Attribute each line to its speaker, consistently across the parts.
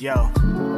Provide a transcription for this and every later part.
Speaker 1: Yo.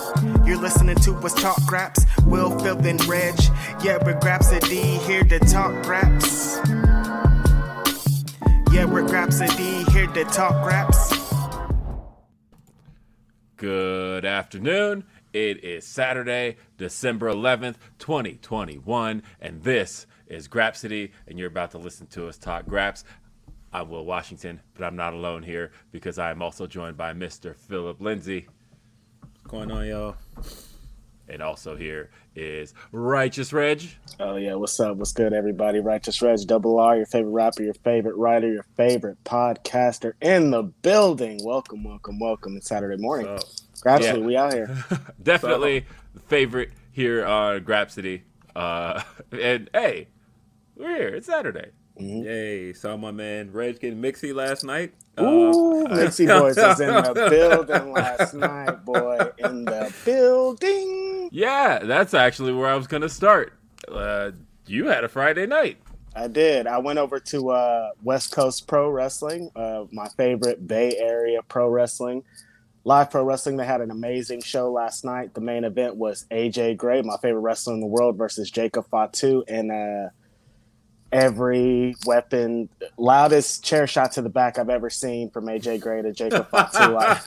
Speaker 1: You're listening to us talk raps. Will, Phil, and Reg. Yeah, we're Grapsody here to talk raps. Yeah, we're Grapsody here to talk raps.
Speaker 2: Good afternoon. It is Saturday, December 11th, 2021, and this is Grapsody, and you're about to listen to us talk Graps. I'm Will Washington, but I'm not alone here because I am also joined by Mr. Philip Lindsay.
Speaker 3: What's going on, y'all?
Speaker 2: And also here is Righteous Reg.
Speaker 4: Oh yeah, what's up? What's good, everybody? Righteous Reg, Double R, your favorite rapper, your favorite writer, your favorite podcaster in the building. Welcome, welcome, welcome. It's Saturday morning.
Speaker 2: Oh,
Speaker 4: Grapsody,
Speaker 2: yeah.
Speaker 4: we out here.
Speaker 2: Definitely the favorite here on Grapsody. Uh, and hey, we're here. It's Saturday.
Speaker 3: Yay! Saw my man Reg getting mixy last night.
Speaker 4: Ooh,
Speaker 3: Uh,
Speaker 4: Mixie Boys was in the building last night, boy. In the building.
Speaker 2: Yeah, that's actually where I was going to start. Uh, you had a Friday night.
Speaker 4: I did. I went over to uh, West Coast Pro Wrestling, uh, my favorite Bay Area pro wrestling. Live Pro Wrestling, they had an amazing show last night. The main event was AJ Gray, my favorite wrestler in the world, versus Jacob Fatu. And uh, every weapon, loudest chair shot to the back I've ever seen from AJ Gray to Jacob Fatu. I,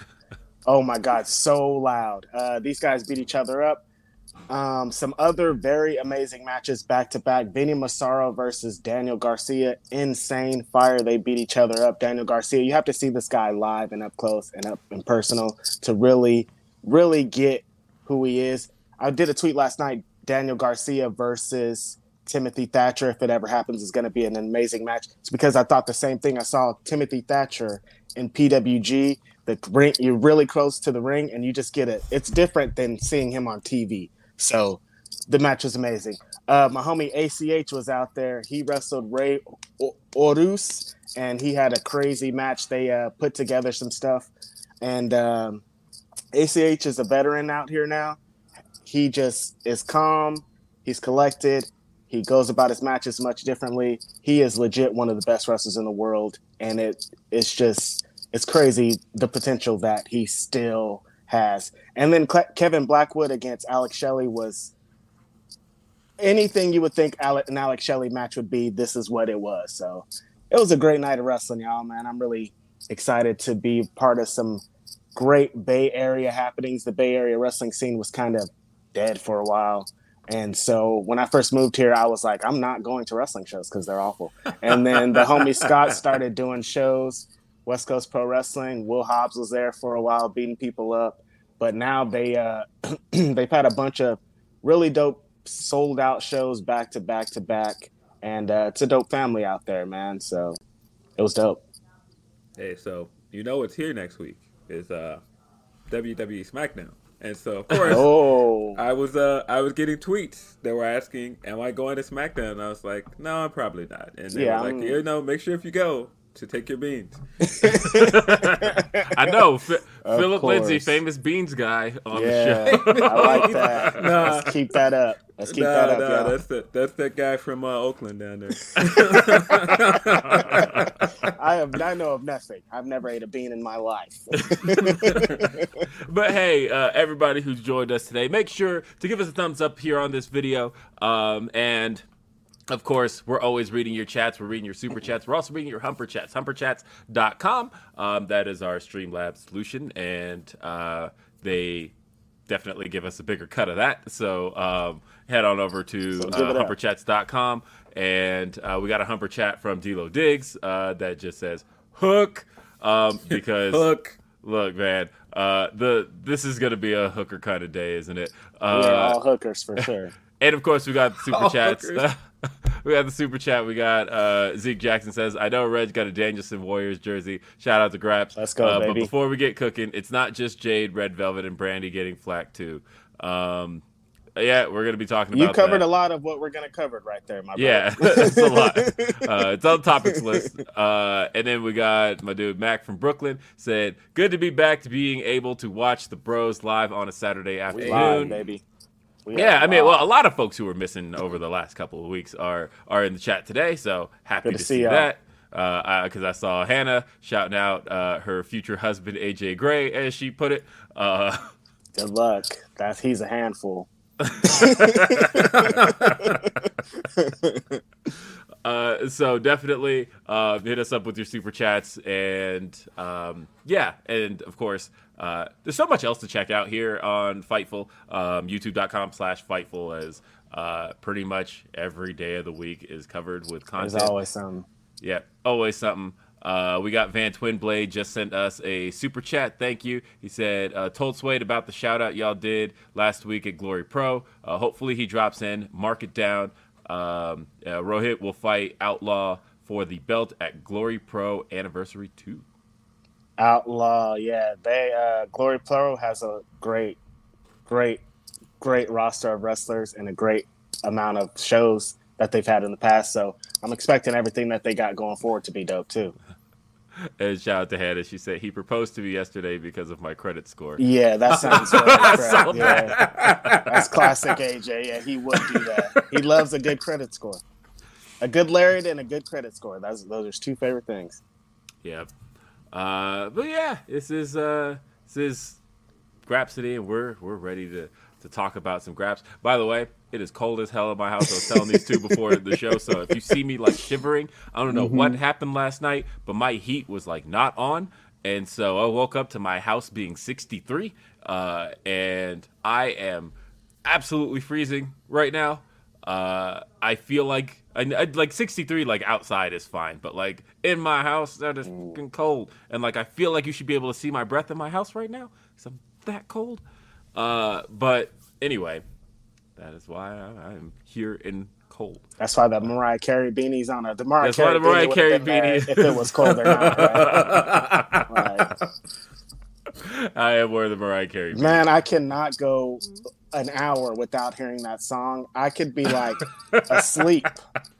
Speaker 4: oh my God, so loud. Uh, these guys beat each other up. Um, some other very amazing matches back to back. Vinny Massaro versus Daniel Garcia. Insane fire. They beat each other up. Daniel Garcia, you have to see this guy live and up close and up and personal to really, really get who he is. I did a tweet last night. Daniel Garcia versus Timothy Thatcher, if it ever happens, is going to be an amazing match. It's because I thought the same thing. I saw Timothy Thatcher in PWG. The ring, you're really close to the ring, and you just get it. It's different than seeing him on TV. So the match was amazing. Uh, my homie ACH was out there. He wrestled Rey Horus, and he had a crazy match. They uh, put together some stuff, and um, ACH is a veteran out here now. He just is calm. He's collected. He goes about his matches much differently. He is legit one of the best wrestlers in the world, and it it's just it's crazy the potential that he still has. And then Cle- Kevin Blackwood against Alex Shelley was anything you would think Ale- an Alex Shelley match would be. This is what it was. So it was a great night of wrestling, y'all. Man, I'm really excited to be part of some great Bay Area happenings. The Bay Area wrestling scene was kind of dead for a while. And so when I first moved here, I was like, I'm not going to wrestling shows because they're awful. And then the homie Scott started doing shows, West Coast Pro Wrestling. Will Hobbs was there for a while, beating people up. But now they uh, they've had a bunch of really dope sold out shows back to back to back, and uh, it's a dope family out there, man. So it was dope.
Speaker 3: Hey, so you know what's here next week is uh, WWE SmackDown, and so of course
Speaker 4: Oh,
Speaker 3: I was uh I was getting tweets that were asking, "Am I going to SmackDown?" And I was like, "No, I'm probably not." And they
Speaker 4: Yeah,
Speaker 3: were like, "You know, make sure if you go to take your beans."
Speaker 2: I know. F-
Speaker 4: Of
Speaker 2: Philip Lindsay, famous beans guy on
Speaker 4: yeah,
Speaker 2: the show.
Speaker 4: I like that.
Speaker 3: Nah.
Speaker 4: Let's keep that up. Let's keep
Speaker 3: nah,
Speaker 4: that up,
Speaker 3: nah,
Speaker 4: y'all.
Speaker 3: that's the that's that guy from uh, Oakland down there.
Speaker 4: I have I know of nothing. I've never ate a bean in my life.
Speaker 2: but hey, uh, everybody who's joined us today, make sure to give us a thumbs up here on this video. Um, and of course, we're always reading your chats. We're reading your super chats. We're also reading your Humper chats. Humperchats.com. Um, that is our Streamlabs solution. And uh, they definitely give us a bigger cut of that. So um, head on over to uh, humperchats.com. And uh, we got a Humper chat from D'Lo Diggs uh, that just says hook um, because
Speaker 3: Hook.
Speaker 2: Look, man, uh, the this is gonna be a hooker kind of day, isn't it?
Speaker 4: We're
Speaker 2: Uh,
Speaker 4: all hookers for sure.
Speaker 2: and of course, we got super
Speaker 3: All
Speaker 2: chats. We got the super chat. We got uh, Zeke Jackson says, "I know Reg got a Danielson Warriors jersey. Shout out to Graps.
Speaker 4: Let's go,
Speaker 2: uh, But before we get cooking, it's not just Jade, Red Velvet, and Brandi getting flack too. Um, yeah, we're gonna be talking about.
Speaker 4: You covered
Speaker 2: that.
Speaker 4: a lot of what we're gonna cover right there, my
Speaker 2: Yeah,
Speaker 4: brother.
Speaker 2: it's a lot. Uh, it's on the topics list. Uh, and then we got my dude Mac from Brooklyn said, "Good to be back to being able to watch the Bros live on a Saturday afternoon."
Speaker 4: live, baby. We
Speaker 2: Yeah, I mean, well, a lot of folks who were missing over the last couple of weeks are are in the chat today, so happy to,
Speaker 4: to
Speaker 2: see,
Speaker 4: y'all.
Speaker 2: that. Because I saw Hannah shouting out uh, her future husband AJ Gray, as she put it. Uh,
Speaker 4: good luck. That's he's a handful.
Speaker 2: uh, so definitely uh, hit us up with your super chats, and um, yeah, and of course, uh, there's so much else to check out here on Fightful. Um, YouTube.com/slash Fightful, as uh, pretty much every day of the week is covered with content.
Speaker 4: There's always some.
Speaker 2: Yeah, always something. Uh, we got Van Twinblade just sent us a super chat. Thank you. He said, uh, told Suede about the shout out y'all did last week at Glory Pro. Uh, hopefully he drops in, mark it down. Um, uh, Rohit will fight Outlaw for the belt at Glory Pro Anniversary 2.
Speaker 4: Outlaw, yeah. They uh Glory Pro has a great, great, great roster of wrestlers and a great amount of shows that they've had in the past. So I'm expecting everything that they got going forward to be dope too.
Speaker 2: And shout out to Hannah. She said, he proposed to me yesterday because of my credit score.
Speaker 4: Yeah, that sounds right.
Speaker 2: I
Speaker 4: correct.
Speaker 2: saw
Speaker 4: Yeah. That's classic AJ. Yeah, he would do that. He loves a good credit score. A good lariat and a good credit score. That's those are his two favorite things.
Speaker 2: Yeah. Uh, but yeah, this is uh, this is Grapsody, and we're we're ready to to talk about some graps. By the way, it is cold as hell in my house. I was telling these two before the show, so if you see me like shivering, I don't know what happened last night, but my heat was like not on, and so I woke up to my house being 63, uh, and I am absolutely freezing right now. Uh, I feel like I, I like 63 like outside is fine, but like in my house that is fucking cold, and like I feel like you should be able to see my breath in my house right now because I'm that cold. Uh, but anyway, that is why I, I'm here in cold.
Speaker 4: That's why the Mariah Carey beanie's on it. The Mariah
Speaker 2: That's why
Speaker 4: Carey
Speaker 2: the Mariah
Speaker 4: beanie
Speaker 2: Carey beanie-
Speaker 4: if it was cold or not. Right? Right.
Speaker 2: I am wearing the Mariah Carey.
Speaker 4: Man, I cannot go an hour without hearing that song. I could be like asleep.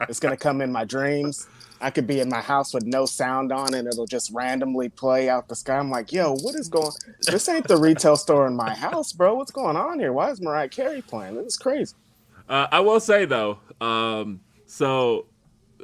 Speaker 4: It's gonna come in my dreams. I could be in my house with no sound on and it'll just randomly play out the sky. I'm like, yo, what is going this ain't the retail store in my house, bro. What's going on here? Why is Mariah Carey playing? This is crazy.
Speaker 2: Uh, I will say though, um, so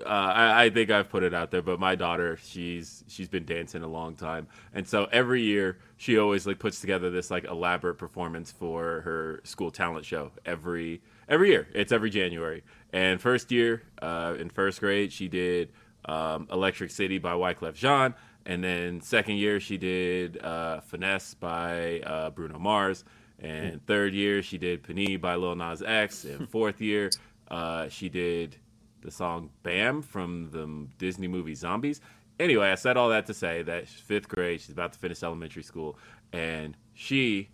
Speaker 2: uh, I, I think I've put it out there, but my daughter, she's she's been dancing a long time, and so every year she always like puts together this like elaborate performance for her school talent show every every year. It's every January, and first year uh, in first grade she did um, Electric City by Wyclef Jean, and then second year she did uh, Finesse by uh, Bruno Mars. And third year, she did Panini by Lil Nas X. And fourth year, uh, she did the song Bam from the Disney movie Zombies. Anyway, I said all that to say that she's fifth grade, she's about to finish elementary school, and she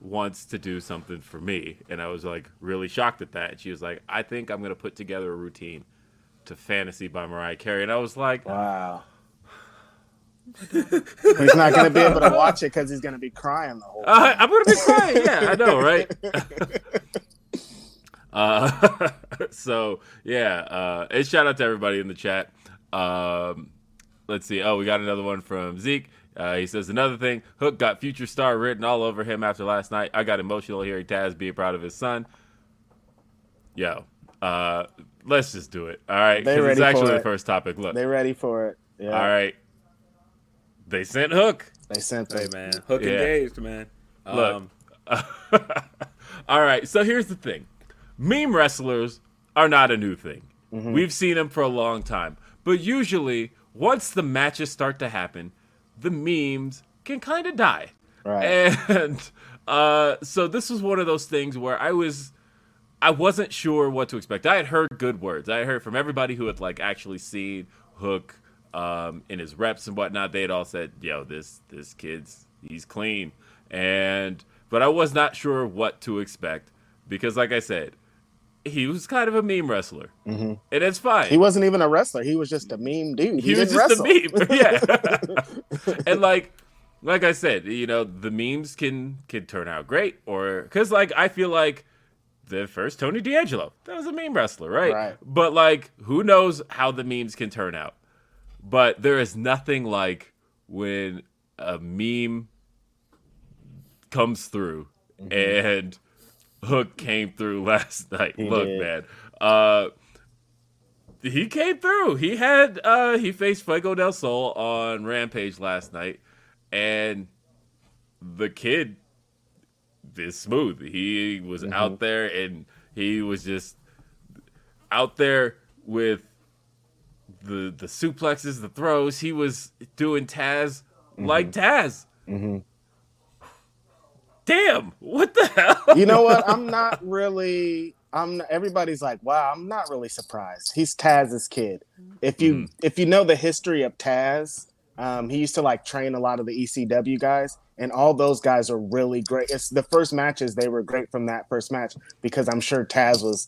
Speaker 2: wants to do something for me. And I was like really shocked at that. And she was like, I think I'm going to put together a routine to Fantasy by Mariah Carey. And I was like,
Speaker 4: Wow. he's not gonna be able to watch it because he's gonna be crying the whole time.
Speaker 2: Uh, I'm gonna be crying. Yeah, I know, right? uh, so yeah, uh, and shout out to everybody in the chat. Um, let's see. Oh, we got another one from Zeke. Uh, he says another thing. Hook got future star written all over him after last night. I got emotional hearing Taz being proud of his son. Yo, uh, let's just do it. All right,
Speaker 4: They
Speaker 2: 'cause it's
Speaker 4: ready for
Speaker 2: actually the first topic. Look,
Speaker 4: They ready for it. Yeah.
Speaker 2: all right. They sent Hook.
Speaker 4: They sent
Speaker 3: Hey
Speaker 4: them.
Speaker 3: man, hook
Speaker 2: Yeah.
Speaker 3: engaged, man.
Speaker 2: Look.
Speaker 3: Um,
Speaker 2: All right, so here's the thing. Meme wrestlers are not a new thing. We've seen them for a long time. But usually, once the matches start to happen, the memes can kind of die.
Speaker 4: Right.
Speaker 2: And uh, so this was one of those things where I was I wasn't sure what to expect. I had heard good words. I heard from everybody who had like actually seen Hook um, in his reps and whatnot. They had all said, "Yo, this this kid's he's clean," and but I was not sure what to expect because, like I said, he was kind of a meme wrestler, mm-hmm. and it's fine.
Speaker 4: He wasn't even a wrestler. He was just a meme dude.
Speaker 2: He,
Speaker 4: He,
Speaker 2: was just
Speaker 4: wrestle.
Speaker 2: a meme. Yeah, and like, like I said, you know, the memes can can turn out great, or because like I feel like the first Tony D'Angelo that was a meme wrestler, right?
Speaker 4: Right.
Speaker 2: But like, who knows how the memes can turn out? But there is nothing like when a meme comes through and Hook came through last night. Look,
Speaker 4: did.
Speaker 2: man. Uh he came through. He had uh he faced Fuego del Sol on Rampage last night and the kid is smooth. He was out there and he was just out there with the the suplexes, the throws. He was doing Taz like Taz. Damn! What the hell?
Speaker 4: you know what? I'm not really. I'm. Everybody's like, wow. I'm not really surprised. He's Taz's kid. If you
Speaker 2: Mm.
Speaker 4: if you know the history of Taz, um, he used to like train a lot of the ECW guys, and all those guys are really great. It's the first matches they were great from that first match because I'm sure Taz was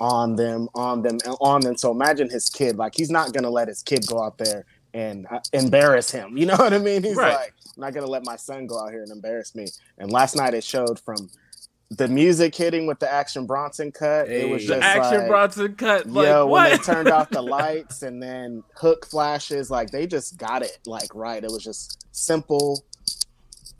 Speaker 4: on them, on them, on them. So imagine his kid. Like he's not gonna let his kid go out there and uh, embarrass him. You know what I mean? He's
Speaker 2: Right.
Speaker 4: like, I'm not gonna let my son go out here and embarrass me. And last night it showed from the music hitting with the Action Bronson cut. it was
Speaker 3: Hey.
Speaker 2: the action
Speaker 4: like,
Speaker 2: Bronson cut. Like
Speaker 4: yo, when they turned off the lights and then hook flashes, like they just got it like right. It was just simple,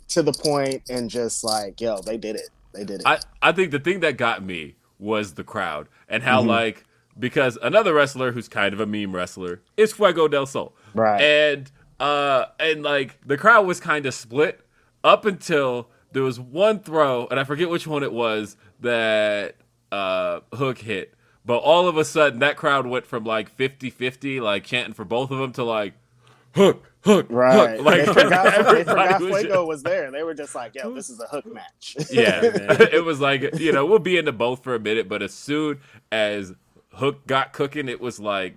Speaker 4: to the point, and just like yo, they did it. They did it.
Speaker 2: I, I think the thing that got me was the crowd and how
Speaker 4: Mm-hmm.
Speaker 2: like because another wrestler who's kind of a meme wrestler is Fuego del Sol.
Speaker 4: Right.
Speaker 2: And uh and like the crowd was kind of split up until there was one throw and I forget which one it was that uh Hook hit. But all of a sudden that crowd went from like 50-50 like chanting for both of them to like Hook, Hook,
Speaker 4: right.
Speaker 2: Hook. Like
Speaker 4: they forgot, they forgot
Speaker 2: was just-
Speaker 4: was there. They were just like, yo, this is a hook match.
Speaker 2: Yeah, it was like you know we'll be into both for a minute, but as soon as Hook got cooking, it was like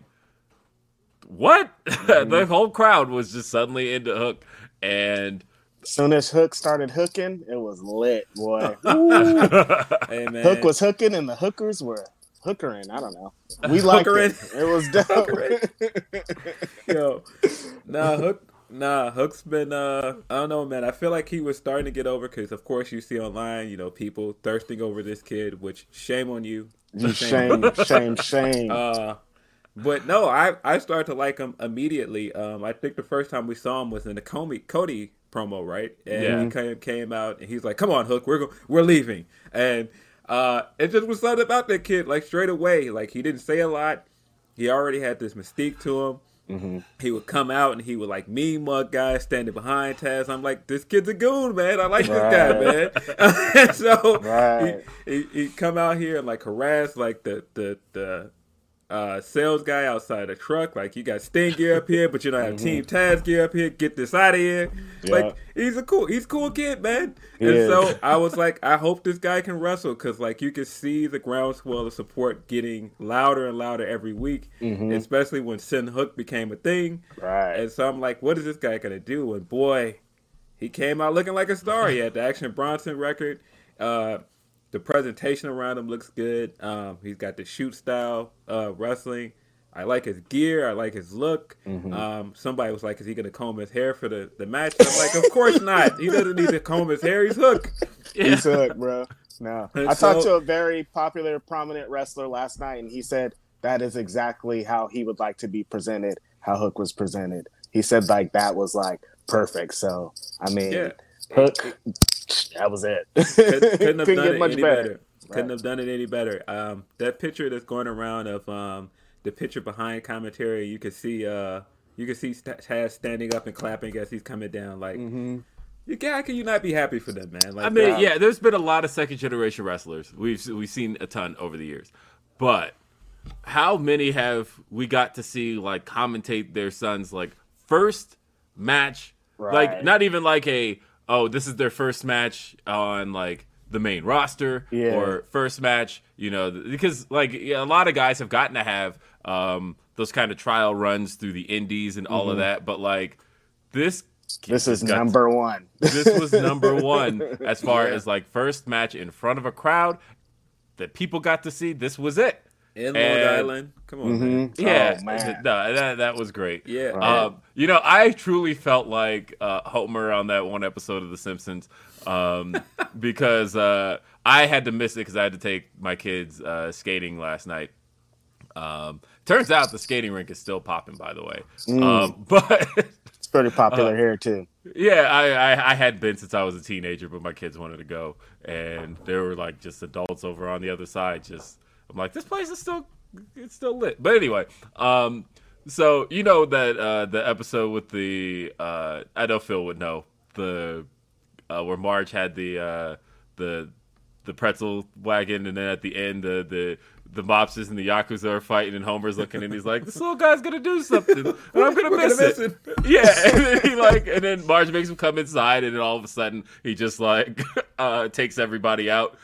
Speaker 2: what? the whole crowd was just suddenly into Hook, and
Speaker 4: soon as Hook started hooking, it was lit, boy.
Speaker 3: Hey man,
Speaker 4: Hook was hooking, and the hookers were hookering. I don't know. We liked it.
Speaker 3: Hookering.
Speaker 4: It was dope.
Speaker 3: yo, nah, Hook, nah, Hook's been, uh, I don't know, man. I feel like he was starting to get over because, of course, you see online, you know, people thirsting over this kid. Which shame on you.
Speaker 4: You shame, shame, shame.
Speaker 3: Uh, but no, I I started to like him immediately. Um, I think the first time we saw him was in the Cody Cody promo, right? And
Speaker 2: Yeah.
Speaker 3: he came came out and he's like, "Come on, Hook, we're go- we're leaving." And uh, it just was something about that kid, like straight away. Like he didn't say a lot. He already had this mystique to him.
Speaker 4: Mm-hmm.
Speaker 3: He would come out and he would like mean mug guys standing behind Taz. I'm like, this kid's a goon, man. I like this guy, man. so
Speaker 4: Right.
Speaker 3: he, he he come out here and like harass like the the the uh, sales guy outside the truck. Like you got Sting gear up here, but you don't have Team Taz gear up here. Get this out of here.
Speaker 4: Mm-hmm. Yeah.
Speaker 3: Like he's a cool, he's a cool kid, man.
Speaker 4: He
Speaker 3: and so I was like, I hope this guy can wrestle because like you can see the groundswell of support getting louder and louder every week, especially when Sin Hook became a thing.
Speaker 4: Mm-hmm. Right.
Speaker 3: And so I'm like, what is this guy gonna do? And boy, he came out looking like a star. He had the Action Bronson record. Uh, the presentation around him looks good. Um, he's got the shoot style uh, wrestling. I like his gear. I like his look.
Speaker 4: Mm-hmm.
Speaker 3: Um, somebody was like, "Is he going to comb his hair for the, the match?" I'm like, "Of course not. He doesn't need to comb his hair. He's Hook."
Speaker 4: He's hooked, bro. No.
Speaker 3: And
Speaker 4: I talked to a very popular, prominent wrestler last night, and he said that is exactly how he would like to be presented, how Hook was presented. He said like that was like perfect. So I mean,
Speaker 3: Yeah.
Speaker 4: Hook, that was it.
Speaker 3: Couldn't, couldn't have
Speaker 4: Couldn't
Speaker 3: done
Speaker 4: get
Speaker 3: it
Speaker 4: much
Speaker 3: any
Speaker 4: better.
Speaker 3: better. Couldn't have done it any better. Um, that picture that's going around of um, the picture behind commentary, you can see uh, you can see Taz standing up and clapping as he's coming down. Like,
Speaker 4: Mm-hmm.
Speaker 3: you can, can you not be happy for them, man? Like,
Speaker 2: I mean,
Speaker 3: uh,
Speaker 2: yeah, there's been a lot of second generation wrestlers. We've we've seen a ton over the years, but how many have we got to see like commentate their sons like first match, like not even like a oh this is their first match on like the main roster
Speaker 4: Yeah.
Speaker 2: or first match, you know, because like yeah, a lot of guys have gotten to have um those kind of trial runs through the indies and all of that, but like this
Speaker 4: Mm-hmm. This is number one.
Speaker 2: this was number one as far
Speaker 4: Yeah.
Speaker 2: as like first match in front of a crowd that people got to see, this was it.
Speaker 3: In Long
Speaker 2: And-
Speaker 3: Island. Come on, man.
Speaker 4: Mhm.
Speaker 2: Yeah,
Speaker 4: Oh, man.
Speaker 2: no, that that was great.
Speaker 3: Yeah.
Speaker 2: Um, you know, I truly felt like uh, Homer on that one episode of The Simpsons um, because uh, I had to miss it because I had to take my kids uh, skating last night. Um, turns out the skating rink is still popping, by the way.
Speaker 4: Mm.
Speaker 2: Um, but
Speaker 4: It's pretty popular
Speaker 2: Uh,
Speaker 4: here too.
Speaker 2: yeah, I, I I had been since I was a teenager, but my kids wanted to go, and there were like just adults over on the other side. Just I'm like, this place is still it's still lit. But anyway, um, so you know that uh, the episode with the uh, I know Phil would know the uh, where Marge had the uh, the the pretzel wagon, and then at the end the the the mobsters and the yakuza are fighting, and Homer's looking, and he's like, "This little guy's gonna do something, and I'm gonna miss
Speaker 3: gonna
Speaker 2: it."
Speaker 3: miss it.
Speaker 2: Yeah, and then he like, and then Marge makes him come inside, and then all of a sudden he just like uh, takes everybody out.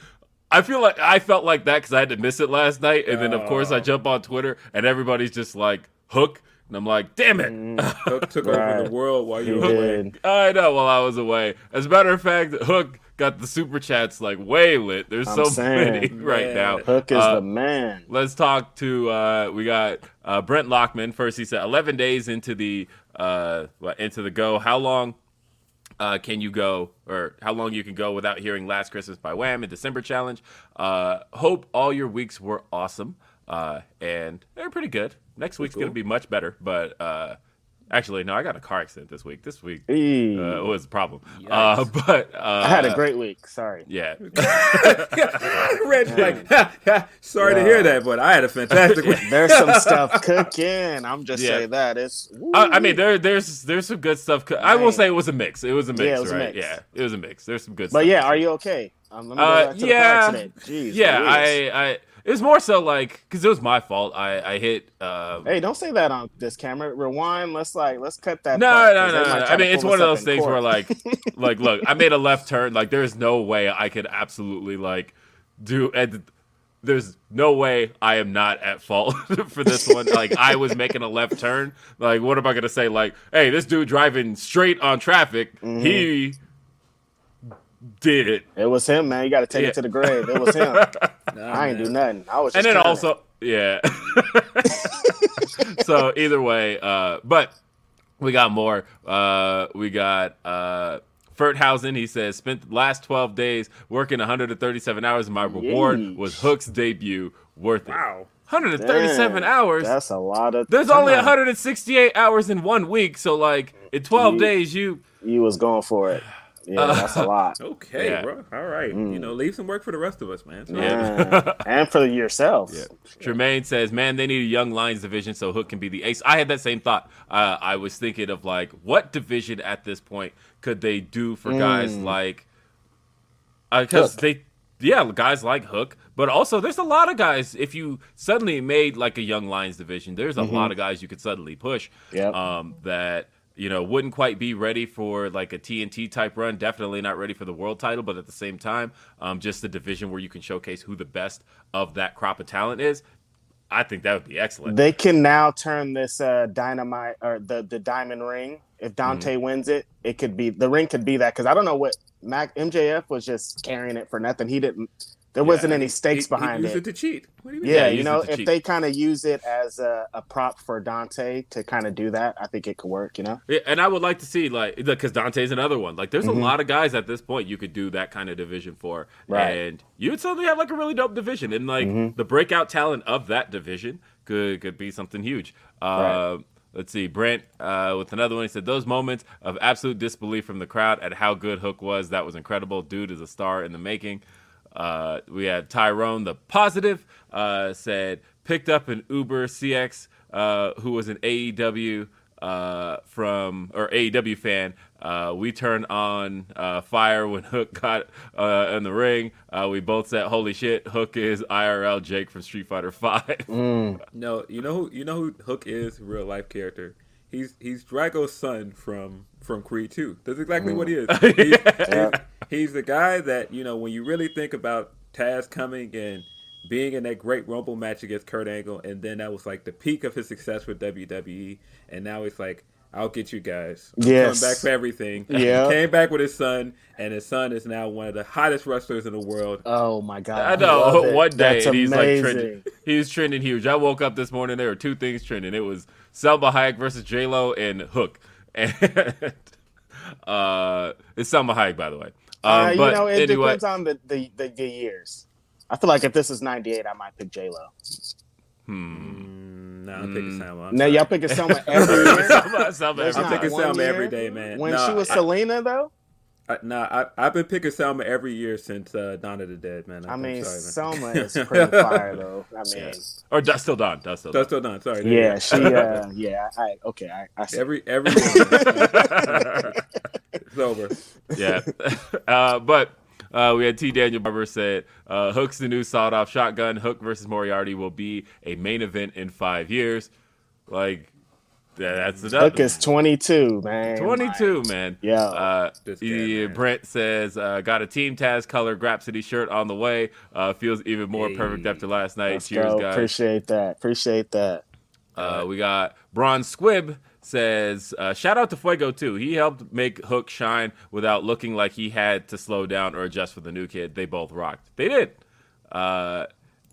Speaker 2: I feel like I felt like that because I had to miss it last night, and then of course I
Speaker 3: Oh.
Speaker 2: jump on Twitter, and everybody's just like hook, and I'm like, "Damn it!"
Speaker 3: Hook took over the world while you
Speaker 4: He
Speaker 3: were away.
Speaker 2: I know. While I was away, as a matter of fact, Hook got the super chats like way lit. There's
Speaker 4: I'm
Speaker 2: so
Speaker 4: saying.
Speaker 2: many right now.
Speaker 4: Hook is
Speaker 2: Uh,
Speaker 4: the man.
Speaker 2: Let's talk to uh, we got uh, Brent Lockman first. He said 11 days into the uh, into the go. How long uh, can you go, or how long you can go without hearing "Last Christmas" by Wham! and December challenge? Uh, hope all your weeks were awesome, uh, and they're pretty good. Next week's gonna be much better, but uh, actually, no, I got a car accident this week. This week uh, was a problem, uh, but uh,
Speaker 4: I had a great week. Sorry.
Speaker 2: yeah.
Speaker 3: Red like, ha, ha, sorry to hear that, but I had a fantastic week.
Speaker 4: There's some stuff cooking. I'm just
Speaker 2: Yeah.
Speaker 4: saying that it's.
Speaker 2: I, I mean, there, there's, there's some good stuff. co- I will
Speaker 4: Man.
Speaker 2: say it was a mix. It was a mix,
Speaker 4: Yeah, it was a
Speaker 2: right?
Speaker 4: mix.
Speaker 2: Yeah, it was a mix. There's some good. Stuff.
Speaker 4: But
Speaker 2: stuff.
Speaker 4: yeah, are you okay? Um, let me go
Speaker 2: Uh,
Speaker 4: back to the
Speaker 2: yeah,
Speaker 4: car accident. Jeez,
Speaker 2: yeah.
Speaker 4: Louise.
Speaker 2: I, I, it was more so like because it was my fault. I, I hit. Um,
Speaker 4: Hey, don't say that on this camera. Rewind. Let's like let's cut that.
Speaker 2: no,
Speaker 4: part,
Speaker 2: no, no, no. I mean, it's one of those things
Speaker 4: court.
Speaker 2: where like, like, look, I made a left turn. Like, there's no way I could absolutely like do. And there's no way I am not at fault for this one. Like, I was making a left turn. Like, what am I gonna say? Like, hey, this dude driving straight on traffic.
Speaker 4: Mm-hmm.
Speaker 2: He did it.
Speaker 4: It was him, man. You got to take
Speaker 2: Yeah.
Speaker 4: it to the grave. It was him.
Speaker 3: Nah,
Speaker 4: I ain't
Speaker 3: man.
Speaker 4: do nothing. I was
Speaker 2: and then
Speaker 4: turning.
Speaker 2: also yeah so either way uh but we got more uh we got uh Ferthausen, he says, spent the last 12 days working 137 hours, and my reward
Speaker 4: Yeesh.
Speaker 2: was Hook's debut. Worth it.
Speaker 3: Wow.
Speaker 2: 137
Speaker 4: Damn,
Speaker 2: hours.
Speaker 4: That's a lot of.
Speaker 2: There's only 168 hours in one week, so like in 12
Speaker 4: Ye-
Speaker 2: days, you
Speaker 4: You was going for it. Yeah,
Speaker 2: Uh,
Speaker 4: that's a lot.
Speaker 3: Okay,
Speaker 2: Yeah.
Speaker 3: bro. All right. You know, leave some work for the rest of us, man. So-
Speaker 2: Yeah.
Speaker 4: And for yourself.
Speaker 2: Yeah. Tremaine says, "Man, they need a young Lions division so Hook can be the ace." I had that same thought. Uh, I was thinking of like, what division at this point could they do for guys like? Because
Speaker 4: Hook.
Speaker 2: they, yeah, guys like Hook, but also there's a lot of guys. If you suddenly made like a young Lions division, there's a lot of guys you could suddenly push.
Speaker 4: Yep.
Speaker 2: Um, that you know wouldn't quite be ready for like a TNT type run. Definitely not ready for the world title, but at the same time, um, just the division where you can showcase who the best of that crop of talent is. I think that would be excellent.
Speaker 4: They can now turn this uh, dynamite or the the diamond ring. If Dante
Speaker 2: Mm-hmm.
Speaker 4: wins it, it could be the ring could be that because I don't know what Mac MJF was just carrying it for nothing. He didn't. There wasn't any stakes
Speaker 3: He-
Speaker 4: behind
Speaker 3: he used
Speaker 4: it.
Speaker 3: it to cheat. What do you mean?
Speaker 4: Yeah,
Speaker 2: Yeah,
Speaker 4: you know, if
Speaker 2: cheat.
Speaker 4: they kind of use it as a, a prop for Dante to kind of do that, I think it could work. You know,
Speaker 2: Yeah, and I would like to see like because Dante's another one. Like, there's
Speaker 4: Mhm.
Speaker 2: a lot of guys at this point you could do that kind of division for,
Speaker 4: Right.
Speaker 2: and you would suddenly have like a really dope division, and like
Speaker 4: Mhm.
Speaker 2: the breakout talent of that division could could be something huge. Uh, Let's see, Brent uh, with another one. He said those moments of absolute disbelief from the crowd at how good Hook was. That was incredible. Dude is a star in the making. Uh, we had Tyrone, the positive, uh, said picked up an Uber CX uh, who was an AEW uh, from or AEW fan. Uh, we turned on uh, fire when Hook got uh, in the ring. Uh, we both said, "Holy shit, Hook is IRL Jake from Street Fighter 5.
Speaker 4: Mm.
Speaker 3: No, you know who you know who Hook is, real life character. He's he's Drago's son from from Creed 2. That's exactly what he is. He's,
Speaker 4: Yeah.
Speaker 3: he's the guy that, you know, when you really think about Taz coming and being in that great Rumble match against Kurt Angle, and then that was like the peak of his success with WWE, and now it's like I'll get you guys.
Speaker 4: Yes.
Speaker 3: coming back for everything.
Speaker 4: Yeah.
Speaker 3: He came back with his son, and his son is now one of the hottest wrestlers in the world.
Speaker 4: Oh my god!
Speaker 2: I know.
Speaker 4: love it.
Speaker 2: One day
Speaker 4: That's
Speaker 2: and he's like trending. He was trending huge. I woke up this morning. There were two things trending. It was Salma Hayek versus J Lo and Hook. And uh, it's Salma Hayek, by the way. Um,
Speaker 4: Uh, you
Speaker 2: but
Speaker 4: know, it
Speaker 2: anyway,
Speaker 4: depends on the, the, the, the years. I feel like if this is '98, I might pick J Lo.
Speaker 3: Mm, no, I'm picking Salma. I'm
Speaker 4: Now
Speaker 3: sorry.
Speaker 4: y'all picking Salma every year.
Speaker 2: Salma,
Speaker 4: Salma
Speaker 2: every
Speaker 3: I'm picking Salma every
Speaker 4: year
Speaker 3: day, man.
Speaker 4: When
Speaker 3: No,
Speaker 4: she was
Speaker 3: I-
Speaker 4: Selena, though,
Speaker 3: I, nah, I, I've been picking Salma every year since uh, Dawn of the Dead, man.
Speaker 4: I
Speaker 3: I'm
Speaker 4: mean,
Speaker 3: sorry, man.
Speaker 4: Salma is pretty fire, though. I mean,
Speaker 2: Or Dusk Till Dawn. Dusk Till Dawn.
Speaker 3: That's still done. Sorry. there
Speaker 4: yeah, she, uh, yeah, I, okay, I, I see.
Speaker 3: Every every it's over.
Speaker 2: yeah. uh, but uh, we had T. Daniel Barber said uh, Hook's the new sawed off shotgun. Hook versus Moriarty will be a main event in five years. Like, that- that's the
Speaker 4: Hook is 22, man.
Speaker 2: 22, man.
Speaker 4: Yeah.
Speaker 2: Uh,
Speaker 3: This guy,
Speaker 2: yeah,
Speaker 3: man.
Speaker 2: Brent says, uh, got a Team Taz color Grapsody shirt on the way. Uh, feels even more perfect after last night.
Speaker 4: Let's
Speaker 2: Cheers,
Speaker 4: go.
Speaker 2: guys.
Speaker 4: Appreciate that. Appreciate that.
Speaker 2: Uh, we got Bron Squibb says, uh, shout out to Fuego too. He helped make Hook shine without looking like he had to slow down or adjust for the new kid. They both rocked. They did. Uh,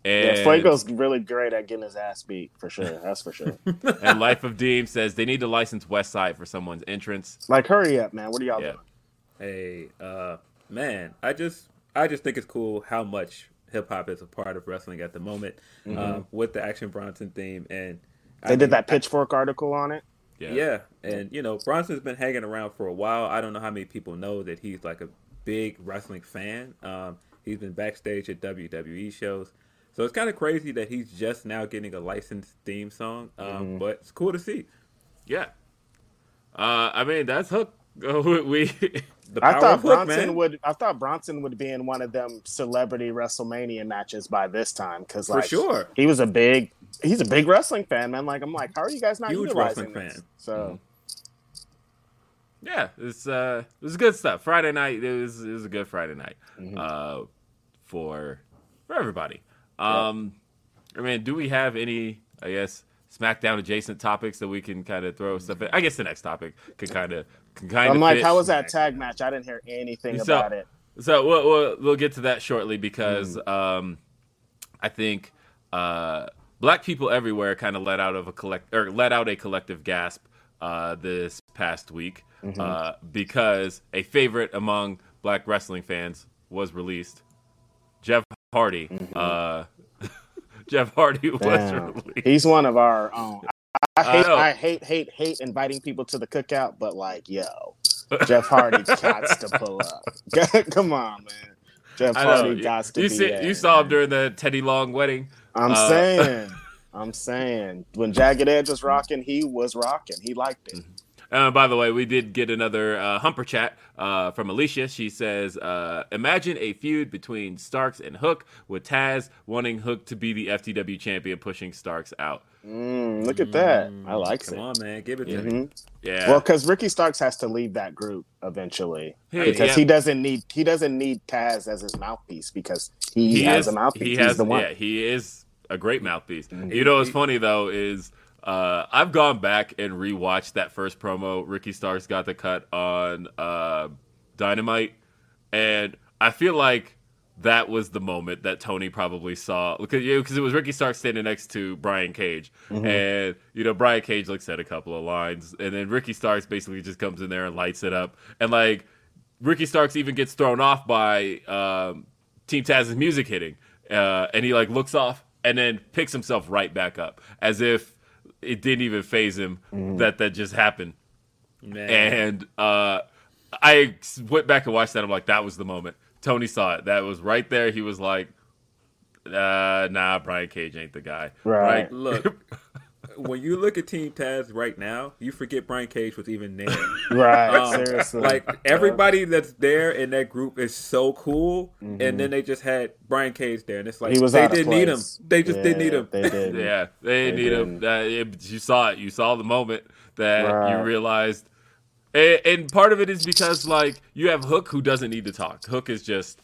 Speaker 2: and,
Speaker 4: Yeah, Fuego's really great at getting his ass beat, for sure. That's for sure.
Speaker 2: and Life of Deem says they need to license West Side for someone's entrance.
Speaker 4: like, hurry up, man. What are y'all
Speaker 2: Yeah.
Speaker 4: doing?
Speaker 3: Hey, uh, man, I just I just think it's cool how much hip hop is a part of wrestling at the moment um, with the Action Bronson theme, and
Speaker 4: They did that Pitchfork article on it.
Speaker 2: Yeah.
Speaker 3: Yeah, and you know Bronson's been hanging around for a while. I don't know how many people know that he's like a big wrestling fan. Um, he's been backstage at WWE shows, so it's kind of crazy that he's just now getting a licensed theme song. Um, But it's cool to see.
Speaker 2: Yeah. Uh, I mean, that's Hook. we
Speaker 3: The
Speaker 4: I thought
Speaker 3: of Hook,
Speaker 4: Bronson
Speaker 3: man.
Speaker 4: would. I thought Bronson would be in one of them celebrity WrestleMania matches by this time because,
Speaker 3: For sure.
Speaker 4: he was a big. He's a big wrestling fan, man. Like, I'm like, how are you guys not
Speaker 3: Huge
Speaker 4: utilizing
Speaker 3: wrestling
Speaker 4: this?
Speaker 3: Huge wrestling fan.
Speaker 4: So,
Speaker 2: yeah, it's uh, it was good stuff. Friday night, it was it was a good Friday night, uh, for for everybody. Um, I mean, do we have any? I guess SmackDown adjacent topics that we can kind of throw stuff in. I guess the next topic could kind of can kind of.
Speaker 4: I'm like, how was that tag match? I didn't hear anything
Speaker 2: So-
Speaker 4: about it.
Speaker 2: So we'll, we'll we'll get to that shortly because um, I think uh, black people everywhere kind of let out of a collect or let out a collective gasp uh, this past week uh, because a favorite among black wrestling fans was released. Hardy. Uh, Jeff Hardy was.
Speaker 4: He's one of our own. I, I hate,
Speaker 2: know.
Speaker 4: I hate, hate, hate inviting people to the cookout, but like, yo, Jeff Hardy got to pull up. Come on, man. Jeff Hardy got to
Speaker 2: you
Speaker 4: be
Speaker 2: see,
Speaker 4: there,
Speaker 2: you saw him during the Teddy Long wedding.
Speaker 4: I'm
Speaker 2: uh,
Speaker 4: saying, I'm saying, when Jagged Edge was rocking, he was rocking. He liked it.
Speaker 2: Uh, by the way, we did get another uh, humper chat uh, from Alicia. She says, uh, "Imagine a feud between Starks and Hook, with Taz wanting Hook to be the FTW champion, pushing Starks out."
Speaker 4: Mm, look at that. I like it.
Speaker 3: Come on, man, give it to me.
Speaker 4: Mhm.
Speaker 2: Yeah,
Speaker 4: Well, because Ricky Starks has to leave that group eventually
Speaker 2: He-
Speaker 4: because
Speaker 2: yeah.
Speaker 4: he doesn't need he doesn't need Taz as his mouthpiece because he, has
Speaker 2: is,
Speaker 4: a mouthpiece.
Speaker 2: He
Speaker 4: He's
Speaker 2: has,
Speaker 4: the one. Mm-hmm.
Speaker 2: yeah, he is a great mouthpiece. You know what's funny though is uh, I've gone back and rewatched that first promo. Ricky Starks got the cut on uh, Dynamite, and I feel like that was the moment that Tony probably saw because you because it was Ricky Starks standing next to Brian Cage,
Speaker 4: Mm-hmm.
Speaker 2: and you know Brian Cage looks at a couple of lines, and then Ricky Starks basically just comes in there and lights it up, and like Ricky Starks even gets thrown off by um, Team Taz's music hitting, uh, and he like looks off and then picks himself right back up. As if it didn't even phase him that that just happened.
Speaker 3: Man.
Speaker 2: And uh, I went back and watched that. I'm like, that was the moment. Tony saw it. That was right there. He was like, uh, nah, Brian Cage ain't the guy.
Speaker 4: Right.
Speaker 3: Look, when you look at Team Taz right now, you forget Brian Cage was even there.
Speaker 4: Right.
Speaker 3: Um,
Speaker 4: seriously.
Speaker 3: Like everybody that's there in that group is so cool,
Speaker 4: Mm-hmm.
Speaker 3: and then they just had Brian Cage there, and it's like
Speaker 4: He was
Speaker 3: they didn't need him. They just didn't need him.
Speaker 4: They did.
Speaker 2: Yeah, they,
Speaker 4: They
Speaker 2: need him.
Speaker 4: didn't.
Speaker 2: Uh, it- you saw it. You saw the moment that
Speaker 4: Right.
Speaker 2: you realized, and, and part of it is because like you have Hook who doesn't need to talk. Hook is just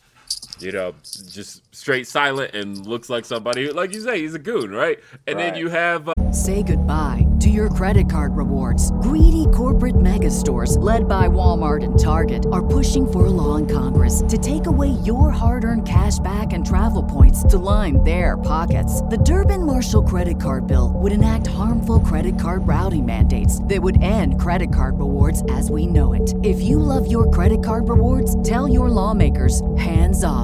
Speaker 2: you know, just straight silent and looks like somebody, like you say, he's a goon, right? And then you have. Uh,
Speaker 5: Say goodbye to your credit card rewards. Greedy corporate mega stores, led by Walmart and Target, are pushing for a law in Congress to take away your hard earned cash back and travel points to line their pockets. The Durbin Marshall credit card bill would enact harmful credit card routing mandates that would end credit card rewards as we know it. If you love your credit card rewards, tell your lawmakers hands off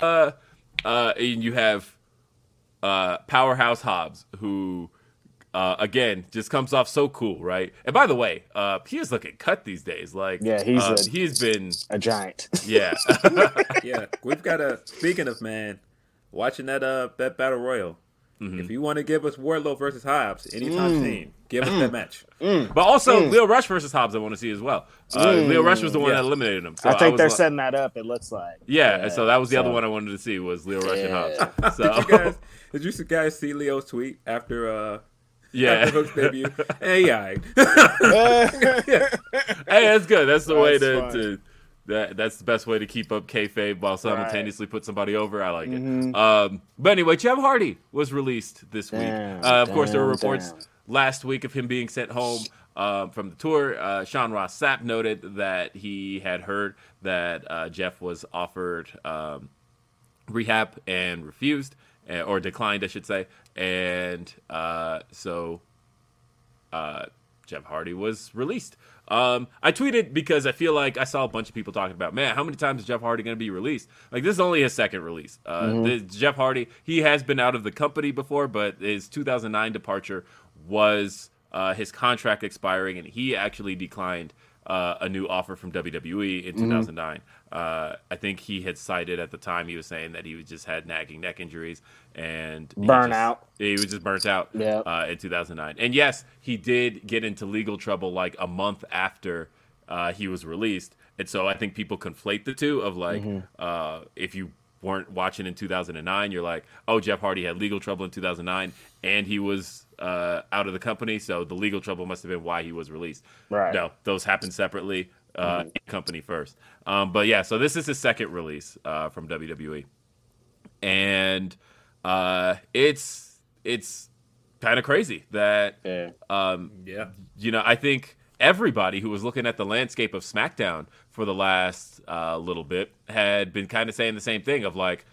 Speaker 2: Uh, uh, and you have uh, Powerhouse Hobbs, who uh, again just comes off so cool, right? And by the way, uh, he is looking cut these days. Like,
Speaker 4: Yeah, he's
Speaker 2: uh,
Speaker 4: a-
Speaker 2: he's been
Speaker 4: A giant.
Speaker 2: yeah.
Speaker 3: yeah, we've got a. Speaking of man, watching that uh that battle royal.
Speaker 2: Mm-hmm.
Speaker 3: If you want to give us Wardlow versus Hobbs anytime
Speaker 2: Mm.
Speaker 3: soon, give us that match.
Speaker 2: but also Lio Rush versus Hobbs, I want to see as well. Uh, Lio Rush was the one
Speaker 3: Yeah.
Speaker 2: that eliminated him. So
Speaker 4: I think
Speaker 2: was
Speaker 4: they're
Speaker 2: like-
Speaker 4: setting that up. It looks like.
Speaker 2: Yeah, and so that was the other one I wanted to see was Lio Rush
Speaker 4: Yeah.
Speaker 2: and Hobbs. So
Speaker 3: Did you guys? Did you guys see Lio's tweet after uh
Speaker 2: yeah,
Speaker 3: Hook's debut? hey, yeah.
Speaker 2: hey, that's good. That's the way to,
Speaker 4: That's
Speaker 2: to that. That's the best way to keep up kayfabe while simultaneously put somebody over. I like
Speaker 4: Mm-hmm.
Speaker 2: it. Um, but anyway, Jeff Hardy was released this week. Uh, of course, there were reports
Speaker 4: damn.
Speaker 2: last week of him being sent home. Um, from the tour, uh, Sean Ross Sapp noted that he had heard that uh, Jeff was offered um, rehab and refused, uh, or declined, I should say. And uh, so uh, Jeff Hardy was released. Um, I tweeted because I feel like I saw a bunch of people talking about, man, how many times is Jeff Hardy going to be released? Like this is only his second release. Uh, the, Jeff Hardy, he has been out of the company before, but his 2009 departure was uh, his contract expiring, and he actually declined uh, a new offer from WWE in 2009. Uh, I think he had cited at the time he was saying that he was just had nagging neck injuries and
Speaker 4: Burnout.
Speaker 2: just- he was just burnt out
Speaker 4: Yeah.
Speaker 2: uh, in 2009. And yes, he did get into legal trouble like a month after uh, he was released. And so I think people conflate the two of like, uh, if you weren't watching in 2009, you're like, oh, Jeff Hardy had legal trouble in 2009 and he was uh, out of the company. So the legal trouble must have been why he was released.
Speaker 4: Right.
Speaker 2: No, those happened separately. Uh, Company first. Um, but yeah, so this is his second release uh, from WWE and uh, it's it's kind of crazy that
Speaker 4: Yeah.
Speaker 2: um,
Speaker 3: Yeah.
Speaker 2: you know I think everybody who was looking at the landscape of SmackDown for the last uh, little bit had been kind of saying the same thing of like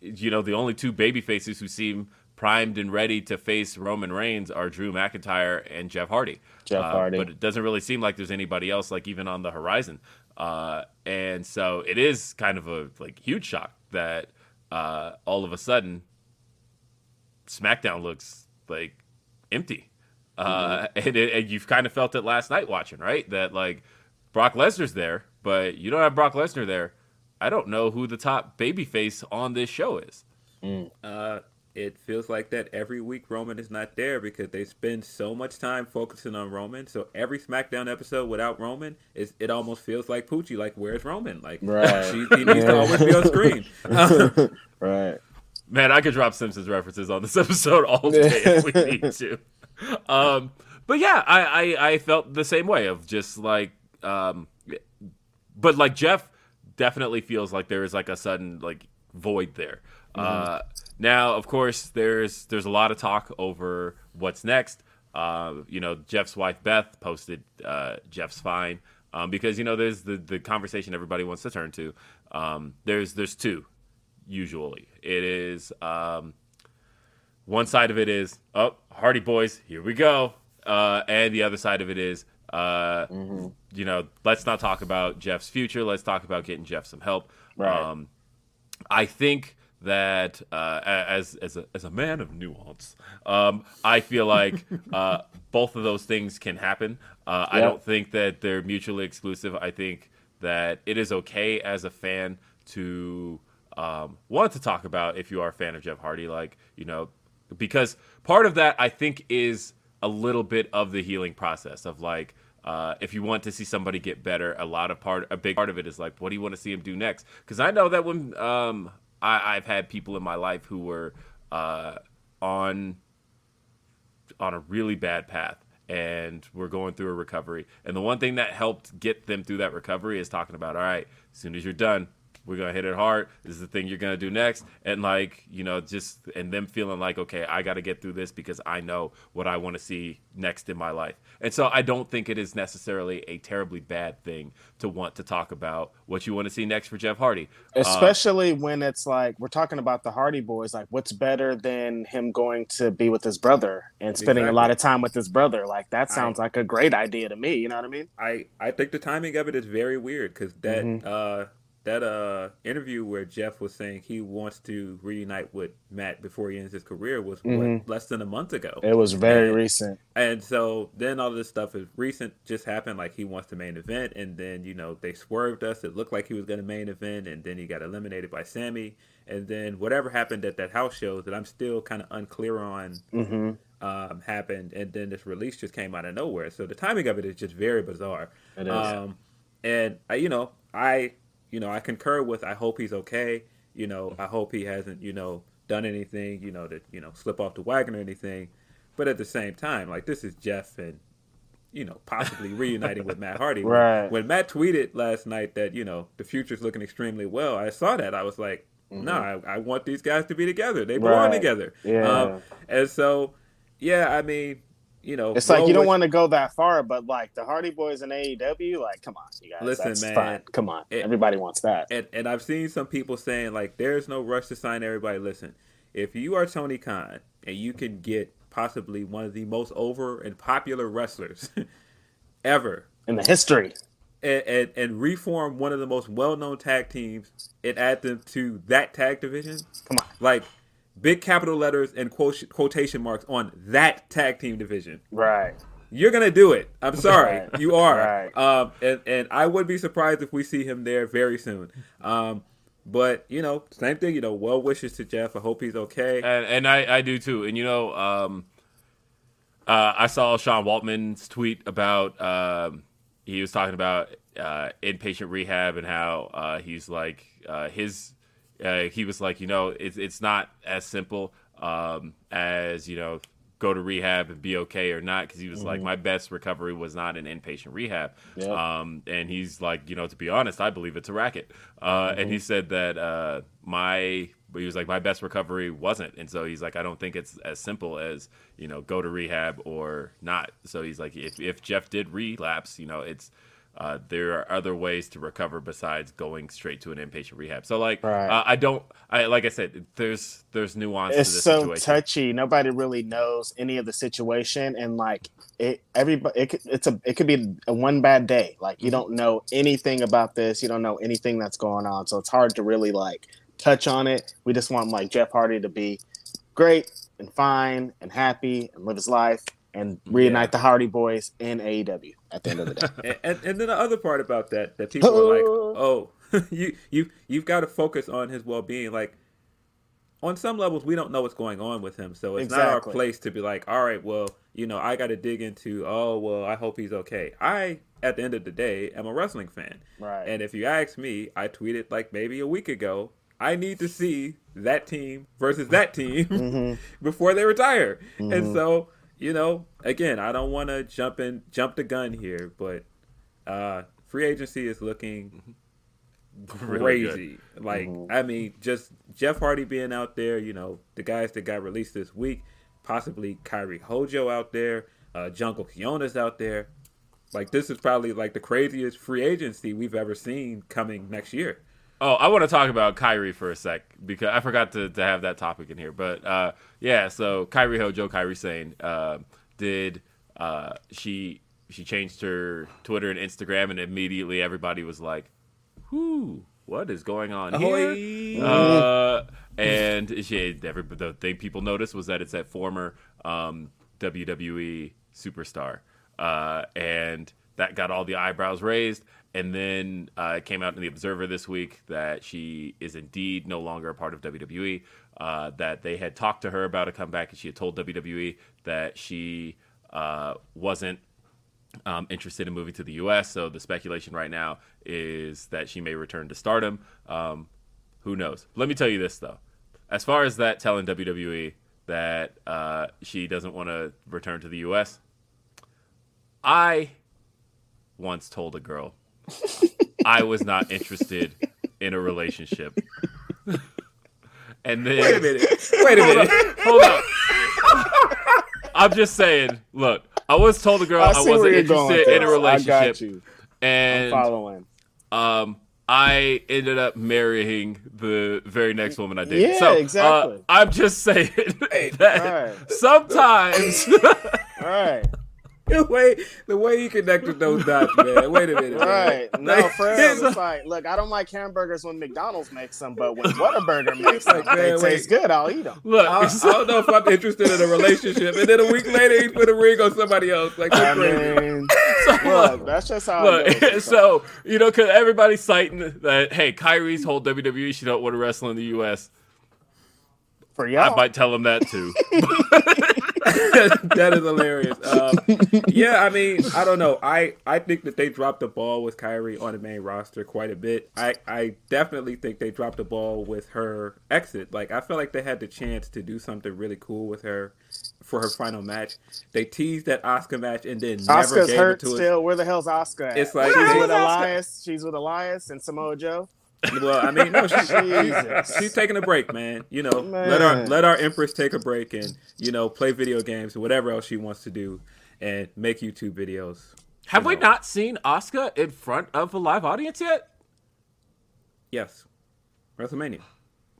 Speaker 2: you know the only two baby faces who seem primed and ready to face Roman Reigns are Drew McIntyre and Jeff Hardy.
Speaker 4: Jeff
Speaker 2: Uh,
Speaker 4: Hardy.
Speaker 2: but it doesn't really seem like there's anybody else like even on the horizon. Uh, and so it is kind of a like huge shock that uh, all of a sudden SmackDown looks like empty. Uh, and, it, and you've kind of felt it last night watching, right? That like Brock Lesnar's there, but you don't have Brock Lesnar there. I don't know who the top babyface on this show is.
Speaker 3: Uh, it feels like that every week Roman is not there because they spend so much time focusing on Roman. So every SmackDown episode without Roman, is it almost feels like Poochie. Like, where's Roman? Like,
Speaker 4: Right.
Speaker 3: she, he needs to always be on screen.
Speaker 4: Right.
Speaker 2: Man, I could drop Simpsons references on this episode all day if we need to. Um, but yeah, I, I, I felt the same way of just like, um, but like Jeff definitely feels like there is like a sudden like void there. Uh, now, of course, there's there's a lot of talk over what's next. Uh, you know, Jeff's wife Beth posted uh, Jeff's fine um, because you know there's the the conversation everybody wants to turn to. Um, there's there's two usually. It is um, one side of it is oh Hardy Boys, here we go, uh, and the other side of it is uh, you know let's not talk about Jeff's future. Let's talk about getting Jeff some help.
Speaker 4: Right.
Speaker 2: Um, I think that uh, as as a, as a man of nuance, um, I feel like uh, both of those things can happen. Uh, I don't think that they're mutually exclusive. I think that it is okay as a fan to um, want to talk about if you are a fan of Jeff Hardy, like you know, because part of that I think is a little bit of the healing process of like uh, if you want to see somebody get better, a lot of part, a big part of it is like, what do you want to see him do next? Because I know that when um, I, have had people in my life who were uh, on on a really bad path and we're going through a recovery. And the one thing that helped get them through that recovery is talking about, all right, as soon as you're done, we're gonna hit it hard. This is the thing you're gonna do next, and like you know, just and them feeling like, okay, I got to get through this because I know what I want to see next in my life. And so I don't think it is necessarily a terribly bad thing to want to talk about what you want to see next for Jeff Hardy,
Speaker 4: uh, especially uh, when it's like we're talking about the Hardy Boys. Like, what's better than him going to be with his brother and spending exactly. a lot of time with his brother? Like, that sounds I, like a great idea to me. You know what I mean?
Speaker 3: I I think the timing of it is very weird because that. Mm-hmm. uh that uh interview where Jeff was saying he wants to reunite with Matt before he ends his career was mm-hmm. what, less than a month ago.
Speaker 4: It was very and, recent.
Speaker 3: And so then all this stuff is recent just happened like he wants to main event and then you know they swerved us. It looked like he was going to main event and then he got eliminated by Sammy and then whatever happened at that house show that I'm still kind of unclear on mm-hmm. um, happened and then this release just came out of nowhere. So the timing of it is just very bizarre.
Speaker 4: It is. Um,
Speaker 3: and I, you know, I you know, I concur with. I hope he's okay. You know, I hope he hasn't, you know, done anything, you know, to you know slip off the wagon or anything. But at the same time, like this is Jeff and you know possibly reuniting with Matt Hardy.
Speaker 4: Right.
Speaker 3: When, Matt tweeted last night that you know the future's looking extremely well, I saw that. I was like, mm-hmm. no, I, I, want these guys to be together. They belong right. together.
Speaker 4: Yeah. Um,
Speaker 3: and so, yeah, I mean, you know,
Speaker 4: it's like you don't want to go that far, but like the Hardy Boys in AEW, like, come on, you guys, listen, that's man, fine. come on, it, everybody wants that.
Speaker 3: And, and I've seen some people saying like, there's no rush to sign everybody. Listen, if you are Tony Khan and you can get possibly one of the most over and popular wrestlers ever
Speaker 4: in the history,
Speaker 3: and, and, and, reform one of the most well-known tag teams and add them to that tag division,
Speaker 4: come on,
Speaker 3: like big capital letters and quotation marks on that tag team division.
Speaker 4: Right.
Speaker 3: You're gonna do it. I'm sorry, right. you are. Right. Um, and and I would be surprised if we see him there very soon. Um, but you know, same thing. You know, well wishes to Jeff. I hope he's okay.
Speaker 2: And, and I I do too. And you know, um, uh, I saw Sean Waltman's tweet about um, he was talking about uh, inpatient rehab and how uh, he's like uh, his uh, he was like, you know, it's it's not as simple um, as you know go to rehab and be okay or not because he was mm-hmm. like my best recovery was not an inpatient rehab yep. um, and he's like you know to be honest i believe it's a racket uh, mm-hmm. and he said that uh, my he was like my best recovery wasn't and so he's like i don't think it's as simple as you know go to rehab or not so he's like if, if jeff did relapse you know it's uh, there are other ways to recover besides going straight to an inpatient rehab. So like right. uh, I don't I like I said there's there's nuance
Speaker 4: it's so
Speaker 2: situation.
Speaker 4: touchy. Nobody really knows any of the situation and like it everybody it, it's a it could be a one bad day. Like you mm-hmm. don't know anything about this, you don't know anything that's going on. So it's hard to really like touch on it. We just want like Jeff Hardy to be great and fine and happy and live his life and reunite yeah. the Hardy Boys in AEW at the end of the day.
Speaker 3: and, and, then the other part about that that people are like, oh, you you you've got to focus on his well being. Like on some levels, we don't know what's going on with him, so it's exactly. not our place to be like, all right, well, you know, I got to dig into. Oh, well, I hope he's okay. I at the end of the day am a wrestling fan,
Speaker 4: right?
Speaker 3: And if you ask me, I tweeted like maybe a week ago. I need to see that team versus that team mm-hmm. before they retire. Mm-hmm. And so you know, again, I don't want to jump in, jump the gun here, but uh, free agency is looking crazy. like, mm-hmm. I mean, just Jeff Hardy being out there, you know, the guys that got released this week, possibly Kairi Hojo out there, uh, Jungle Kyona's out there. Like, this is probably like the craziest free agency we've ever seen coming next year.
Speaker 2: Oh, I want to talk about Kairi for a sec because I forgot to, to have that topic in here. But uh, yeah, so Kairi Hojo, Kairi Sane, uh, did uh, she she changed her Twitter and Instagram, and immediately everybody was like, "Whoo, what is going on
Speaker 3: Ahoy.
Speaker 2: here? Uh, and she, every, the thing people noticed was that it's that former um, WWE superstar, uh, and that got all the eyebrows raised. And then uh, it came out in the Observer this week that she is indeed no longer a part of WWE. Uh, that they had talked to her about a comeback, and she had told WWE that she uh, wasn't um, interested in moving to the U.S. So the speculation right now is that she may return to Stardom. Um, who knows? Let me tell you this though, as far as that telling WWE that uh, she doesn't want to return to the U.S., I once told a girl I was not interested in a relationship. and then
Speaker 3: Wait a minute. Wait a minute.
Speaker 2: hold up. I'm just saying. Look, I was told a girl
Speaker 4: I
Speaker 2: I, wasn't interested in a relationship, and
Speaker 4: Following.
Speaker 2: um, I ended up marrying the very next woman I dated.
Speaker 4: Yeah,
Speaker 2: so,
Speaker 4: exactly.
Speaker 2: Uh, I'm just saying that
Speaker 4: Right.
Speaker 2: sometimes.
Speaker 4: All right.
Speaker 3: the way the way you connected those dots, man. Wait a minute. man.
Speaker 4: Right. No,
Speaker 3: Like,
Speaker 4: for real. It's like, look, I don't like hamburgers when McDonald's makes them, but when Whataburger makes them,
Speaker 3: Like,
Speaker 4: they
Speaker 3: man,
Speaker 4: taste
Speaker 3: wait.
Speaker 4: good. I'll eat them.
Speaker 2: Look,
Speaker 3: I, I don't know if I'm interested in a relationship. And then a week later, he put a ring on somebody else. Like,
Speaker 4: I mean, look, that's just how it
Speaker 2: Look,
Speaker 4: goes.
Speaker 2: so you know, because everybody's citing that, hey, Kairi's whole WWE, she don't want to wrestle in the U.S.
Speaker 4: for y'all, I
Speaker 2: might tell him that too.
Speaker 3: that is hilarious. Um, yeah, I mean, I don't know. I, I think that they dropped the ball with Kairi on the main roster quite a bit. I, I definitely think they dropped the ball with her exit. Like, I feel like they had the chance to do something really cool with her for her final match. They teased that Oscar match and then never
Speaker 4: Oscar's
Speaker 3: gave
Speaker 4: hurt
Speaker 3: it to us.
Speaker 4: still. Where the hell's Oscar? At?
Speaker 3: It's like-
Speaker 4: she's with
Speaker 3: Oscar?
Speaker 4: Elias. She's with Elias and Samoa Joe.
Speaker 3: Well, I mean, no, she,
Speaker 4: Jesus.
Speaker 3: she's taking a break, man. You know, let our let our Empress take a break and you know play video games or whatever else she wants to do, and make YouTube videos.
Speaker 2: Have
Speaker 3: You
Speaker 2: we
Speaker 3: know.
Speaker 2: not seen Oscar in front of a live audience yet?
Speaker 3: Yes, WrestleMania.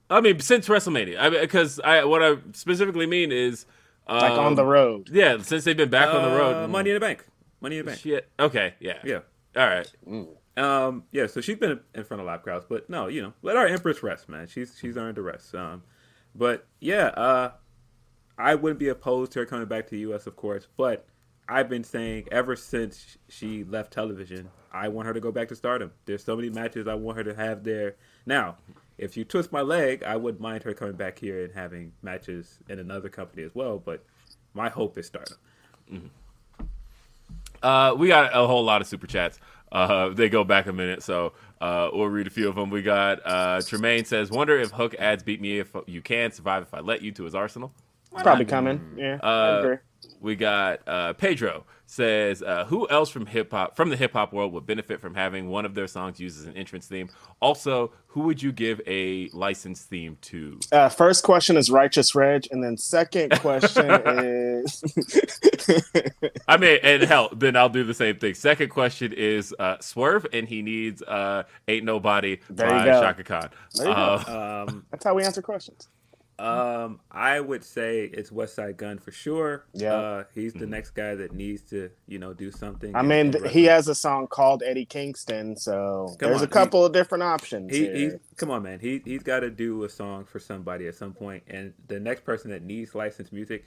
Speaker 2: I mean, since WrestleMania, I because I what I specifically mean is um,
Speaker 4: Like on the road.
Speaker 2: Yeah, since they've been back on the road.
Speaker 3: Uh, Money in the Bank. Money in the Bank.
Speaker 2: Shit. Okay. Yeah.
Speaker 3: Yeah.
Speaker 2: All right.
Speaker 3: Um. Yeah. So she's been in front of live crowds, but no, you know, let our Empress rest, man. She's she's earned a rest. Um. But yeah. Uh. I wouldn't be opposed to her coming back to the U.S. Of course, but I've been saying ever since she left television, I want her to go back to Stardom. There's so many matches I want her to have there. Now, if you twist my leg, I wouldn't mind her coming back here and having matches in another company as well. But my hope is Stardom.
Speaker 2: Uh, we got a whole lot of super chats. Uh, they go back a minute, so uh, we'll read a few of them. We got uh, Tremaine says, "Wonder if Hook adds beat me if you can survive if I let you to his arsenal."
Speaker 4: It's probably coming. Yeah, I
Speaker 2: Uh,
Speaker 4: agree.
Speaker 2: We got uh, Pedro says, uh, "Who else from hip hop from the hip hop world would benefit from having one of their songs used as an entrance theme? Also, who would you give a license theme to?"
Speaker 4: Uh, first question is Righteous Reg, and then second question is
Speaker 2: I mean, and hell, then I'll do the same thing. Second question is uh, Swerve, and he needs uh, "Ain't Nobody"
Speaker 4: There
Speaker 2: by. Chaka Khan.
Speaker 4: There you go.
Speaker 2: Uh,
Speaker 3: Um.
Speaker 4: that's how we answer questions.
Speaker 3: Um, I would say it's Westside Gunn for sure.
Speaker 4: Yeah.
Speaker 3: uh, he's the next guy that needs to, you know, do something.
Speaker 4: I mean,
Speaker 3: in
Speaker 4: th-
Speaker 3: wrestling.
Speaker 4: he has a song called Eddie Kingston, so
Speaker 3: Come
Speaker 4: there's
Speaker 3: on,
Speaker 4: a couple of different options.
Speaker 3: He, he's come on, man. He he's got to do a song for somebody at some point, and the next person that needs licensed music.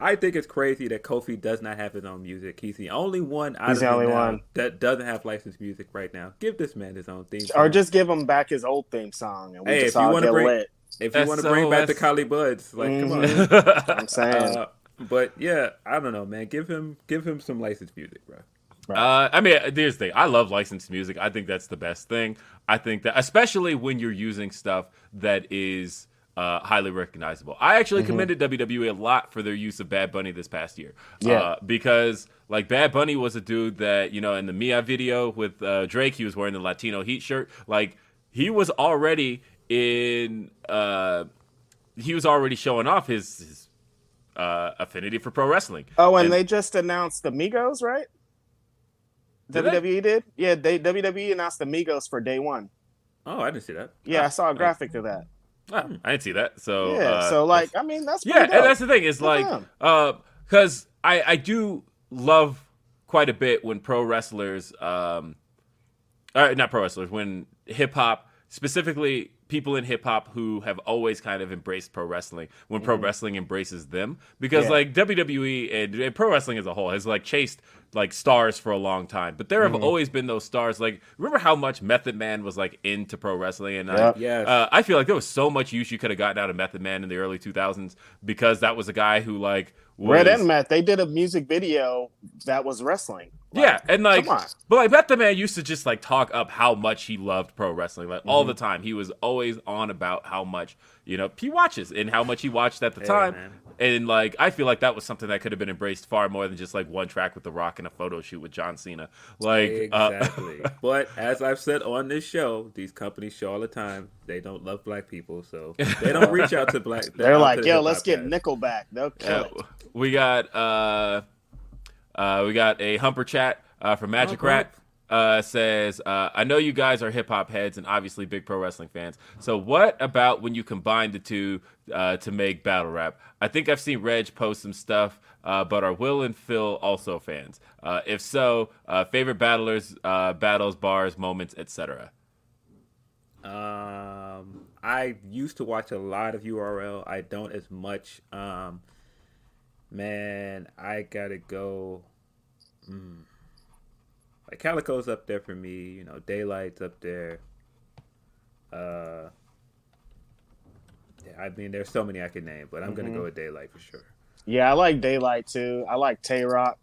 Speaker 3: I think it's crazy that Kofi does not have his own music. He's the only one out
Speaker 4: He's the only one.
Speaker 3: that doesn't have licensed music right now. Give this man his own theme.
Speaker 4: or just give him back his old theme song, and we
Speaker 3: Hey,
Speaker 4: just all get
Speaker 3: bring-
Speaker 4: lit.
Speaker 3: If you want to bring back the
Speaker 2: SOS.
Speaker 3: Kali Buds, like come on.
Speaker 4: Mhm. I'm saying.
Speaker 3: Uh, but yeah, I don't know, man. Give him give him some licensed music, bro.
Speaker 2: Uh, I mean, here's the thing. I love licensed music. I think that's the best thing. I think that, especially when you're using stuff that is uh, highly recognizable. I actually
Speaker 4: Mm-hmm.
Speaker 2: commended WWE a lot for their use of Bad Bunny this past year.
Speaker 4: Yeah.
Speaker 2: Uh, because, like, Bad Bunny was a dude that, you know, in the Mia video with uh, Drake, he was wearing the Latino Heat shirt. Like, he was already in, uh, he was already showing off his, his uh, affinity for pro wrestling.
Speaker 4: Oh, and,
Speaker 2: and-
Speaker 4: they just announced the Migos, right?
Speaker 2: Did they?
Speaker 4: WWE did. Yeah, they WWE announced the Migos for day one.
Speaker 3: Oh, I didn't see that.
Speaker 4: Yeah, I saw a graphic of that.
Speaker 2: Ah, I didn't see that. So,
Speaker 4: Yeah,
Speaker 2: uh,
Speaker 4: so like, I mean, that's
Speaker 2: yeah
Speaker 4: pretty
Speaker 2: and that's the thing is like
Speaker 4: for
Speaker 2: uh because i i do love quite a bit when pro wrestlers um uh, not pro wrestlers when hip-hop specifically people in hip hop who have always kind of embraced pro wrestling when pro wrestling embraces them because
Speaker 4: Yeah.
Speaker 2: like WWE and, and pro wrestling as a whole has like chased like stars for a long time but there have always been those stars like remember how much Method Man was like into pro wrestling and
Speaker 4: Yep.
Speaker 2: I,
Speaker 3: Yes.
Speaker 2: uh, I feel like there was so much use you could have gotten out of Method Man in the early 2000s because that was a guy who like was,
Speaker 4: Red and Meth, they did a music video that was wrestling.
Speaker 2: yeah, and like, but like Method Man used to just like talk up how much he loved pro wrestling, like all the
Speaker 3: Mm-hmm.
Speaker 2: time. He was always on about how much you know he watches and how much he watched at the
Speaker 3: Yeah,
Speaker 2: time.
Speaker 3: man.
Speaker 2: And like, I feel like that was something that could have been embraced far more than just like one track with The Rock and a photo shoot with John Cena. Like, uh,
Speaker 3: Exactly. but as I've said on this show, these companies show all the time they don't love black people, so they don't reach out to black.
Speaker 4: They're
Speaker 3: out
Speaker 4: like, yo, let's get
Speaker 3: guys.
Speaker 4: Nickelback. They'll kill
Speaker 2: uh,
Speaker 4: it.
Speaker 2: we got uh, uh, we got a humper chat uh, from Magic
Speaker 3: Hump,
Speaker 2: Rat. Uh, says, uh, I know you guys are hip hop heads and obviously big pro wrestling fans. So, what about when you combine the two uh, to make battle rap? I think I've seen Reg post some stuff, uh, but are Will and Phil also fans? Uh, if so, uh, favorite battlers, battles, bars, moments, etc.
Speaker 3: Um, I used to watch a lot of URL. I don't as much. Um, man, I gotta go. Mm. Like Calicoe's up there for me. You know, Daylyt's up there. Uh, yeah, I mean, there's so many I could name, but I'm gonna go with Daylyt for sure.
Speaker 4: Yeah, I like Daylyt too. I like Tay Rock.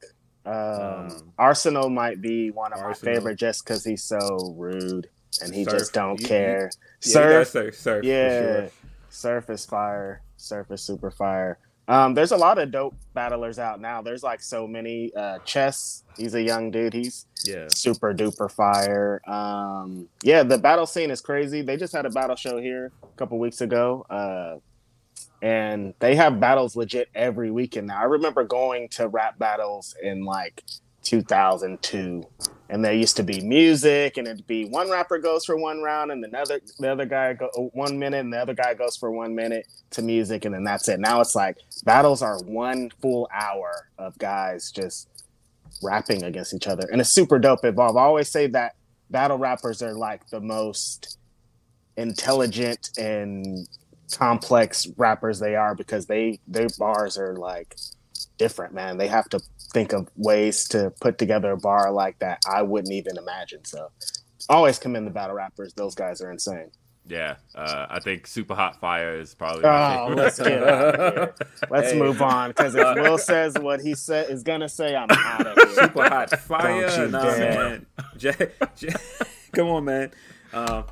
Speaker 4: Um,
Speaker 3: Um,
Speaker 4: Arsonal might be one of
Speaker 3: Arsonal.
Speaker 4: my favorite just because he's so rude and he
Speaker 3: Surf.
Speaker 4: just don't
Speaker 3: You-
Speaker 4: care.
Speaker 3: Yeah, you
Speaker 4: Surf,
Speaker 3: surf, surf for
Speaker 4: yeah,
Speaker 3: sure.
Speaker 4: Surf is fire. Surf is super fire. Um, there's a lot of dope battlers out now. There's like so many. Uh, Chess, he's a young dude. He's
Speaker 3: Yeah.
Speaker 4: super duper fire. Um, yeah, the battle scene is crazy. They just had a battle show here a couple weeks ago, uh, and they have battles legit every weekend now. I remember going to rap battles in like 2002, and there used to be music, and it'd be one rapper goes for one round, and another the other guy go oh, one minute, and the other guy goes for one minute to music, and then that's it. Now it's like battles are one full hour of guys just rapping against each other and it's super dope. Evolve i always say that battle rappers are like the most intelligent and complex rappers they are because they their bars are like different man. They have to think of ways to put together a bar like that i wouldn't even imagine so always commend the battle rappers those guys are insane
Speaker 2: Yeah, uh, I think Super Hot Fire is probably
Speaker 4: oh let's get out of here let's
Speaker 3: Hey.
Speaker 4: move on because if will says what he said is gonna say i'm out of here
Speaker 3: Super hot fire. Nah, man. Jay, Jay, come on, man. Um,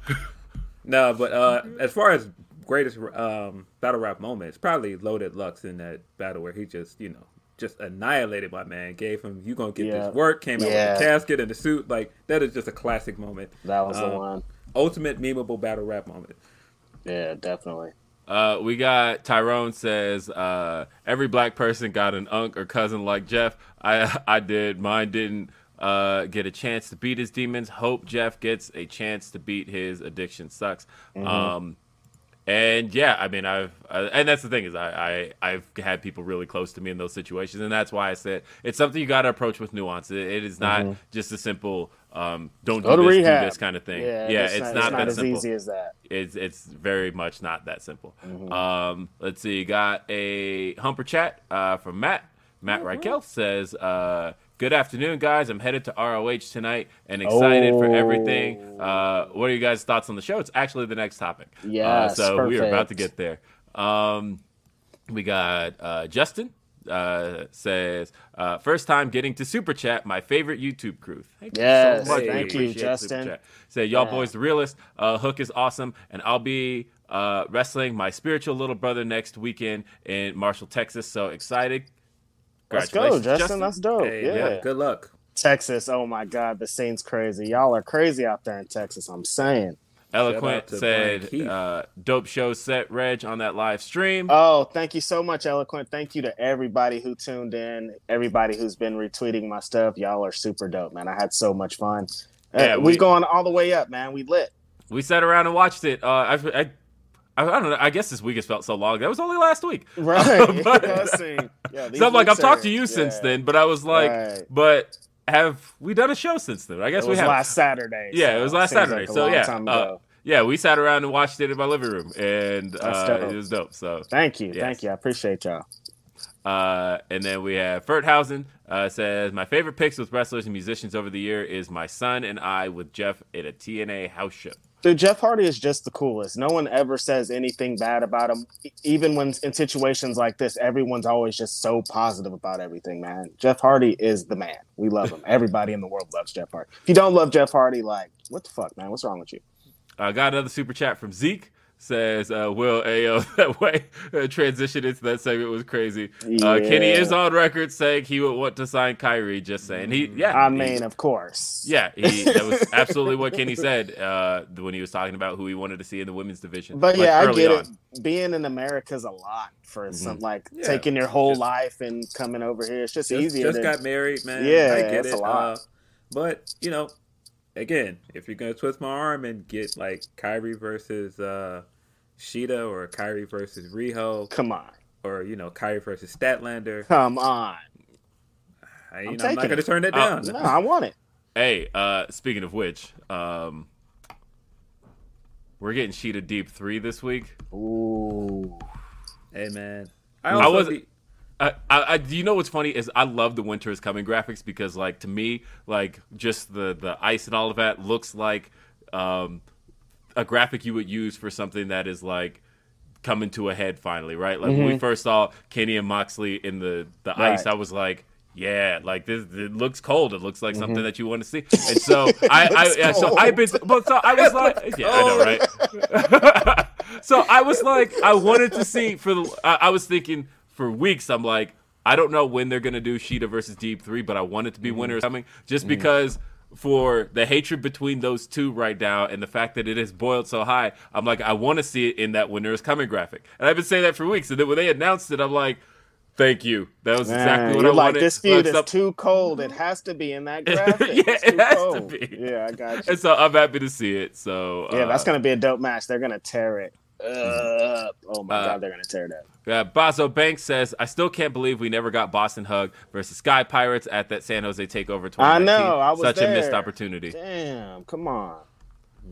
Speaker 3: no, but uh, as far as greatest um, battle rap moments, probably Loaded Lux in that battle where he just, you know, just annihilated my man. Gave him, you gonna get
Speaker 4: Yeah.
Speaker 3: this work. Came out
Speaker 4: Yeah.
Speaker 3: with the casket and the suit. Like that is just a classic moment.
Speaker 4: that was the
Speaker 3: Um,
Speaker 4: one
Speaker 3: Ultimate memeable battle rap moment.
Speaker 4: yeah definitely
Speaker 2: Uh, we got Tyrone says uh, every black person got an unc or cousin like Jeff. I I did. Mine didn't uh, get a chance to beat his demons. Hope Jeff gets a chance to beat his addiction. Sucks. Um, and yeah, I mean, I've uh, and that's the thing is I, I I've had people really close to me in those situations, and that's why I said it's something you got to approach with nuance. It, it is not just a simple um, don't do this, do this kind of thing.
Speaker 4: Yeah,
Speaker 2: Yeah,
Speaker 4: it's,
Speaker 2: it's,
Speaker 4: not,
Speaker 2: not,
Speaker 4: it's not
Speaker 2: that
Speaker 4: as
Speaker 2: simple
Speaker 4: easy as that.
Speaker 2: it's it's very much not that simple.
Speaker 4: Mm-hmm.
Speaker 2: Um, let's see, got a humper chat uh, from Matt. Matt
Speaker 4: Mm-hmm.
Speaker 2: Reichel says, uh, "Good afternoon, guys. I'm headed to ROH tonight and excited for everything. Uh, what are you guys' thoughts on the show? It's actually the next topic. uh,
Speaker 4: Yes,
Speaker 2: so we are about to get there. Um, we got uh, Justin." Uh, says uh, first time getting to super chat my favorite YouTube crew. Thank
Speaker 4: Yes,
Speaker 2: you so much.
Speaker 3: Thank
Speaker 4: you, Justin.
Speaker 2: Say y'all
Speaker 4: Yeah.
Speaker 2: boys the realest. Uh, Hook is awesome, and I'll be uh, wrestling my spiritual little brother next weekend in Marshall, Texas. So excited!
Speaker 4: Let's go,
Speaker 2: Congratulations,
Speaker 4: Justin. That's dope.
Speaker 3: Hey,
Speaker 4: yeah.
Speaker 3: yeah. Good luck.
Speaker 4: Texas. Oh my God, the scene's crazy. Y'all are crazy out there in Texas. I'm saying.
Speaker 2: Eloquent said, uh, "Dope show set Reg on that live stream."
Speaker 4: Oh, thank you so much, Eloquent. Thank you to everybody who tuned in, everybody who's been retweeting my stuff. Y'all are super dope, man. I had so much fun. Uh,
Speaker 2: Yeah,
Speaker 4: we,
Speaker 2: we-
Speaker 4: going all the way up, man. We lit.
Speaker 2: we sat around and watched it. Uh, I, I, I, I don't know. I guess this week has felt so long. That was only last week.
Speaker 4: Right.
Speaker 2: But-
Speaker 4: Yeah,
Speaker 2: so I'm like, I've talked to you since then, but I was like,
Speaker 4: Right.
Speaker 2: but have we done a show since then? I guess
Speaker 4: It
Speaker 2: we
Speaker 4: was
Speaker 2: have.
Speaker 4: last Saturday.
Speaker 2: Yeah,
Speaker 4: so
Speaker 2: it was last Saturday.
Speaker 4: like
Speaker 2: so yeah, uh, yeah, we sat around and watched it in my living room, and uh, it was dope. So,
Speaker 4: Thank you,
Speaker 2: Yes.
Speaker 4: thank you. I appreciate y'all.
Speaker 2: uh, and then we have Ferthausen uh, says my favorite picks with wrestlers and musicians over the year is my son and I with Jeff at a TNA house show.
Speaker 4: Dude, Jeff Hardy is just the coolest. No one ever says anything bad about him. Even when in situations like this, everyone's always just so positive about everything, man. Jeff Hardy is the man. We love him. Everybody in the world loves Jeff Hardy. If you don't love Jeff Hardy, like, what the fuck, man? What's wrong with you?
Speaker 2: I got another super chat from Zeke. Says uh, Will Ayo that way uh, transition into that segment was crazy. Uh, Kenny is on record saying he would want to sign Kairi. Just saying he yeah.
Speaker 4: I
Speaker 2: he-
Speaker 4: mean, of course.
Speaker 2: yeah, he, that was absolutely what Kenny said uh, when he was talking about who he wanted to see in the women's division.
Speaker 4: But
Speaker 2: like,
Speaker 4: yeah, I get
Speaker 2: on.
Speaker 4: it. Being in America is a lot for some like
Speaker 3: Yeah.
Speaker 4: taking your whole
Speaker 3: Just-
Speaker 4: life and coming over here. It's just,
Speaker 3: just,
Speaker 4: easier.
Speaker 3: just
Speaker 4: to,
Speaker 3: got married, man.
Speaker 4: Yeah,
Speaker 3: I get it.
Speaker 4: a lot.
Speaker 3: Uh, but you know, again, if you're gonna twist my arm and get like Kairi versus uh, Shida or Kairi versus Riho
Speaker 4: Come on,
Speaker 3: or you know Kairi versus Statlander,
Speaker 4: come on.
Speaker 3: I, you
Speaker 4: I'm
Speaker 3: know, I'm not gonna turn that
Speaker 2: Uh,
Speaker 3: down.
Speaker 4: No, I want it.
Speaker 2: Hey, uh, speaking of which, um, we're getting Shida Deeb three this week.
Speaker 4: Ooh.
Speaker 3: Hey man, I,
Speaker 2: I was-
Speaker 3: be-
Speaker 2: I, I, I, do you know what's funny is I love the winter is coming graphics because like to me like just the the ice and all of that looks like um, a graphic you would use for something that is like coming to a head finally right? Like when we first saw Kenny and Moxley in the the ice I was like yeah like this it looks cold. It looks like something that you want to see. And so I I yeah, so I've been but so I was like yeah I know right? So I was like, I wanted to see for the. I, I was thinking for weeks. I'm like, I don't know when they're gonna do Shida versus Deeb Three, but I want it to be winter is coming, just because for the hatred between those two right now and the fact that it has boiled so high. I'm like, I want to see it in that winter is coming graphic, and I've been saying that for weeks. And then when they announced it, I'm like. Thank you. That was exactly
Speaker 4: Man,
Speaker 2: what I
Speaker 4: like
Speaker 2: wanted.
Speaker 4: this feud
Speaker 2: Like,
Speaker 4: is too cold. It has to be in that graphic.
Speaker 2: Yeah,
Speaker 4: It's
Speaker 2: it
Speaker 4: too
Speaker 2: has to
Speaker 4: cold.
Speaker 2: be.
Speaker 4: Yeah, I got you.
Speaker 2: and so I'm happy to see it. So
Speaker 4: Yeah,
Speaker 2: uh,
Speaker 4: that's gonna be a dope match. They're gonna tear it up. Oh my
Speaker 2: Uh,
Speaker 4: god, they're gonna tear it up.
Speaker 2: Uh, Bazo Banks says, I still can't believe we never got Boss 'n' Hug versus Sky Pirates at that San Jose Takeover 2019.
Speaker 4: I know, I was
Speaker 2: Such a missed opportunity.
Speaker 4: Damn, come on.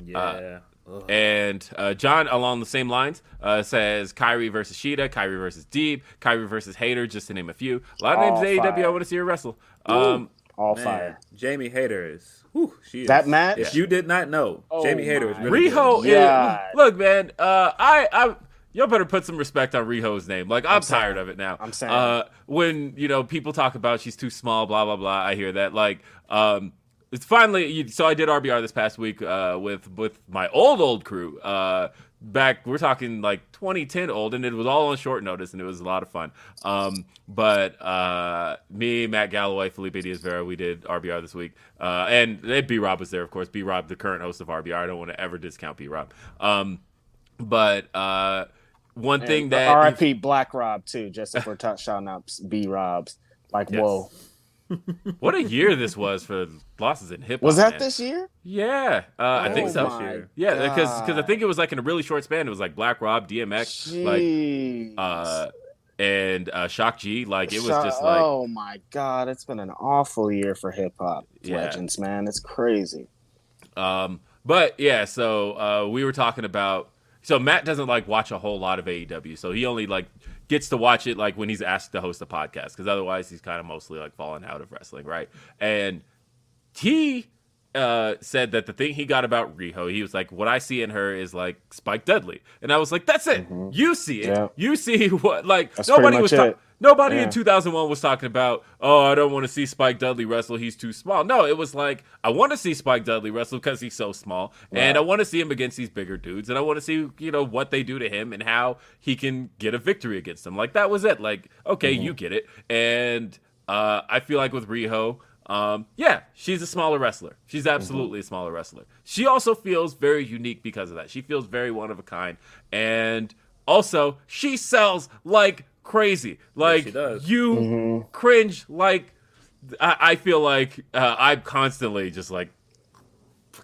Speaker 3: yeah. Ugh.
Speaker 2: And uh, John, along the same lines, uh, says Kairi versus Shida, Kairi versus Deeb, Kairi versus Hayter, just to name a few. A lot of
Speaker 4: All
Speaker 2: names in AEW I want to see her wrestle. Um,
Speaker 4: All
Speaker 3: Man,
Speaker 4: fire.
Speaker 3: Jamie Hayter is. Whew, she is.
Speaker 4: That match?
Speaker 3: If you did not know,
Speaker 4: Oh
Speaker 3: Jamie Hayter is really
Speaker 2: Riho,
Speaker 3: good.
Speaker 4: Yeah.
Speaker 2: is, look, man, uh, I, I, y'all better put some respect on Riho's name. Like, I'm,
Speaker 4: saying.
Speaker 2: tired of it now.
Speaker 4: I'm saying.
Speaker 2: Uh, when you know people talk about she's too small, blah blah blah. I hear that. Like, um, it's finally. So I did RBR this past week uh, with with my old old crew. Uh, back we're talking like 2010 old, and it was all on short notice, and it was a lot of fun. Um, but uh, me, Matt Galloway, Felipe Diaz-Vera, we did RBR this week, uh, and B Rob was there, of course. B Rob, the current host of RBR. I don't want to ever discount B Rob. Um, but uh, one thing that
Speaker 4: R.I.P. Black Rob too. Just if we're t- shouting out B Robs. Like
Speaker 2: Yes.
Speaker 4: whoa,
Speaker 2: what a year this was for losses in hip hop.
Speaker 4: was that
Speaker 2: man.
Speaker 4: this year?
Speaker 2: Yeah, uh, I think
Speaker 4: Oh
Speaker 2: so.
Speaker 4: my
Speaker 2: Yeah, because because I think it was like in a really short span. It was like Black Rob, DMX, like uh, and uh, Shock G. Like it was
Speaker 4: Shut-
Speaker 2: just like
Speaker 4: oh my god, it's been an awful year for hip hop
Speaker 2: Yeah.
Speaker 4: legends, man. It's crazy.
Speaker 2: Um, but yeah, so uh, we were talking about. So Matt doesn't like watch a whole lot of AEW, so he only like gets to watch it like when he's asked to host a podcast, because otherwise he's kind of mostly like falling out of wrestling, right? And he uh, said that the thing he got about Riho, he was like, "What I see in her is like Spike Dudley," and I was like, "That's it. You see it.
Speaker 4: Yeah.
Speaker 2: You see what like
Speaker 4: That's
Speaker 2: nobody was talking." Nobody
Speaker 4: Yeah.
Speaker 2: in 2001 was talking about, oh, I don't want to see Spike Dudley wrestle. He's too small. No, it was like, I want to see Spike Dudley wrestle because he's so small. And I want to see him against these bigger dudes. And I want to see, you know, what they do to him and how he can get a victory against them. Like, that was it. Like, okay,
Speaker 4: Mm-hmm.
Speaker 2: you get it. And uh, I feel like with Riho, um, yeah, she's a smaller wrestler. She's absolutely
Speaker 4: Mm-hmm.
Speaker 2: a smaller wrestler. She also feels very unique because of that. She feels very one of a kind. And also, she sells like crazy. Like,
Speaker 3: she does.
Speaker 2: you
Speaker 4: Mm-hmm.
Speaker 2: cringe like I, I feel like uh, I'm constantly just like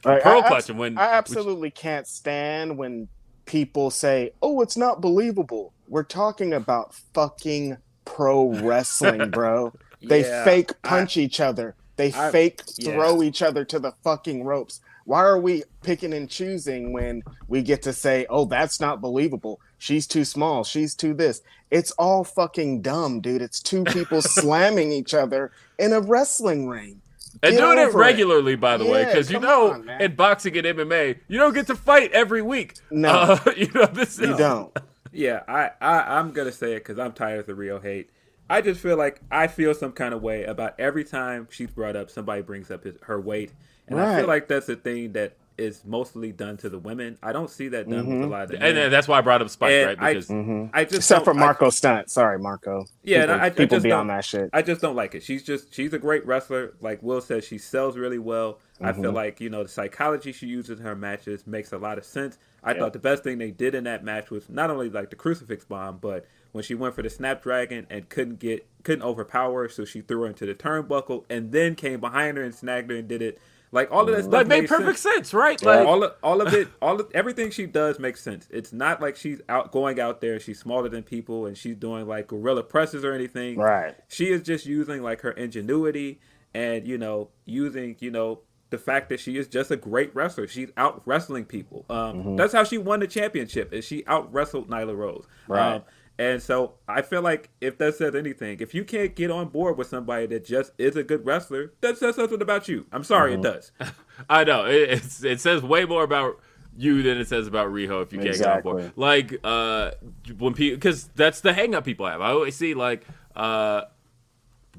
Speaker 4: Like,
Speaker 2: pearl
Speaker 4: I, abs-
Speaker 2: clutching when
Speaker 4: I absolutely can't stand when people say, "Oh, it's not believable." We're talking about fucking pro wrestling, bro. They
Speaker 3: Yeah,
Speaker 4: fake
Speaker 3: I-
Speaker 4: punch each other. They
Speaker 3: I-
Speaker 4: fake
Speaker 3: yeah.
Speaker 4: throw each other to the fucking ropes. Why are we picking and choosing when we get to say, "Oh, that's not believable. She's too small. She's too this." It's all fucking dumb, dude. It's two people slamming each other in a wrestling ring.
Speaker 2: And
Speaker 4: Get
Speaker 2: doing it
Speaker 4: over
Speaker 2: regularly, by the way, because you know,
Speaker 4: on,
Speaker 2: in boxing and MMA, you don't get to fight every week.
Speaker 4: No.
Speaker 2: Uh, you know this
Speaker 4: You
Speaker 2: is
Speaker 4: don't.
Speaker 3: Yeah, I, I I'm gonna say it because I'm tired of the real hate. I just feel like I feel some kind of way about every time she's brought up, somebody brings up his, her weight, and I feel like that's a thing that is mostly done to the women. I don't see that done with a lot of the
Speaker 2: and,
Speaker 3: men.
Speaker 2: and that's why I brought up Spike,
Speaker 3: And
Speaker 2: right?
Speaker 3: I-
Speaker 2: Because
Speaker 3: I just
Speaker 4: Except for
Speaker 3: don't- I-
Speaker 4: Marko Stunt. Sorry, Marko.
Speaker 3: Yeah,
Speaker 4: people,
Speaker 3: and I, I
Speaker 4: people
Speaker 3: just
Speaker 4: be
Speaker 3: don't,
Speaker 4: on that shit.
Speaker 3: I just don't like it. She's just she's a great wrestler. Like Will says, she sells really well. I
Speaker 4: Mm-hmm.
Speaker 3: feel like you know the psychology she uses in her matches makes a lot of sense. I thought the best thing they did in that match was not only like the crucifix bomb, but when she went for the snapdragon and couldn't get couldn't overpower, her, so she threw her into the turnbuckle and then came behind her and snagged her and did it. Like all of that stuff
Speaker 2: that made perfect sense, right? Like,
Speaker 3: all of, all of it, all of everything she does makes sense. It's not like she's out going out there. She's smaller than people, and she's doing like gorilla presses or anything.
Speaker 4: Right.
Speaker 3: She is just using like her ingenuity and you know using you know the fact that she is just a great wrestler. She's out wrestling people. Um,
Speaker 4: Mm-hmm.
Speaker 3: That's how she won the championship. Is she out wrestled Nyla Rose?
Speaker 4: Right.
Speaker 3: Um, and so I feel like if that says anything, if you can't get on board with somebody that just is a good wrestler, that says something about you. I'm sorry,
Speaker 4: Mm-hmm.
Speaker 3: it does.
Speaker 2: I know it, it's, it says way more about you than it says about Riho if you can't get on board. Like uh, when people, because that's the hang up people have. I always see like uh,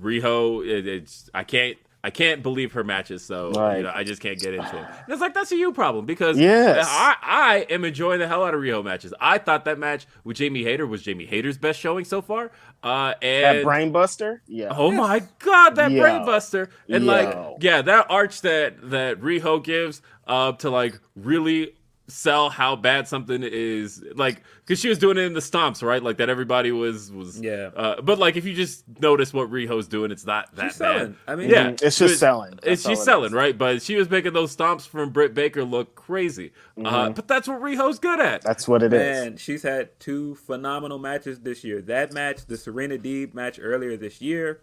Speaker 2: Riho. It, it's I can't. I can't believe her matches, so
Speaker 4: Right.
Speaker 2: you know I just can't get into it. And it's like that's a you problem because
Speaker 4: Yes.
Speaker 2: I, I am enjoying the hell out of Riho matches. I thought that match with Jamie Hayter was Jamie Hayter's best showing so far. Uh, and
Speaker 4: that brainbuster? Yeah.
Speaker 2: Oh my god, that
Speaker 4: Yo.
Speaker 2: brainbuster! And
Speaker 4: Yo.
Speaker 2: like, yeah, that arch that that Riho gives uh, to like really sell how bad something is, like, because she was doing it in the stomps, right? Like that everybody was was
Speaker 3: Yeah.
Speaker 2: Uh, but like, if you just notice what Riho's doing, it's not that
Speaker 3: She's
Speaker 2: bad.
Speaker 3: selling. I mean-
Speaker 2: yeah,
Speaker 4: Mhm. It's just
Speaker 2: was-
Speaker 4: selling.
Speaker 2: It's
Speaker 4: That's all
Speaker 2: she's
Speaker 4: it
Speaker 2: selling,
Speaker 4: is.
Speaker 2: right? But she was making those stomps from Britt Baker look crazy. Uh, but that's what Riho's good at.
Speaker 4: That's what it is.
Speaker 3: Man, she's had two phenomenal matches this year. That match, the Serena Deeb match earlier this year.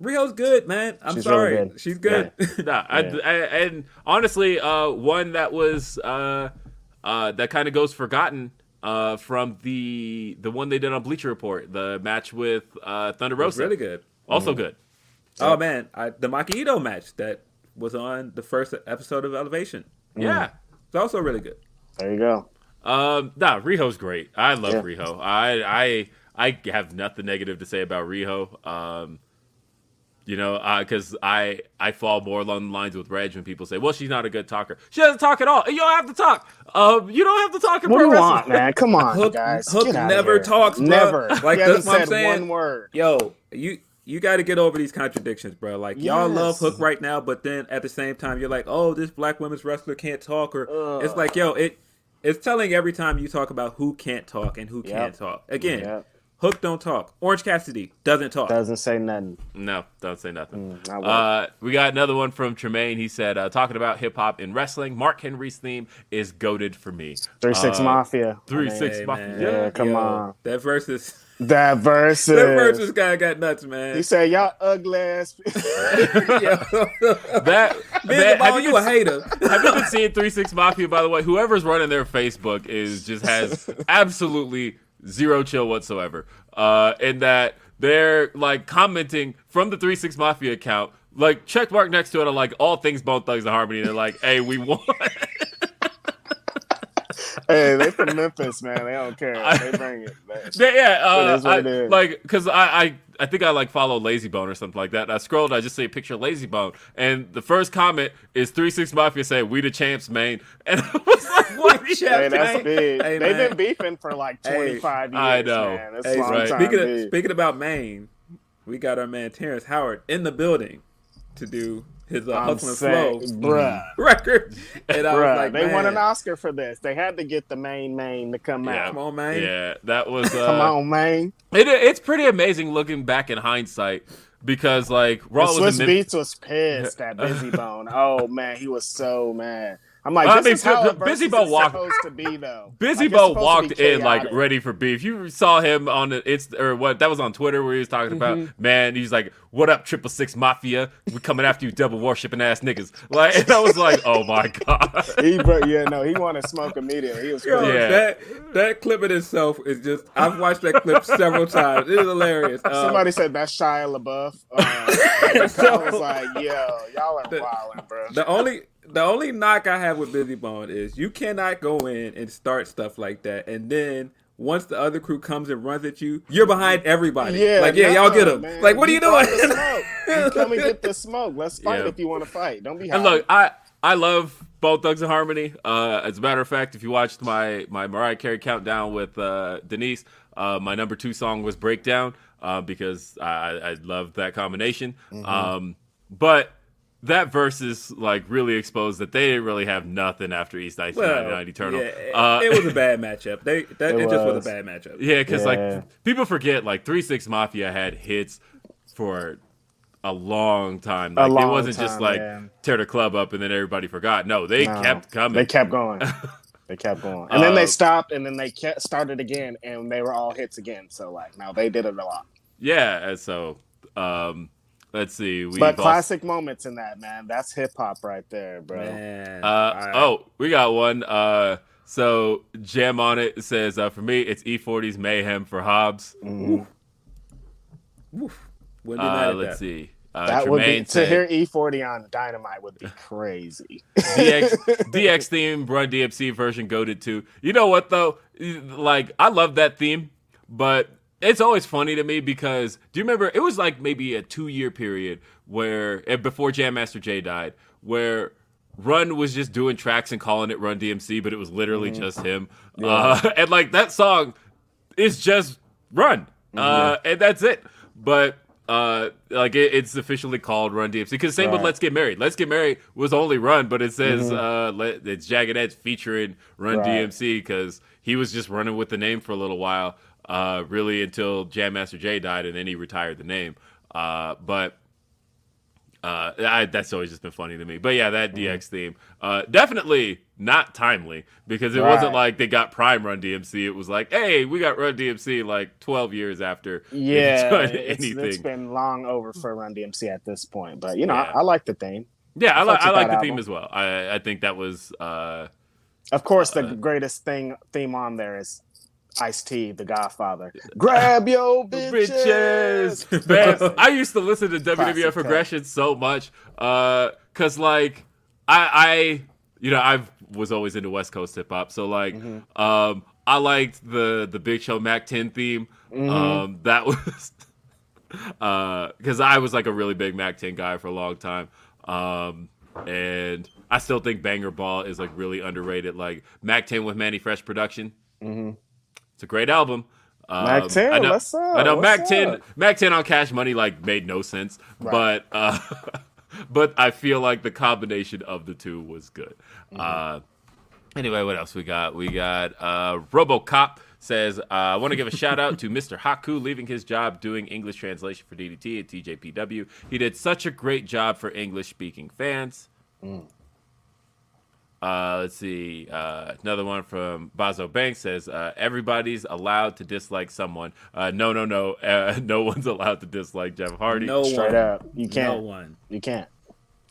Speaker 3: Riho's good, man. I'm
Speaker 4: She's
Speaker 3: sorry.
Speaker 4: really good.
Speaker 3: She's good.
Speaker 2: nah, I, I, and honestly, uh, one that was uh, uh, that kind of goes forgotten uh, from the the one they did on Bleacher Report, the match with uh, Thunder
Speaker 3: It
Speaker 2: Rosa.
Speaker 3: really good.
Speaker 2: Also good.
Speaker 3: Oh man, I, the Maki Itoh match that was on the first episode of Elevation.
Speaker 2: Yeah.
Speaker 3: It's also really good.
Speaker 4: there you go.
Speaker 2: Um, nah, Riho's great. I love
Speaker 4: Yeah.
Speaker 2: Riho. I I I have nothing negative to say about Riho. Um, you know, because I I fall more along the lines with Reg when people say, "Well, she's not a good talker." She doesn't talk at all. You don't have to talk. Um, you don't have to talk in
Speaker 4: What do
Speaker 2: pro
Speaker 4: you
Speaker 2: wrestling.
Speaker 4: want, man? Come on,
Speaker 3: Hook-
Speaker 4: guys.
Speaker 3: Hook never talks, bro.
Speaker 4: Never.
Speaker 3: Like, that's
Speaker 4: hasn't
Speaker 3: what I'm saying.
Speaker 4: one word.
Speaker 3: Yo, you you got to get over these contradictions, bro. Like y'all love Hook right now, but then at the same time you're like, oh, this black women's wrestler can't talk, or it's like, yo, it it's telling every time you talk about who can't talk and who
Speaker 4: Yep.
Speaker 3: can't talk. Again,
Speaker 4: Yep.
Speaker 3: Hook don't talk. Orange Cassidy doesn't talk.
Speaker 4: Doesn't say nothing.
Speaker 2: No, don't say nothing.
Speaker 4: not
Speaker 2: uh, we got another one from Tremaine. He said, uh, talking about hip hop and wrestling, Mark Henry's theme is goaded for me.
Speaker 4: Three Six
Speaker 2: Uh,
Speaker 4: Mafia.
Speaker 2: Three
Speaker 4: I mean,
Speaker 2: Six Mafia.
Speaker 3: man.
Speaker 4: Yeah, come
Speaker 3: Yo,
Speaker 4: on.
Speaker 3: That verse is.
Speaker 4: That versus.
Speaker 3: that versus guy got nuts, man.
Speaker 4: He said, "Y'all ugly ass."
Speaker 2: That,
Speaker 3: Man,
Speaker 2: that-
Speaker 3: Jamal,
Speaker 2: have
Speaker 3: you
Speaker 2: you
Speaker 3: a
Speaker 2: been-
Speaker 3: hater.
Speaker 2: Have you been seeing Three Six Mafia? By the way, whoever's running their Facebook is just has absolutely zero chill whatsoever. Uh, in that they're like commenting from the Three Six Mafia account, like check mark next to it, are like all things Bone Thugs and Harmony. They're like, hey, we won.
Speaker 4: Hey, they from Memphis, man. They don't care. They bring it. man.
Speaker 2: Yeah, yeah, uh,
Speaker 4: It is what
Speaker 2: I-
Speaker 4: it is.
Speaker 2: like because I, I I think I like follow Layzie Bone or something like that. And I scrolled, I just see a picture of Layzie Bone, and the first comment is Three Six Mafia say, "We the champs, man," and I was like, "What?"
Speaker 3: We
Speaker 2: the-
Speaker 3: champs,
Speaker 4: Hey, that's
Speaker 3: man.
Speaker 4: big.
Speaker 3: Hey,
Speaker 4: They've
Speaker 3: man.
Speaker 4: been beefing for like
Speaker 3: Hey,
Speaker 4: 25 years.
Speaker 2: I know.
Speaker 4: Man. That's
Speaker 3: Hey,
Speaker 4: long
Speaker 2: right.
Speaker 4: time.
Speaker 3: speaking of speaking about Maine, we got our man Terrence Howard in the building to do his uh,
Speaker 4: I'm
Speaker 3: hustle and flow
Speaker 4: bruh.
Speaker 3: record, and I was like,
Speaker 4: they won an Oscar for this. They had to get the main main to come
Speaker 2: Yeah.
Speaker 4: out.
Speaker 3: Come on, man.
Speaker 2: Yeah, that was. Uh,
Speaker 4: Come on, man.
Speaker 2: It, it's pretty amazing looking back in hindsight because like Raw
Speaker 4: And
Speaker 2: was
Speaker 4: Swiss
Speaker 2: in Memphis.
Speaker 4: Beats was pissed at Bizzy Bone. Oh man, he was so mad. I'm like,
Speaker 2: I
Speaker 4: this
Speaker 2: mean,
Speaker 4: is how
Speaker 2: B-
Speaker 4: a
Speaker 2: B- Bizzy Bo walked-
Speaker 4: supposed to be, though.
Speaker 2: Bizzy
Speaker 4: Like,
Speaker 2: Bo walked in like ready for beef. You saw him on the it's or what that was on Twitter where he was talking
Speaker 4: Mm-hmm.
Speaker 2: about man. He's like, "What up, Triple Six Mafia? We coming after you, double worshipping ass niggas." Like, and I was like, "Oh my god."
Speaker 4: He, bro, yeah, no, he wanted smoke immediately. He was
Speaker 3: Yo.
Speaker 2: Yeah.
Speaker 3: that that clip in itself is just. I've watched that clip several times. It is hilarious. Um,
Speaker 4: Somebody said that's Shia LaBeouf. Um, I was like, yo, y'all are wilding, bro.
Speaker 3: the only the only knock I have with Bizzy Bone is you cannot go in and start stuff like that, and then once the other crew comes and runs at you, you're behind everybody.
Speaker 4: Yeah,
Speaker 3: like yeah,
Speaker 4: no,
Speaker 3: y'all get him.
Speaker 4: man.
Speaker 3: Like what are you
Speaker 4: brought
Speaker 3: doing?
Speaker 4: You come and get the smoke. Let's fight
Speaker 2: Yeah.
Speaker 4: if you want to fight. Don't be.
Speaker 2: And look, I I love both Thugs and Harmony. Uh, as a matter of fact, if you watched my my Mariah Carey countdown with uh, Denise, uh, my number two song was Breakdown uh, because I I love that combination.
Speaker 3: Mm-hmm.
Speaker 2: Um, but that versus like really exposed that they didn't really have nothing after East 1999 Eternal.
Speaker 3: yeah,
Speaker 2: uh,
Speaker 3: it was a bad matchup. They that
Speaker 4: It
Speaker 3: it, just was
Speaker 4: was.
Speaker 3: a bad matchup.
Speaker 2: Yeah, because
Speaker 4: Yeah.
Speaker 2: like people forget like Three Six Mafia had hits for a long time.
Speaker 4: A
Speaker 2: Like it wasn't just like
Speaker 4: yeah.
Speaker 2: tear the club up and then everybody forgot. No, they
Speaker 4: No,
Speaker 2: kept coming.
Speaker 4: They kept going. They kept going, and then
Speaker 2: Uh,
Speaker 4: they stopped, and then they kept, started again, and they were all hits again. So like, now they did it a lot.
Speaker 2: yeah, and so um, let's see. We
Speaker 4: But classic moments in that man. That's hip hop right there, bro.
Speaker 3: Man.
Speaker 2: Uh,
Speaker 3: I-
Speaker 2: oh, we got one. Uh, so Jam on it says uh, for me it's E40's Mayhem for Hobbs.
Speaker 4: Mhm.
Speaker 3: wouldn't be mad
Speaker 2: Uh, let's
Speaker 3: that.
Speaker 2: see. Uh,
Speaker 4: That would be
Speaker 2: Tremaine
Speaker 4: to
Speaker 2: said,
Speaker 4: hear E40 on Dynamite would be crazy.
Speaker 2: DX DX theme Run DMC version goaded too. You know what though? Like I love that theme, but it's always funny to me because do you remember it was like maybe a two year period where eh, before Jam Master Jay died, where Run was just doing tracks and calling it Run DMC, but it was literally just him. Uh, and like that song is just Run, uh, and that's it. But uh, like it, it's officially called Run DMC because same with Let's Get Married. Let's Get Married was only Run, but it says uh, let, it's Jagged Edge featuring Run
Speaker 4: Right.
Speaker 2: DMC because he was just running with the name for a little while, uh, really until Jam Master Jay died, and then he retired the name. Uh, but uh, I, that's always just been funny to me. But yeah, that DX theme, uh, definitely not timely because it wasn't like they got Prime Run DMC. It was like, hey, we got Run DMC like 12 years after.
Speaker 4: Yeah, it's,
Speaker 2: anything.
Speaker 4: it's been long over for Run DMC at this point. But you know,
Speaker 2: Yeah.
Speaker 4: I, I like the theme.
Speaker 2: yeah, I, like I like the
Speaker 4: that
Speaker 2: theme as well. I, I think that was uh,
Speaker 4: Of course, the greatest thing theme on there is Ice T, The Godfather. Grab your bitches.
Speaker 2: bitches. Man, I used to listen to WWF. Aggression so much, uh, cause like I, I, you know, I was always into West Coast hip hop, so like,
Speaker 4: Mm-hmm.
Speaker 2: um, I liked the the Big Show Mack Ten theme.
Speaker 4: Mm-hmm.
Speaker 2: Um, that was, uh, cause I was like a really big Mack Ten guy for a long time. Um, and I still think Bang or Ball is like really underrated. Like Mack Ten with Mannie Fresh production. It's a great album. Um,
Speaker 4: Mack 10,
Speaker 2: I know,
Speaker 4: what's up?
Speaker 2: I know
Speaker 4: What's
Speaker 2: Mack 10? Mack 10 on Cash Money like made no sense, but uh but I feel like the combination of the two was good.
Speaker 4: Mm-hmm.
Speaker 2: Uh anyway, what else we got? We got uh RoboCop says, uh, I want to give a shout out to Mr. Haku leaving his job doing English translation for DDT at TJPW. He did such a great job for English speaking fans. Uh, let's see. Uh, another one from Bazo Banks says uh, everybody's allowed to dislike someone. Uh, no, no, no. Uh, no one's allowed to dislike Jeff Hardy.
Speaker 3: No
Speaker 4: Straight
Speaker 3: one.
Speaker 4: up. You can't.
Speaker 3: No one.
Speaker 4: You can't.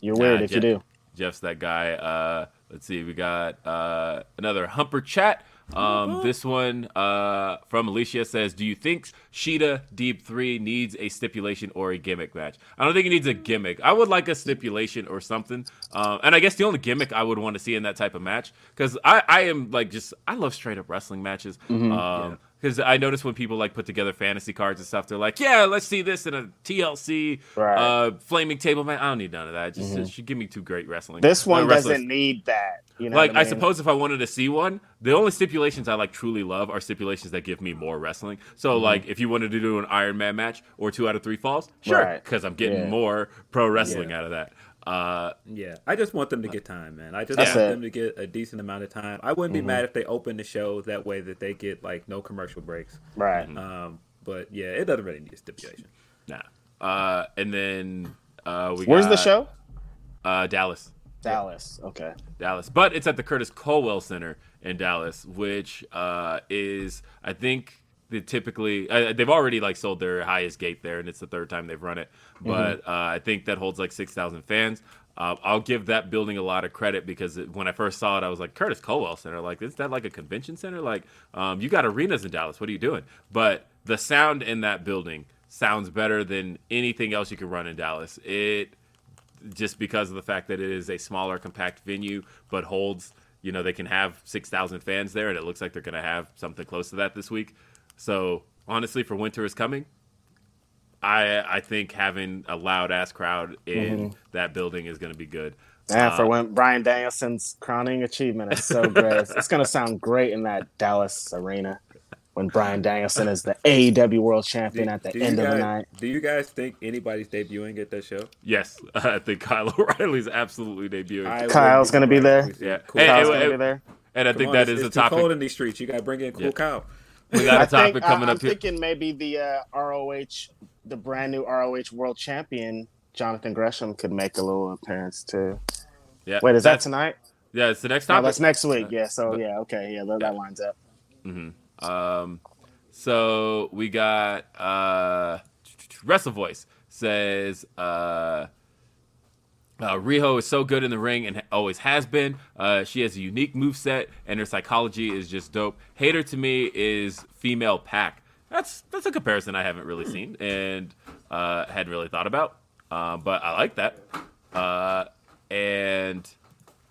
Speaker 4: You're weird
Speaker 2: Nah,
Speaker 4: if you do.
Speaker 2: Jeff's that guy. Uh, let's see. We got uh, another Humper chat. Um, this one uh, from Alicia says, "Do you think Shida Deeb Three needs a stipulation or a gimmick match? I don't think it needs a gimmick. I would like a stipulation or something. Um, and I guess the only gimmick I would want to see in that type of match, because I, I am like just I love straight up wrestling matches. Um, because I notice when people like put together fantasy cards and stuff, they're like, "Yeah, let's see this in a TLC
Speaker 4: Right.
Speaker 2: uh, flaming table match." I don't need none of that. Just, just give me two great wrestling.
Speaker 4: This
Speaker 2: uh,
Speaker 4: one
Speaker 2: wrestlers.
Speaker 4: doesn't need that. You know
Speaker 2: like
Speaker 4: what
Speaker 2: I,
Speaker 4: I,
Speaker 2: suppose if I wanted to see one, the only stipulations I like truly love are stipulations that give me more wrestling. So
Speaker 4: Mm-hmm.
Speaker 2: like if you wanted to do an Iron Man match or two out of three falls, sure,
Speaker 4: Right.
Speaker 2: because I'm getting
Speaker 4: Yeah.
Speaker 2: more pro wrestling
Speaker 3: Yeah.
Speaker 2: out of that. Uh,
Speaker 3: Yeah, I just want them to get time, man. I just want
Speaker 4: it.
Speaker 3: them to get a decent amount of time. I wouldn't be mad if they opened the show that way that they get like no commercial breaks.
Speaker 4: Right.
Speaker 3: Um, but yeah, it doesn't really need a stipulation.
Speaker 2: nah. Uh, and then uh, we
Speaker 4: Where's
Speaker 2: got,
Speaker 4: the show?
Speaker 2: Uh, Dallas.
Speaker 4: Dallas. Okay.
Speaker 2: Dallas, but it's at the Curtis Culwell Center in Dallas, which uh, is I think they typically uh, they've already like sold their highest gate there, and it's the third time they've run it. But uh, I think that holds like six thousand fans. Uh, I'll give that building a lot of credit because it, when I first saw it, I was like Curtis Culwell Center, like is that like a convention center? Like um, you got arenas in Dallas, what are you doing? But the sound in that building sounds better than anything else you can run in Dallas. It just because of the fact that it is a smaller, compact venue, but holds, you know, they can have 6,000 fans there, and it looks like they're going to have something close to that this week. So, honestly, for winter is coming, I I think having a loud ass crowd in that building is going to be good.
Speaker 4: Yeah, for
Speaker 2: Uh,
Speaker 4: when Bryan Danielson's crowning achievement, is so great. It's, it's going to sound great in that Dallas arena when Bryan Danielson is the AEW World Champion at the
Speaker 3: do you
Speaker 4: end of the night.
Speaker 3: Do you guys think anybody's debuting at that show?
Speaker 2: Yes, I think Kyle O'Reilly's absolutely debuting.
Speaker 3: I
Speaker 4: Kyle's gonna be there?
Speaker 3: surprised if we see
Speaker 2: Yeah.
Speaker 3: Cool
Speaker 2: Hey,
Speaker 4: Kyle's
Speaker 2: hey,
Speaker 4: going to
Speaker 2: hey,
Speaker 4: be there.
Speaker 2: and I
Speaker 3: Come
Speaker 2: think
Speaker 3: on,
Speaker 2: that
Speaker 3: it's,
Speaker 2: is a
Speaker 3: it's too
Speaker 2: topic.
Speaker 3: cold in these streets. You got to bring in Cool
Speaker 2: Yeah.
Speaker 3: Kyle.
Speaker 2: We got a topic
Speaker 4: think,
Speaker 2: coming
Speaker 4: I,
Speaker 2: up
Speaker 4: I'm
Speaker 2: here.
Speaker 4: thinking maybe the uh, ROH, the brand new ROH World Champion, Jonathan Gresham, could make a little appearance too.
Speaker 2: Yeah,
Speaker 4: Wait, is that tonight?
Speaker 2: Yeah, it's the next
Speaker 4: No,
Speaker 2: topic.
Speaker 4: that's next week. Yeah. So yeah, okay, yeah, that, that lines up.
Speaker 2: Um, so we got uh, Wrestle Voice says uh, uh, Riho is so good in the ring and always has been. Uh, she has a unique move set and her psychology is just dope. Hayter to me is female Pack. That's that's a comparison I haven't really seen and uh, hadn't really thought about. Uh, but I like that. Uh, and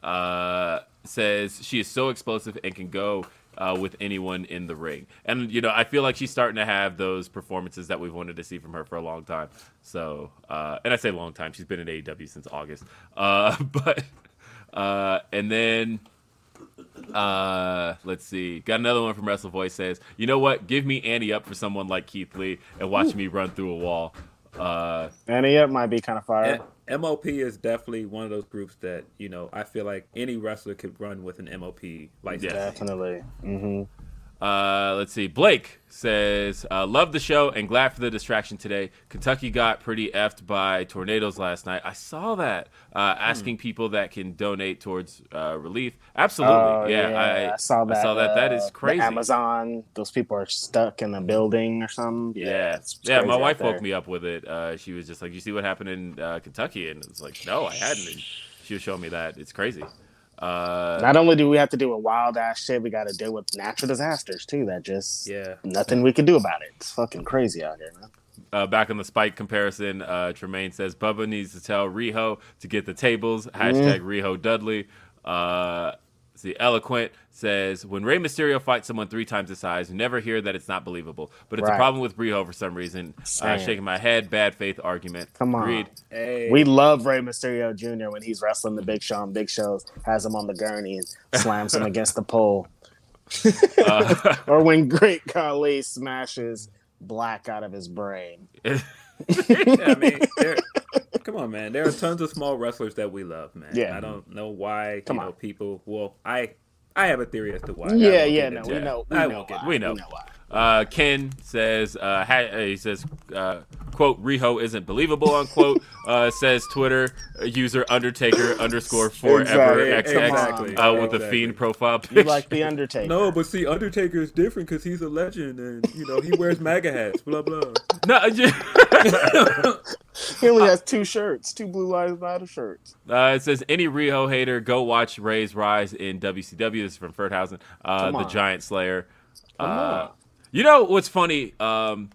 Speaker 2: uh, says she is so explosive and can go uh, with anyone in the ring. And you know, I feel like she's starting to have those performances that we've wanted to see from her for a long time. So, uh, and I say long time; she's been in AEW since August. Uh, but uh, and then uh, let's see. Got another one from Wrestle Voice says, "You know what? Give me Annie up for someone like Keith Lee and watch me run through a wall." Uh,
Speaker 4: And yeah, might be kind of fire.
Speaker 3: MOP is definitely one of those groups that you know I feel like any wrestler could run with an MOP license.
Speaker 4: Definitely. hmm
Speaker 2: Uh, let's see. Blake says, uh, "Love the show and glad for the distraction today. Kentucky got pretty effed by tornadoes last night. I saw that. Uh, asking people that can donate towards uh, relief. Absolutely.
Speaker 4: Oh,
Speaker 2: yeah, I,
Speaker 4: saw that.
Speaker 2: I saw that. that
Speaker 4: uh,
Speaker 2: is
Speaker 4: the
Speaker 2: crazy.
Speaker 4: Amazon. Those people are stuck in a building or something.
Speaker 2: Yeah,
Speaker 4: it's
Speaker 2: yeah. My wife woke me up with it. Uh, she was just like, "You see what happened in uh, Kentucky?" And it's like, "No, I hadn't." And she was showing me that. It's crazy. Uh,
Speaker 4: Not only do we have to deal with wild ass shit, we got to deal with natural disasters too. That just
Speaker 3: Yeah.
Speaker 4: nothing we can do about it. It's fucking crazy out here, man.
Speaker 2: uh, back on the spike comparison, uh, Tremaine says Bubba needs to tell Riho to get the tables. Hashtag Riho Dudley. Uh, see, Eloquent says when Rey Mysterio fights someone three times his size, you never hear that it's not believable. But it's a problem with Riho for some reason. Uh,
Speaker 4: Same.
Speaker 2: shaking my head, bad faith argument.
Speaker 4: Come on.
Speaker 2: Agreed.
Speaker 3: Hey,
Speaker 4: We love Rey Mysterio Jr. when he's wrestling the Big Show on Big Shows, has him on the gurney and slams him against the pole,
Speaker 2: Uh,
Speaker 4: or when Great Khali smashes Black out of his brain.
Speaker 3: I mean, there, come on, man. There are tons of small wrestlers that we love, man.
Speaker 4: Yeah.
Speaker 3: I don't know why.
Speaker 4: Come
Speaker 3: you know,
Speaker 4: on.
Speaker 3: people. Well, I, I have a theory as to why.
Speaker 4: Yeah, yeah, no, we know, we
Speaker 3: I
Speaker 4: know,
Speaker 3: won't get
Speaker 4: why.
Speaker 2: we know.
Speaker 4: why.
Speaker 2: Uh, Ken says, uh, ha- uh, he says, uh, quote, Riho isn't believable, unquote, uh, says Twitter user Undertaker underscore forever
Speaker 4: Exactly.
Speaker 2: XX
Speaker 3: Exactly.
Speaker 2: uh, with a
Speaker 3: Exactly.
Speaker 2: fiend profile
Speaker 4: You
Speaker 2: picture.
Speaker 4: like the Undertaker?
Speaker 3: No, but see, Undertaker is different because he's a legend, and you know he wears MAGA hats. Blah blah.
Speaker 2: no, yeah.
Speaker 4: He only has two shirts, two Blue Lives Matter shirts.
Speaker 2: uh, it says, any Riho hater, go watch Rey's Rise in WCW. This is from Furthausen, uh, the. Giant Slayer.
Speaker 4: Come
Speaker 2: Uh,
Speaker 4: on.
Speaker 2: You know what's funny? Um,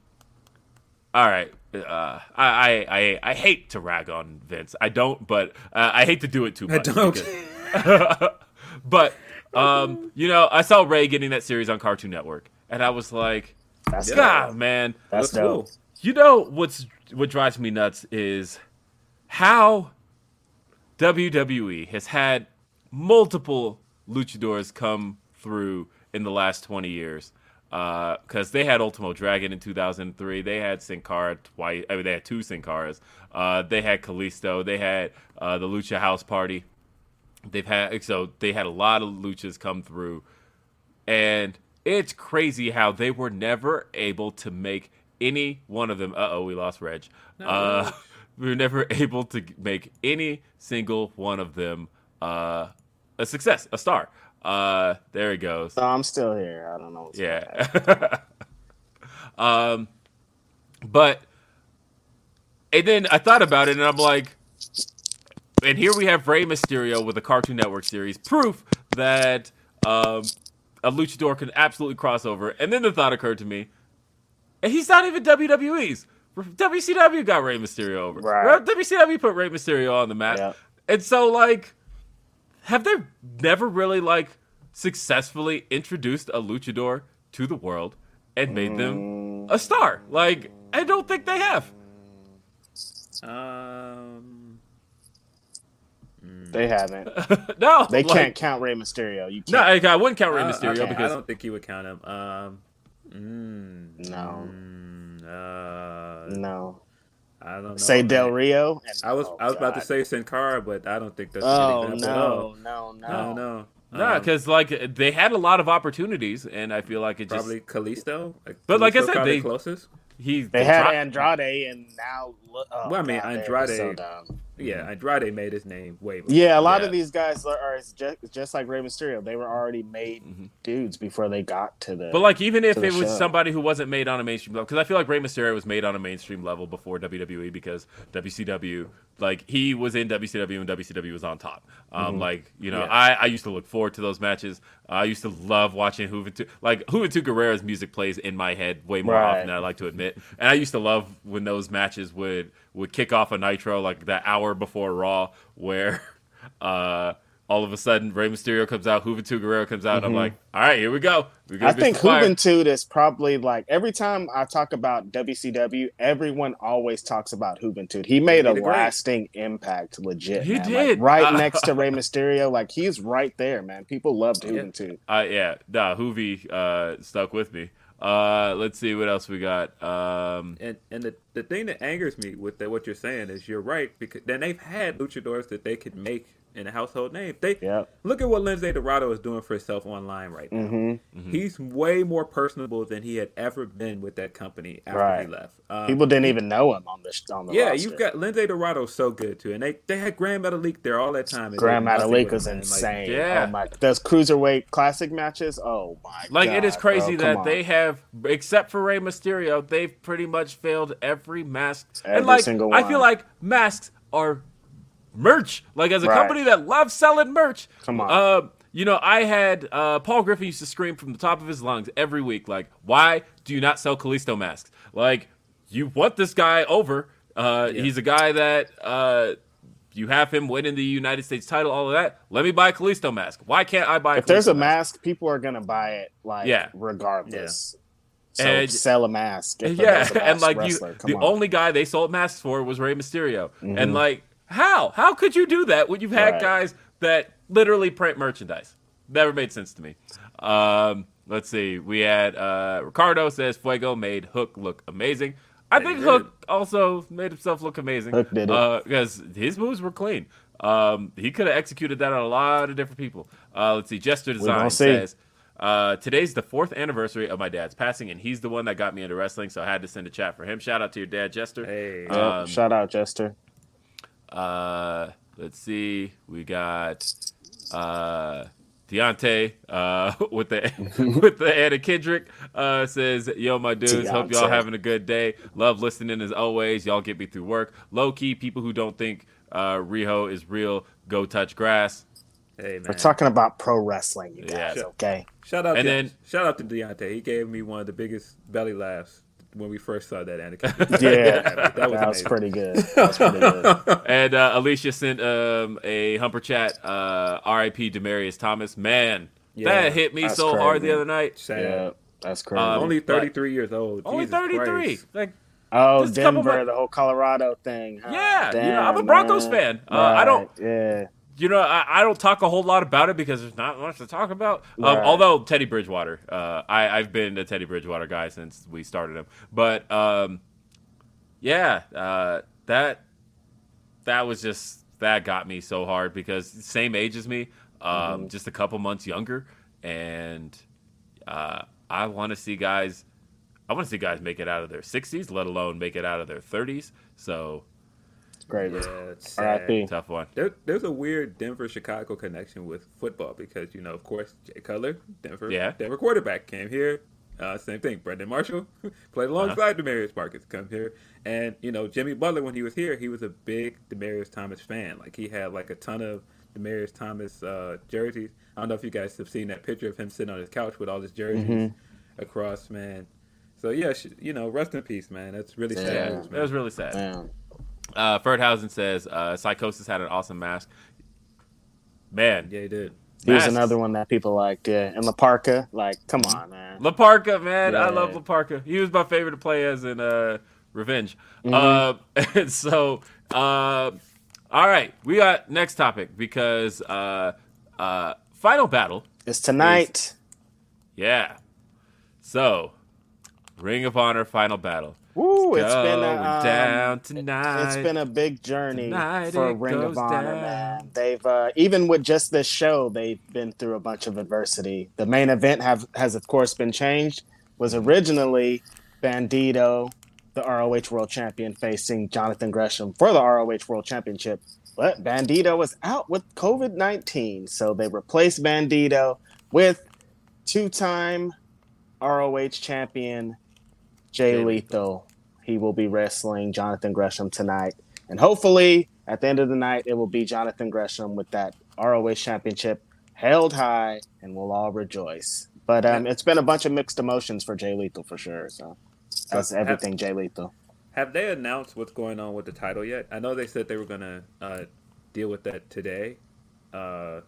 Speaker 2: all right, uh, I, I I I hate to rag on Vince. I don't, but uh, I hate to do it too
Speaker 3: I
Speaker 2: much.
Speaker 3: don't.
Speaker 2: because- but um, you know, I saw Rey getting that series on Cartoon Network, and I was like,
Speaker 4: That's
Speaker 2: God,
Speaker 4: dope.
Speaker 2: man.
Speaker 4: That's
Speaker 3: cool.
Speaker 4: dope.
Speaker 2: You know what's what drives me nuts is how WWE has had multiple luchadors come through in the last 20 years. Because they had Ultimo Dragon in 2003, they had Sin Cara twice. I mean, they had two Sin Caras. Uh, they had Kalisto. They had uh, the Lucha House Party. They've had so they had a lot of luchas come through, and it's crazy how they were never able to make any one of them. Uh oh, we lost Reg. Uh, we were never able to make any single one of them uh, a success, a star. Uh, there he goes.
Speaker 4: No, I'm still here. I don't know. What's.
Speaker 2: Yeah. um, but and then I thought about it, and I'm like, and here we have Rey Mysterio with a Cartoon Network series, proof that um, a luchador can absolutely cross over. And then the thought occurred to me, and he's not even WWE's. WCW got Rey Mysterio over.
Speaker 4: Right.
Speaker 2: WCW put Rey Mysterio on the map.
Speaker 4: Yep.
Speaker 2: And so, like, have they never really, like, successfully introduced a luchador to the world and made them a star? Like, I don't think they have.
Speaker 3: Um,
Speaker 4: They haven't.
Speaker 2: no.
Speaker 4: They
Speaker 2: like-
Speaker 4: can't count Rey Mysterio. You
Speaker 2: No,
Speaker 4: can't.
Speaker 2: I, I wouldn't count Rey
Speaker 3: I-
Speaker 2: Mysterio
Speaker 3: okay, I don't think you would count him. Um, mm,
Speaker 4: No,
Speaker 3: mm, uh,
Speaker 4: no.
Speaker 3: I don't know.
Speaker 4: Say
Speaker 3: man.
Speaker 4: Del Rio. And,
Speaker 3: I was
Speaker 4: oh,
Speaker 3: I was about to say Sin Cara, but I don't think that's
Speaker 4: Oh
Speaker 3: a
Speaker 4: no, no,
Speaker 3: no,
Speaker 4: no,
Speaker 3: no, no.
Speaker 2: no,
Speaker 3: Um,
Speaker 2: because like they had a lot of opportunities, and I feel like it just
Speaker 3: probably Kalisto.
Speaker 2: But like I said,
Speaker 3: probably
Speaker 2: they-
Speaker 3: closest.
Speaker 2: He
Speaker 4: They had
Speaker 2: tried-
Speaker 4: Andrade, and now look. Oh,
Speaker 3: Well, I mean,
Speaker 4: God, they were so
Speaker 3: Andrade-
Speaker 4: dumb.
Speaker 3: Yeah, Andrade made his name way. Before.
Speaker 4: Mm-hmm. Yeah, a lot
Speaker 2: Yeah.
Speaker 4: of these guys are, are just, just like Rey Mysterio. They were already made dudes before they got to the.
Speaker 2: But like, even if it was
Speaker 4: show.
Speaker 2: somebody who wasn't made on a mainstream level, because I feel like Rey Mysterio was made on a mainstream level before WWE, because WCW, like he was in WCW and WCW was on top. Um, like you know,
Speaker 3: Yeah.
Speaker 2: I, I used to look forward to those matches. I used to love watching Juventud. Like Juventud Guerrero's music plays in my head way more
Speaker 4: Right.
Speaker 2: often than I like to admit, and I used to love when those matches would would kick off a Nitro like that hour before Raw, where. uh all of a sudden, Rey Mysterio comes out, Juventud Guerrero comes out. and I'm like, all right, here we go. We're
Speaker 4: I think
Speaker 2: some fire.
Speaker 4: Juventud is probably like every time I talk about WCW, everyone always talks about Juventud. He made a
Speaker 3: made it great.
Speaker 4: lasting impact, legit.
Speaker 2: He
Speaker 4: man. Like,
Speaker 2: did.
Speaker 4: right
Speaker 2: Uh,
Speaker 4: next to Rey Mysterio, like he's right there, man. People loved
Speaker 3: Yeah.
Speaker 4: Juventud.
Speaker 2: Uh, yeah, nah, Juvi uh, stuck with me. Uh, let's see what else we got. Um,
Speaker 3: And and the, the thing that angers me with the, what you're saying is you're right because then they've had luchadors that they could make in a household name. They
Speaker 4: Yep.
Speaker 3: look at what Lince Dorado is doing for himself online right now.
Speaker 4: Mm-hmm.
Speaker 3: He's way more personable than he had ever been with that company after
Speaker 4: Right.
Speaker 3: he left. Um,
Speaker 4: People didn't even know him on the on the
Speaker 3: yeah,
Speaker 4: roster.
Speaker 3: you've got Lince Dorado so good too, and they they had Grand Metalik there all that time. and
Speaker 4: Grand
Speaker 3: they did nothing
Speaker 4: Metalik
Speaker 3: with
Speaker 4: was
Speaker 3: him, man. Like,
Speaker 4: insane.
Speaker 2: Yeah.
Speaker 4: Oh my, those cruiserweight classic matches. Oh my,
Speaker 2: like it is crazy
Speaker 4: bro,
Speaker 2: that
Speaker 4: on.
Speaker 2: they have, except for Rey Mysterio, they've pretty much failed every mask. and like,
Speaker 4: single
Speaker 2: I feel like masks are merch. Like as a
Speaker 4: Right.
Speaker 2: company that loves selling merch.
Speaker 4: Come on.
Speaker 2: Uh, you know, I had uh, Paul Griffin used to scream from the top of his lungs every week, like, "Why do you not sell Kalisto masks? Like, you want this guy over? Uh, He's a guy that." Uh, you have him winning the United States title, all of that. Let me buy a Kalisto mask. Why can't I buy?
Speaker 4: if there's a
Speaker 2: Kalisto
Speaker 4: mask, people are gonna buy it. Like
Speaker 2: Yeah.
Speaker 4: regardless. So
Speaker 2: And-
Speaker 4: sell a mask.
Speaker 2: yeah,
Speaker 4: a
Speaker 2: and like you, the
Speaker 4: on. Mm-hmm.
Speaker 2: only guy they sold masks for was Rey Mysterio, and like how how could you do that when you've had
Speaker 4: Right.
Speaker 2: guys that literally print merchandise? Never made sense to me. Um, let's see, we had uh, Ricardo says Fuego made Hook look amazing. I
Speaker 3: he
Speaker 2: think
Speaker 3: did
Speaker 2: Hook also made himself look amazing.
Speaker 4: Hook did it.
Speaker 2: because his moves were clean. Um, he could have executed that on a lot of different people. Uh, let's see, Jester Design
Speaker 4: gonna see.
Speaker 2: says. Uh, today's the fourth anniversary of my dad's passing, and he's the one that got me into wrestling. So I had to send a chat for him. Shout out to your dad, Jester.
Speaker 3: Hey.
Speaker 2: Um,
Speaker 4: shout out Jester.
Speaker 2: Uh, let's see, we got uh, Deontay uh, with the with the Anna Kendrick uh, says, "Yo, my dudes, hope y'all having a good day. Love listening as always. Y'all get me through work. Low key, people who don't think uh, Riho is real, go touch grass.
Speaker 3: Hey man,
Speaker 4: We're talking about pro wrestling, you
Speaker 2: Yeah.
Speaker 4: guys. Okay.
Speaker 3: shout out
Speaker 2: And
Speaker 3: to
Speaker 2: then-
Speaker 3: shout out to Deontay. He gave me one of the biggest belly laughs when we first saw that Anakin.
Speaker 4: Yeah,
Speaker 3: that
Speaker 4: that
Speaker 3: was
Speaker 4: was, pretty good. That was pretty good.
Speaker 2: And uh, Alicia sent um, a humper chat. Uh, R.I.P. Demaryius Thomas. Man,
Speaker 3: Yeah,
Speaker 2: that hit me
Speaker 4: that's
Speaker 2: so hard the other night.
Speaker 3: Sad.
Speaker 4: yeah, that's crazy.
Speaker 2: Um,
Speaker 3: Only 33 years old.
Speaker 2: Only 33. Like,
Speaker 4: oh,
Speaker 2: just
Speaker 4: Denver,
Speaker 2: mon-
Speaker 4: the whole Colorado thing. huh?
Speaker 2: Yeah, you know, I'm a Broncos
Speaker 4: man.
Speaker 2: fan. Uh, I don't-
Speaker 4: Yeah.
Speaker 2: You know, I, I don't talk a whole lot about it because there's not much to talk about. Um,
Speaker 4: Right.
Speaker 2: Although Teddy Bridgewater, uh, I, I've been a Teddy Bridgewater guy since we started him. But um, yeah, uh, that that was just that got me so hard because same age as me, um,
Speaker 4: Mm-hmm.
Speaker 2: just a couple months younger, and uh, I want to see guys. I want to see guys make it out of their 60s, let alone make it out of their 30s. So
Speaker 4: Great.
Speaker 3: Yeah,
Speaker 4: Yeah.
Speaker 3: it's
Speaker 4: R.I.P.
Speaker 3: sad.
Speaker 2: Tough one.
Speaker 3: There, there's a weird Denver Chicago connection with football because you know, of course, Jay Cutler, Denver,
Speaker 2: Yeah.
Speaker 3: Denver quarterback came here. Uh, same thing. Brandon Marshall played alongside Demarius Marcus, come here, and you know Jimmy Butler when he was here, he was a big Demaryius Thomas fan. Like he had like a ton of Demaryius Thomas uh, jerseys. I don't know if you guys have seen that picture of him sitting on his couch with all his jerseys
Speaker 4: Mm-hmm.
Speaker 3: across, man. So yeah, you know, rest in peace, man. That's really sad
Speaker 2: Yeah,
Speaker 3: news,
Speaker 2: that was really sad.
Speaker 4: Man.
Speaker 2: Uh, Ferdhausen says uh, Psicosis had an awesome mask. Man,
Speaker 3: Yeah, he did.
Speaker 4: He was another one that people liked. Yeah. And La Parca, like, come on, man.
Speaker 2: Laparca, man, I
Speaker 4: Yeah.
Speaker 2: love Laparca. He was my favorite to play as in uh, Revenge.
Speaker 4: Mm-hmm.
Speaker 2: Uh, and so, uh, all right, we got next topic because uh, uh, final battle.
Speaker 4: is tonight.
Speaker 2: Yeah. So, Ring of Honor final battle.
Speaker 4: Woo, it's been a, um,
Speaker 2: down tonight.
Speaker 4: It's been a big journey
Speaker 2: Tonight
Speaker 4: for Ring of Honor,
Speaker 2: down.
Speaker 4: man. They've uh, even with just this show, they've been through a bunch of adversity. The main event have has of course been changed. Was originally Bandito, the ROH World Champion, facing Jonathan Gresham for the ROH World Championship. But Bandito was out with COVID nineteen, so they replaced Bandito with two-time ROH champion Jay
Speaker 2: Jay
Speaker 4: Lethal. He will be wrestling Jonathan Gresham tonight. And hopefully, at the end of the night, it will be Jonathan Gresham with that ROH championship held high, and we'll all rejoice. But um, it's been a bunch of mixed emotions for Jay Lethal for sure. So that's
Speaker 3: have-
Speaker 4: everything Jay Lethal.
Speaker 3: Have they announced what's going on with the title yet? I know they said they were gonna uh, deal with that today. Uh,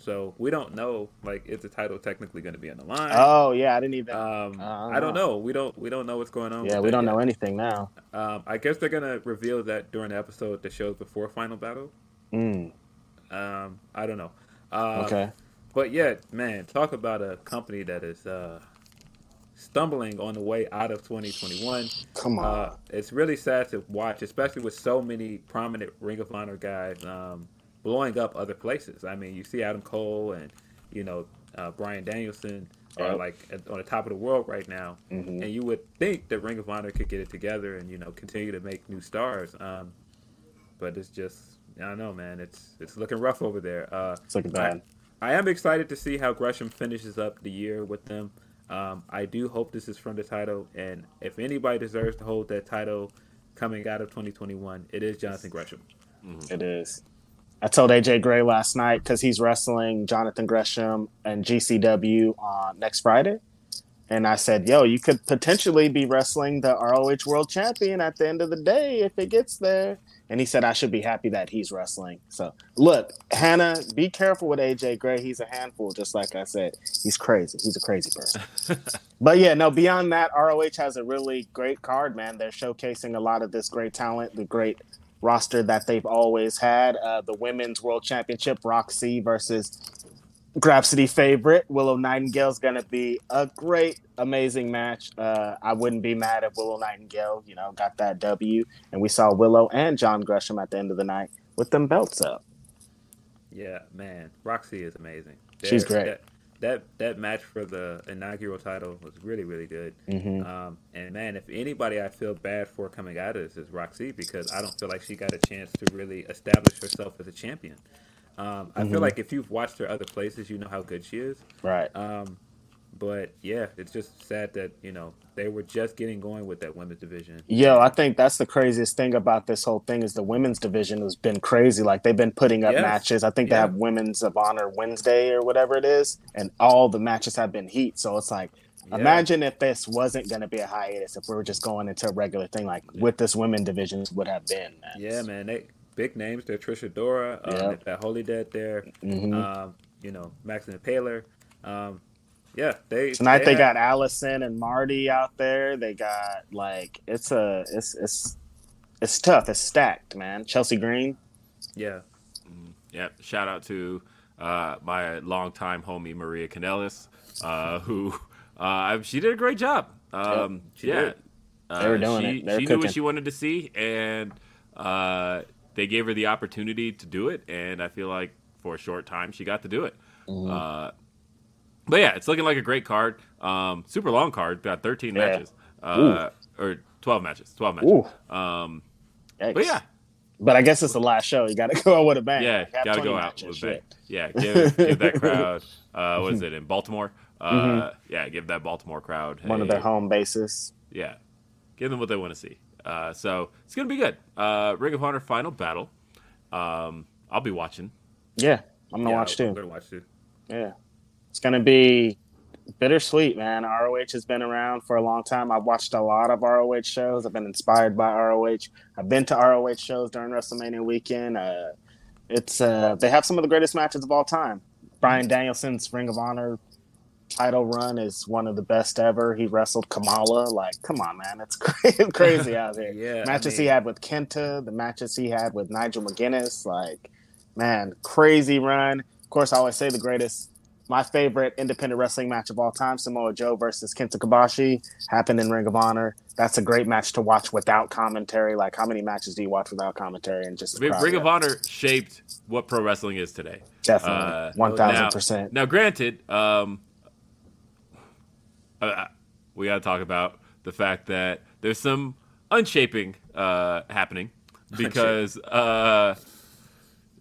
Speaker 3: so we don't know, like, is the title technically going to be on the line?
Speaker 4: Oh yeah, I didn't even.
Speaker 3: um,
Speaker 4: I don't
Speaker 3: I don't
Speaker 4: know.
Speaker 3: know. We don't. We don't know what's going on.
Speaker 4: yeah, we don't
Speaker 3: yet.
Speaker 4: know anything now.
Speaker 3: Um, I guess they're gonna reveal that during the episode that shows before Final Battle.
Speaker 4: Mm,
Speaker 3: Um, I don't know. Uh,
Speaker 4: okay.
Speaker 3: But yeah, man, talk about a company that is uh, stumbling on the way out of 2021.
Speaker 4: Come on.
Speaker 3: Uh, it's really sad to watch, especially with so many prominent Ring of Honor guys um, blowing up other places. I mean, you see Adam Cole and you know uh, Bryan Danielson are
Speaker 4: Yep.
Speaker 3: like at, on the top of the world right now,
Speaker 4: Mhm.
Speaker 3: and you would think that Ring of Honor could get it together and you know continue to make new stars. Um, but it's just I don't know, man. It's it's looking rough over there. Uh,
Speaker 4: It's looking
Speaker 3: I-
Speaker 4: bad.
Speaker 3: I am excited to see how Gresham finishes up the year with them. Um, I do hope this is from the title, and if anybody deserves to hold that title coming out of 2021, it is Jonathan Gresham.
Speaker 4: It is. I told AJ Gray last night because he's wrestling Jonathan Gresham and GCW on uh, next Friday. And I said, yo, you could potentially be wrestling the ROH World Champion at the end of the day if it gets there. And he said, I should be happy that he's wrestling. So, look, Hannah, be careful with AJ Gray. He's a handful, just like I said. He's crazy. He's a crazy person. but yeah, no, beyond that, ROH has a really great card, man. They're showcasing a lot of this great talent, the great roster that they've always had. Uh, the women's world championship, Roxy versus Grapsity favorite Willow Nightingale is going to be a great, amazing match. Uh, I wouldn't be mad if Willow Nightingale, you know, got that W. And we saw Willow and John Gresham at the end of the night with them belts up.
Speaker 3: Yeah, man, Roxy is amazing.
Speaker 4: She's
Speaker 3: They're-
Speaker 4: great.
Speaker 3: That, that that match for the inaugural title was really really good.
Speaker 4: Mhm.
Speaker 3: Um, and man, if anybody I feel bad for coming out of this is Roxy because I don't feel like she got a chance to really establish herself as a champion. Um, I
Speaker 4: Mm-hmm.
Speaker 3: feel like if you've watched her other places, you know how good she is.
Speaker 4: Right.
Speaker 3: Um, but yeah, it's just sad that you know they were just getting going with that women's division.
Speaker 4: Yo, I think that's the craziest thing about this whole thing is the women's division has been crazy. Like they've been putting up
Speaker 3: Yes.
Speaker 4: matches. I think they have Women's of Honor Wednesday or whatever it is, and all the matches have been heat. So it's like,
Speaker 3: Yeah.
Speaker 4: imagine if this wasn't going to be a hiatus, if we were just going into a regular thing, like with this women division would have been. Man.
Speaker 3: Yeah, man, they big names. They're Trish Adora, um,
Speaker 4: Yeah.
Speaker 3: they've Holidead there.
Speaker 4: Mhm.
Speaker 3: Um, you know, Max the Impaler. Um, yeah, they
Speaker 4: Tonight they
Speaker 3: have-
Speaker 4: got Allison and Marty out there. They got like it's a it's it's it's tough. It's stacked, man. Chelsea Green.
Speaker 3: yeah.
Speaker 2: Yep. Shout out to uh, my longtime homie Maria Kanellis, uh, who uh, she did a great job. Um,
Speaker 3: she
Speaker 2: yeah,
Speaker 3: did.
Speaker 2: Uh,
Speaker 4: They were doing
Speaker 2: she,
Speaker 4: it. They were
Speaker 2: she knew what she wanted to see, and uh, they gave her the opportunity to do it. And I feel like for a short time she got to do it.
Speaker 4: Mm-hmm.
Speaker 2: Uh, but yeah, it's looking like a great card. Um, super long card, got 13
Speaker 4: Yeah.
Speaker 2: matches, uh, or 12 matches, 12 matches. Um, but yeah,
Speaker 4: But I guess it's the last show. You got to go out with a bang.
Speaker 2: Yeah,
Speaker 4: have
Speaker 2: gotta go out with bang.
Speaker 4: shit.
Speaker 2: Yeah, give, give that crowd. Uh, what is it in Baltimore? Uh, yeah, give that Baltimore crowd
Speaker 4: Mm-hmm. One of their home bases.
Speaker 2: Yeah, give them what they want to see. Uh, so it's gonna be good. Uh, Ring of Honor final battle. Um, I'll be watching.
Speaker 4: Yeah, I'm gonna
Speaker 3: Yeah,
Speaker 4: watch too.
Speaker 3: I'm gonna watch too.
Speaker 4: Yeah, it's gonna be bittersweet, man. ROH has been around for a long time. I've watched a lot of ROH shows. I've been inspired by ROH. I've been to ROH shows during WrestleMania weekend. Uh, it's uh, they have some of the greatest matches of all time. Bryan Danielson's Ring of Honor title run is one of the best ever. He wrestled Kamala. Like, come on, man, it's crazy, out there.
Speaker 3: Yeah, I
Speaker 4: matches he had with Kenta, the matches he had with Nigel McGuinness, like, man, crazy run. Of course, I always say the greatest, my favorite independent wrestling match of all time, Samoa Joe versus Kenta Kobashi, happened in Ring of Honor. That's a great match to watch without commentary. Like, how many matches do you watch without commentary and just
Speaker 2: mean, Ring of? Honor shaped what pro wrestling is today.
Speaker 4: Definitely,
Speaker 2: Uh,
Speaker 4: one thousand percent.
Speaker 2: Now, granted, um, uh, we got to talk about the fact that there's some unshaping uh, happening because, uh,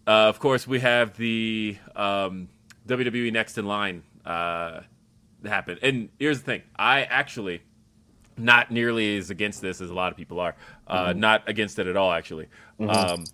Speaker 2: uh, of course, we have the um, WWE Next in Line uh, happen. And here's the thing: I actually not nearly as against this as a lot of people are. Uh, Not against it at all, actually. Um,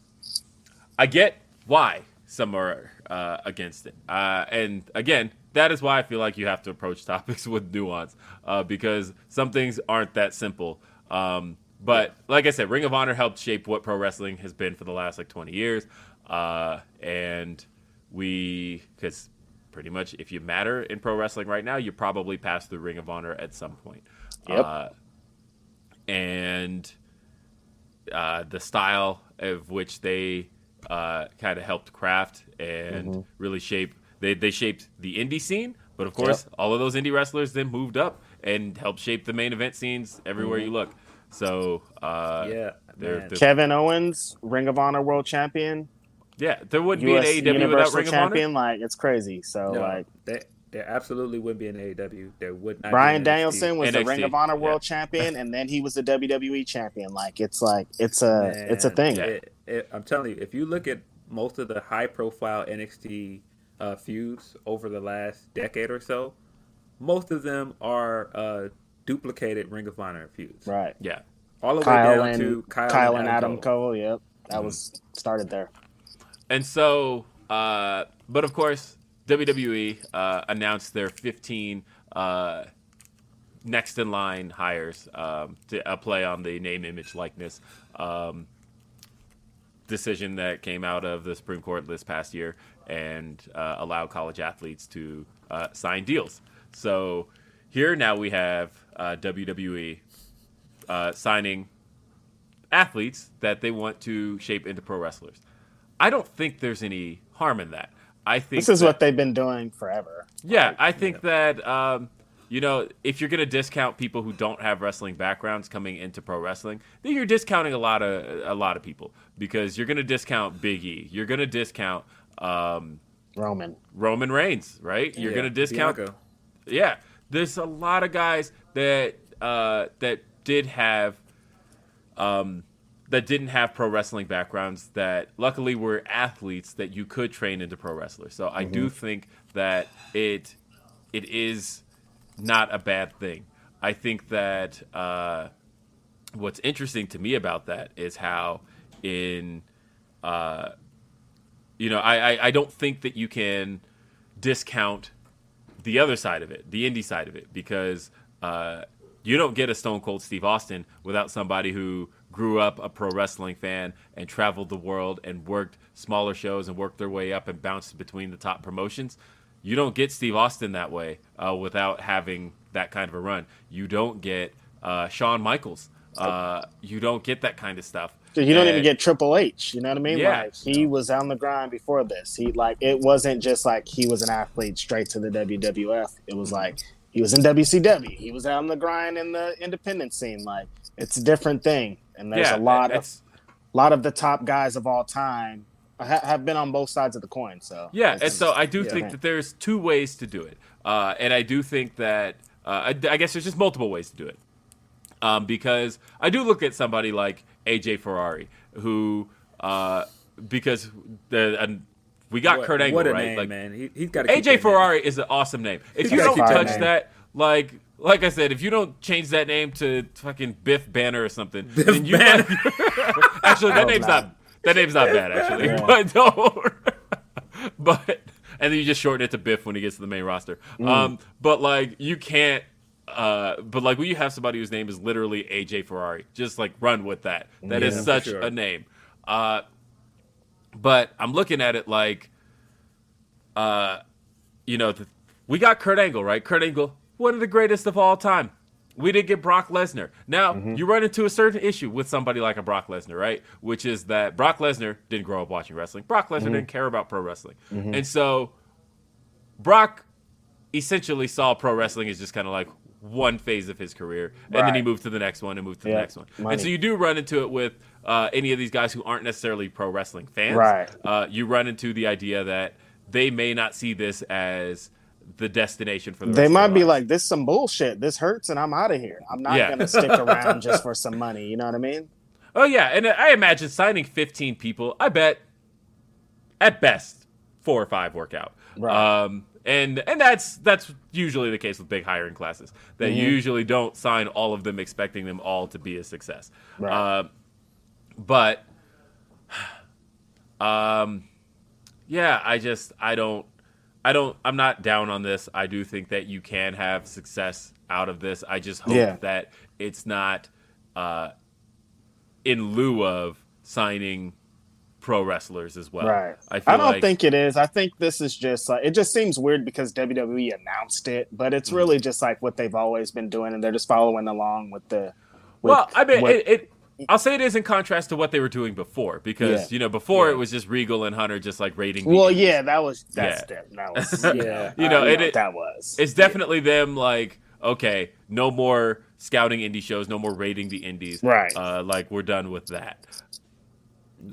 Speaker 2: I get why some are uh, against it. Uh, and again, that is why I feel like you have to approach topics with nuance uh, because some things aren't that simple. Um, but like I said, Ring of Honor helped shape what pro wrestling has been for the last like 20 years. Uh, and we, because pretty much if you matter in pro wrestling right now, you probably pass through Ring of Honor at some point.
Speaker 4: Yep.
Speaker 2: Uh, and uh, the style of which they uh, kind of helped craft and
Speaker 4: Mm-hmm.
Speaker 2: really shape. They they shaped the indie scene, but of course, all of those indie wrestlers then moved up and helped shape the main event scenes everywhere
Speaker 4: Mm-hmm.
Speaker 2: you look. So uh,
Speaker 3: Yeah,
Speaker 2: there,
Speaker 3: man.
Speaker 2: there-
Speaker 4: Kevin Owens, Ring of Honor World Champion,
Speaker 2: yeah, there wouldn't
Speaker 4: US
Speaker 2: be an AEW without Ring
Speaker 4: Champion.
Speaker 2: of Honor.
Speaker 4: Like, it's crazy. So,
Speaker 3: No,
Speaker 4: like,
Speaker 3: there, there absolutely wouldn't be an AEW. There would not.
Speaker 4: Bryan
Speaker 3: be an NXT.
Speaker 4: Danielson was the Ring of Honor
Speaker 2: yeah.
Speaker 4: World Champion, and then he was the WWE Champion. Like, it's like it's a it's a thing.
Speaker 3: it- it- I'm telling you, if you look at most of the high-profile NXT uh, feuds over the last decade or so, most of them are uh, duplicated Ring of Honor feuds.
Speaker 4: Right.
Speaker 2: Yeah,
Speaker 3: All the way
Speaker 4: Kyle
Speaker 3: down
Speaker 4: and
Speaker 3: to Kyle,
Speaker 4: Kyle, and Adam
Speaker 3: Cole.
Speaker 4: Cole. Yep, that was started there.
Speaker 2: And so, uh, but of course, WWE uh, announced their 15 uh, next in line hires um, to uh, play on the name, image, likeness um, decision that came out of the Supreme Court this past year and uh, allow college athletes to uh, sign deals. So here now we have uh, WWE signing athletes that they want to shape into pro wrestlers. I don't think there's any harm in that. I think
Speaker 4: This is
Speaker 2: that-
Speaker 4: what they've been doing forever.
Speaker 2: yeah, I think that um, you know if you're gonna discount people who don't have wrestling backgrounds coming into pro wrestling, then you're discounting a lot of a lot of people because you're gonna discount Big E, you're gonna discount um,
Speaker 4: Roman.
Speaker 2: Roman Reigns, right? You're
Speaker 3: Yeah,
Speaker 2: gonna discount
Speaker 3: Bianca.
Speaker 2: yeah, there's a lot of guys that uh, that did have um, that didn't have pro wrestling backgrounds that luckily were athletes that you could train into pro wrestlers. So I do think that it it is not a bad thing. I think that uh, what's interesting to me about that is how in uh, you know I, I I don't think that you can discount the other side of it, the indie side of it, because uh, you don't get a Stone Cold Steve Austin without somebody who grew up a pro wrestling fan and traveled the world and worked smaller shows and worked their way up and bounced between the top promotions. You don't get Steve Austin that way uh, without having that kind of a run. You don't get uh, Shawn Michaels. Uh, you don't get that kind of stuff.
Speaker 4: You don't even get Triple H. You know what I mean?
Speaker 2: Yeah.
Speaker 4: Like he was on the grind before this. He like it wasn't just like he was an athlete straight to the WWF. It was like he was in WCW. He was on the grind in the independent scene. Like it's a different thing. And there's
Speaker 2: yeah,
Speaker 4: a lot of
Speaker 2: it's-
Speaker 4: lot of the top guys of all time ha- have been on both sides of the coin. So
Speaker 2: Yeah, and so I do
Speaker 3: Yeah.
Speaker 2: think that there's two ways to do it, uh, and I do think that uh, I, I guess there's just multiple ways to do it, um, because I do look at somebody like AJ Ferrari, who uh, because the and we got
Speaker 3: What-
Speaker 2: Kurt Angle
Speaker 3: what a
Speaker 2: right.
Speaker 3: name,
Speaker 2: like
Speaker 3: man. He, he's got
Speaker 2: AJ Ferrari is an awesome name. If you don't touch
Speaker 4: name.
Speaker 2: that, like like I said, if you don't change that name to fucking Biff Banner or something, then you
Speaker 3: Banner.
Speaker 2: actually that
Speaker 4: Oh,
Speaker 2: name's
Speaker 4: man.
Speaker 2: not that name's not bad actually,
Speaker 4: Yeah.
Speaker 2: but don't. but and then you just shorten it to Biff when he gets to the main roster.
Speaker 4: Mm.
Speaker 2: Um, but like you can't. Uh, but like when you have somebody whose name is literally AJ Ferrari, just like run with that. That is
Speaker 3: Yeah, for
Speaker 2: such
Speaker 3: sure.
Speaker 2: a name. Uh, but I'm looking at it like, uh, you know, th- we got Kurt Angle, right? Kurt Angle, one of the greatest of all time. We did get Brock Lesnar. Now
Speaker 3: Mm-hmm.
Speaker 2: you run into a certain issue with somebody like a Brock Lesnar, right? Which is that Brock Lesnar didn't grow up watching wrestling. Brock Lesnar
Speaker 3: Mm-hmm.
Speaker 2: didn't care about pro wrestling, and so Brock essentially saw pro wrestling as just kind of like one phase of his career, and then he moved to the next one and moved to the next one.
Speaker 4: money.
Speaker 2: And so you do run into it with uh, any of these guys who aren't necessarily pro wrestling fans.
Speaker 4: Right.
Speaker 2: Uh, you run into the idea that they may not see this as the destination for the.
Speaker 4: They might be
Speaker 2: lives.
Speaker 4: like, "This is some bullshit. This hurts, and I'm out of here. I'm not
Speaker 2: Yeah.
Speaker 4: gonna stick around just for some money." You know what I mean?
Speaker 2: Oh yeah, and I imagine signing 15 people. I bet, at best, four or five work out.
Speaker 4: Right.
Speaker 2: Um, and and that's that's usually the case with big hiring classes. They
Speaker 4: Mm-hmm.
Speaker 2: usually don't sign all of them expecting them all to be a success.
Speaker 4: Right.
Speaker 2: Uh, but, um, yeah, I just I don't I don't I'm not down on this. I do think that you can have success out of this. I just hope
Speaker 4: Yeah.
Speaker 2: that it's not uh, in lieu of signing pro wrestlers as well.
Speaker 4: Right.
Speaker 2: I, feel
Speaker 4: I don't
Speaker 2: like,
Speaker 4: think it is. I think this is just like it just seems weird because WWE announced it, but it's
Speaker 2: Mm-hmm.
Speaker 4: really just like what they've always been doing, and they're just following along with the. With
Speaker 2: Well, I mean,
Speaker 4: what-
Speaker 2: it, it. I'll say it is in contrast to what they were doing before, because
Speaker 4: Yeah.
Speaker 2: you know before it was just Regal and Hunter just like rating. the
Speaker 4: well,
Speaker 2: indies.
Speaker 4: yeah, that was that's
Speaker 2: Yeah.
Speaker 4: that, that was yeah,
Speaker 2: You know, it-
Speaker 4: what
Speaker 2: it-
Speaker 4: that was.
Speaker 2: it's definitely them like okay, no more scouting indie shows, no more rating the indies.
Speaker 4: Right.
Speaker 2: Uh, like we're done with that.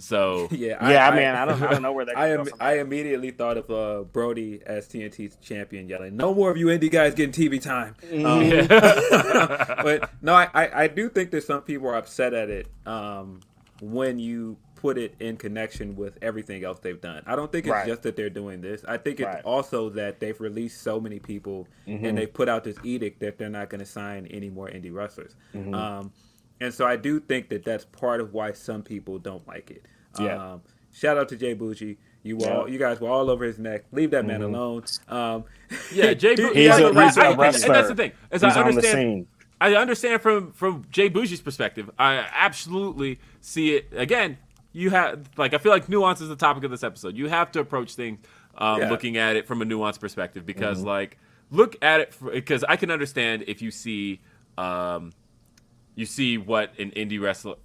Speaker 2: So
Speaker 3: Yeah,
Speaker 4: yeah, I, mean, I don't, I don't know where they're
Speaker 3: I am.
Speaker 4: from
Speaker 3: I immediately thought of uh, Brody as TNT's champion, yelling, "No more of you indie guys getting TV time." Um, but no, I, I, I do think that some people are upset at it um, when you put it in connection with everything else they've done. I don't think it's
Speaker 4: Right.
Speaker 3: just that they're doing this. I think it's
Speaker 4: Right.
Speaker 3: also that they've released so many people and they've put out this edict that they're not going to sign any more indie wrestlers. Um, and so I do think that that's part of why some people don't like it.
Speaker 4: Yeah.
Speaker 3: Um, shout out to J Boujii. You were
Speaker 4: Yeah.
Speaker 3: all, you guys were all over his neck. Leave that man alone. Um,
Speaker 2: yeah, Jay.
Speaker 3: he-
Speaker 2: Bu-
Speaker 4: He's
Speaker 2: like,
Speaker 4: a-
Speaker 2: right,
Speaker 4: he's a
Speaker 2: I- and-
Speaker 4: wrestler.
Speaker 2: and that's the thing. As
Speaker 4: He's
Speaker 2: I
Speaker 4: on the
Speaker 2: understand,
Speaker 4: scene.
Speaker 2: I understand from from J Boujii's perspective. I absolutely see it. Again, you have like I feel like nuance is the topic of this episode. You have to approach things um,
Speaker 3: Yeah.
Speaker 2: looking at it from a nuanced perspective because
Speaker 4: Mm-hmm.
Speaker 2: like look at it because I can understand if you see um, you see what an indie wrestler.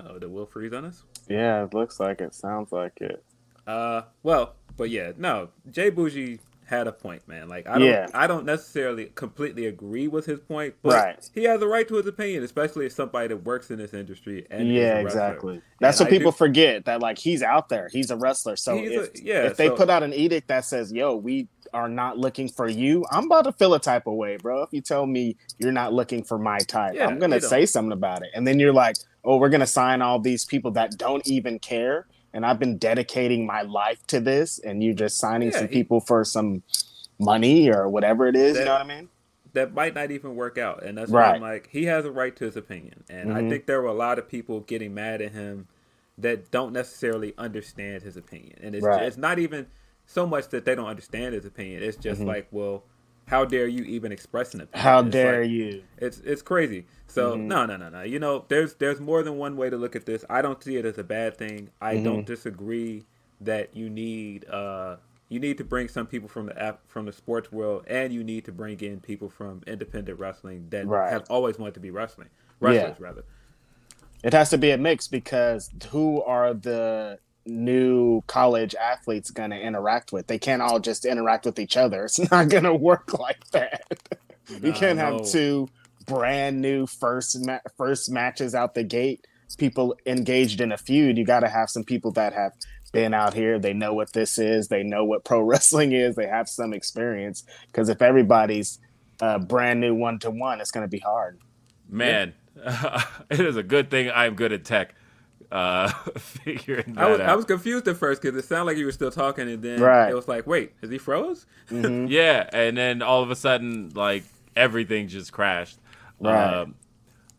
Speaker 3: oh, the will freeze on us.
Speaker 4: Yeah, it looks like it. Sounds like it.
Speaker 3: Uh, well, but yeah, no. J Boujii had a point, man. Like I don't,
Speaker 4: Yeah.
Speaker 3: I don't necessarily completely agree with his point, but
Speaker 4: Right.
Speaker 3: he has a right to his opinion, especially as somebody that works in this industry. And
Speaker 4: Yeah, exactly. That's
Speaker 3: And
Speaker 4: what
Speaker 3: I
Speaker 4: people
Speaker 3: do-
Speaker 4: forget that like he's out there. He's a wrestler. So if,
Speaker 3: a- yeah,
Speaker 4: if they
Speaker 3: so-
Speaker 4: put out an edict that says, "Yo, we are not looking for you," I'm about to feel a type of way, bro. If you tell me you're not looking for my type,
Speaker 3: Yeah,
Speaker 4: I'm gonna say something about it. And then you're like, "Oh, we're gonna sign all these people that don't even care." And I've been dedicating my life to this, and you're just signing
Speaker 3: Yeah,
Speaker 4: some people for some money or whatever it is.
Speaker 3: That-
Speaker 4: you know what I mean?
Speaker 3: that might not even work out. And that's why I'm
Speaker 4: Right.
Speaker 3: like, he has a right to his opinion. And I
Speaker 4: Mhm.
Speaker 3: think there were a lot of people getting mad at him that don't necessarily understand his opinion. And it's
Speaker 4: Right.
Speaker 3: it's not even so much that they don't understand his opinion. It's just like, well, how dare you even express an opinion?
Speaker 4: Mm-hmm. How
Speaker 3: It's
Speaker 4: dare
Speaker 3: like-
Speaker 4: you?
Speaker 3: It's it's crazy. So
Speaker 4: Mhm.
Speaker 3: no no no no. You know, there's there's more than one way to look at this. I don't see it as a bad thing. I
Speaker 4: Mm-hmm.
Speaker 3: don't disagree that you need uh you need to bring some people from the app from the sports world, and you need to bring in people from independent wrestling that
Speaker 4: Right.
Speaker 3: have always wanted to be wrestling wrestlers rather.
Speaker 4: It has to be a mix because who are the new college athletes going to interact with? They can't all just interact with each other. It's not going to work like that. you can't
Speaker 3: no.
Speaker 4: have two brand new first ma- first matches out the gate. People engaged in a feud. You got to have some people that have been out here. They know what this is. They know what pro wrestling is. They have some experience. Because if everybody's a brand new one to one, it's going to be hard.
Speaker 2: Man, it is a good thing I'm good at tech. Uh, figuring that
Speaker 3: I was
Speaker 2: out.
Speaker 3: I was confused at first because it sounded like you were still talking, and then
Speaker 4: Right.
Speaker 3: it was like, wait, is he froze?
Speaker 2: Yeah, and then all of a sudden, like everything just crashed.
Speaker 4: Right.
Speaker 2: Um,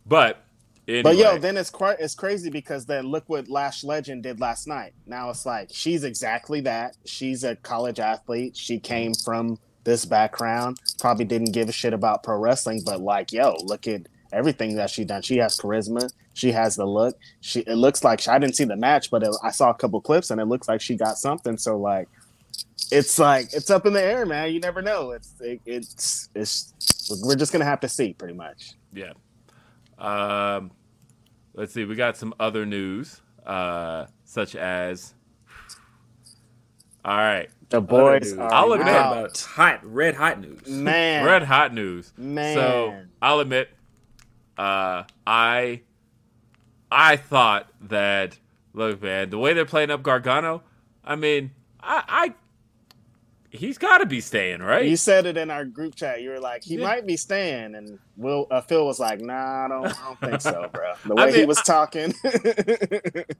Speaker 2: but anyway,
Speaker 4: But yo, then it's quite it's crazy because then look what Lash Legend did last night. Now it's like she's exactly that. She's a college athlete. She came from this background. Probably didn't give a shit about pro wrestling, but like, yo, look at everything that she done. She has charisma. She has the look. She it looks like she, I didn't see the match, but it, I saw a couple clips and it looks like she got something. So like, it's like it's up in the air, man. You never know. It's it, it's it's we're just gonna have to see, pretty much.
Speaker 2: yeah. Um, let's see. We got some other news, uh, such as. All right,
Speaker 4: The boys are
Speaker 2: I'll
Speaker 3: We're
Speaker 2: admit-
Speaker 4: out.
Speaker 3: about hot, red hot news.
Speaker 4: man.
Speaker 2: red hot news.
Speaker 4: Man.
Speaker 2: So I'll admit, uh, I, I thought that look, man, the way they're playing up Gargano, I mean, I, I he's got to be staying, right?
Speaker 4: You said it in our group chat. You were like, he
Speaker 2: Yeah.
Speaker 4: might be staying, and Will uh, Phil was like, Nah, I don't, I don't think so, bro. The
Speaker 2: I
Speaker 4: way he
Speaker 2: mean,
Speaker 4: was talking.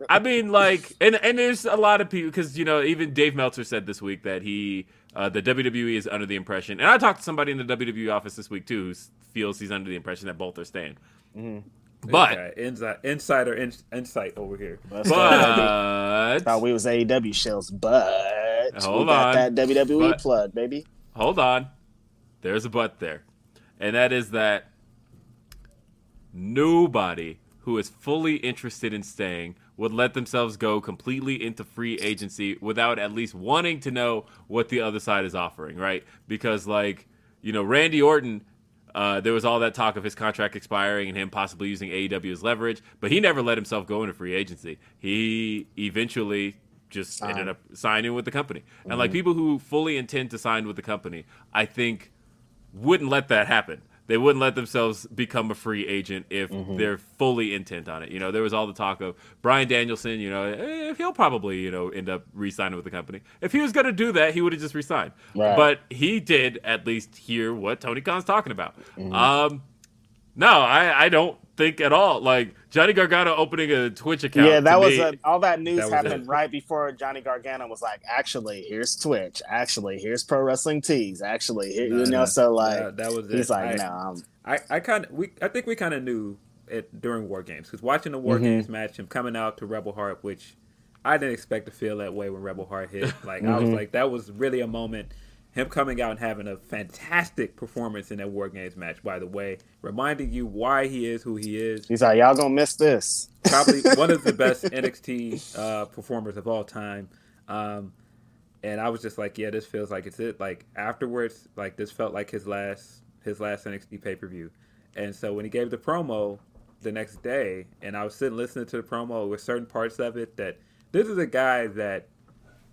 Speaker 2: I mean, like, and and there's a lot of people because you know even Dave Meltzer said this week that he uh, the WWE is under the impression, and I talked to somebody in the WWE office this week too who feels he's under the impression that both are staying. But
Speaker 3: Okay, inside, insider in, insight over here.
Speaker 4: Let's
Speaker 2: but
Speaker 4: Thought we was AEW shells, but
Speaker 2: Hold
Speaker 4: we got
Speaker 2: on.
Speaker 4: that WWE
Speaker 2: But-
Speaker 4: plug, baby.
Speaker 2: hold on, there's a but there, and that is that nobody who is fully interested in staying would let themselves go completely into free agency without at least wanting to know what the other side is offering, right? Because like, you know, Randy Orton uh, there was all that talk of his contract expiring and him possibly using AEW as leverage, but he never let himself go into free agency. He eventually just ended up signing with the company. And like people who fully intend to sign with the company, I think wouldn't let that happen. They wouldn't let themselves become a free agent if they're fully intent on it. You know, there was all the talk of Bryan Danielson. You know, eh, he'll probably you know end up re-signing with the company. If he was going to do that, he would have just re-signed.
Speaker 4: Right.
Speaker 2: But he did at least hear what Tony Khan's talking about. Um, no, I, I don't think at all. Like Johnny Gargano opening a Twitch account.
Speaker 4: Yeah, that was
Speaker 2: me-
Speaker 4: a, all that news
Speaker 3: That
Speaker 4: happened
Speaker 3: it.
Speaker 4: right before Johnny Gargano was like, actually, here's Twitch. Actually, here's Pro Wrestling Tees. Actually, here, you know, so like,
Speaker 3: that, that was
Speaker 4: he's like,
Speaker 3: I,
Speaker 4: no, I'm,
Speaker 3: I, I kind of we I think we kind of knew it during War Games because watching the War
Speaker 4: Mm-hmm.
Speaker 3: Games match, him coming out to Rebel Heart, which I didn't expect to feel that way when Rebel Heart hit. Like I
Speaker 4: Mm-hmm.
Speaker 3: was like, that was really a moment. Him coming out and having a fantastic performance in that War Games match. By the way, reminding you why he is who he is.
Speaker 4: he's like, y'all gonna miss this.
Speaker 3: Probably one of the best NXT uh, performers of all time. Um, and I was just like, yeah, this feels like it's it. Like afterwards, like this felt like his last his last NXT pay per view. And so when he gave the promo the next day, and I was sitting listening to the promo with certain parts of it, that this is a guy that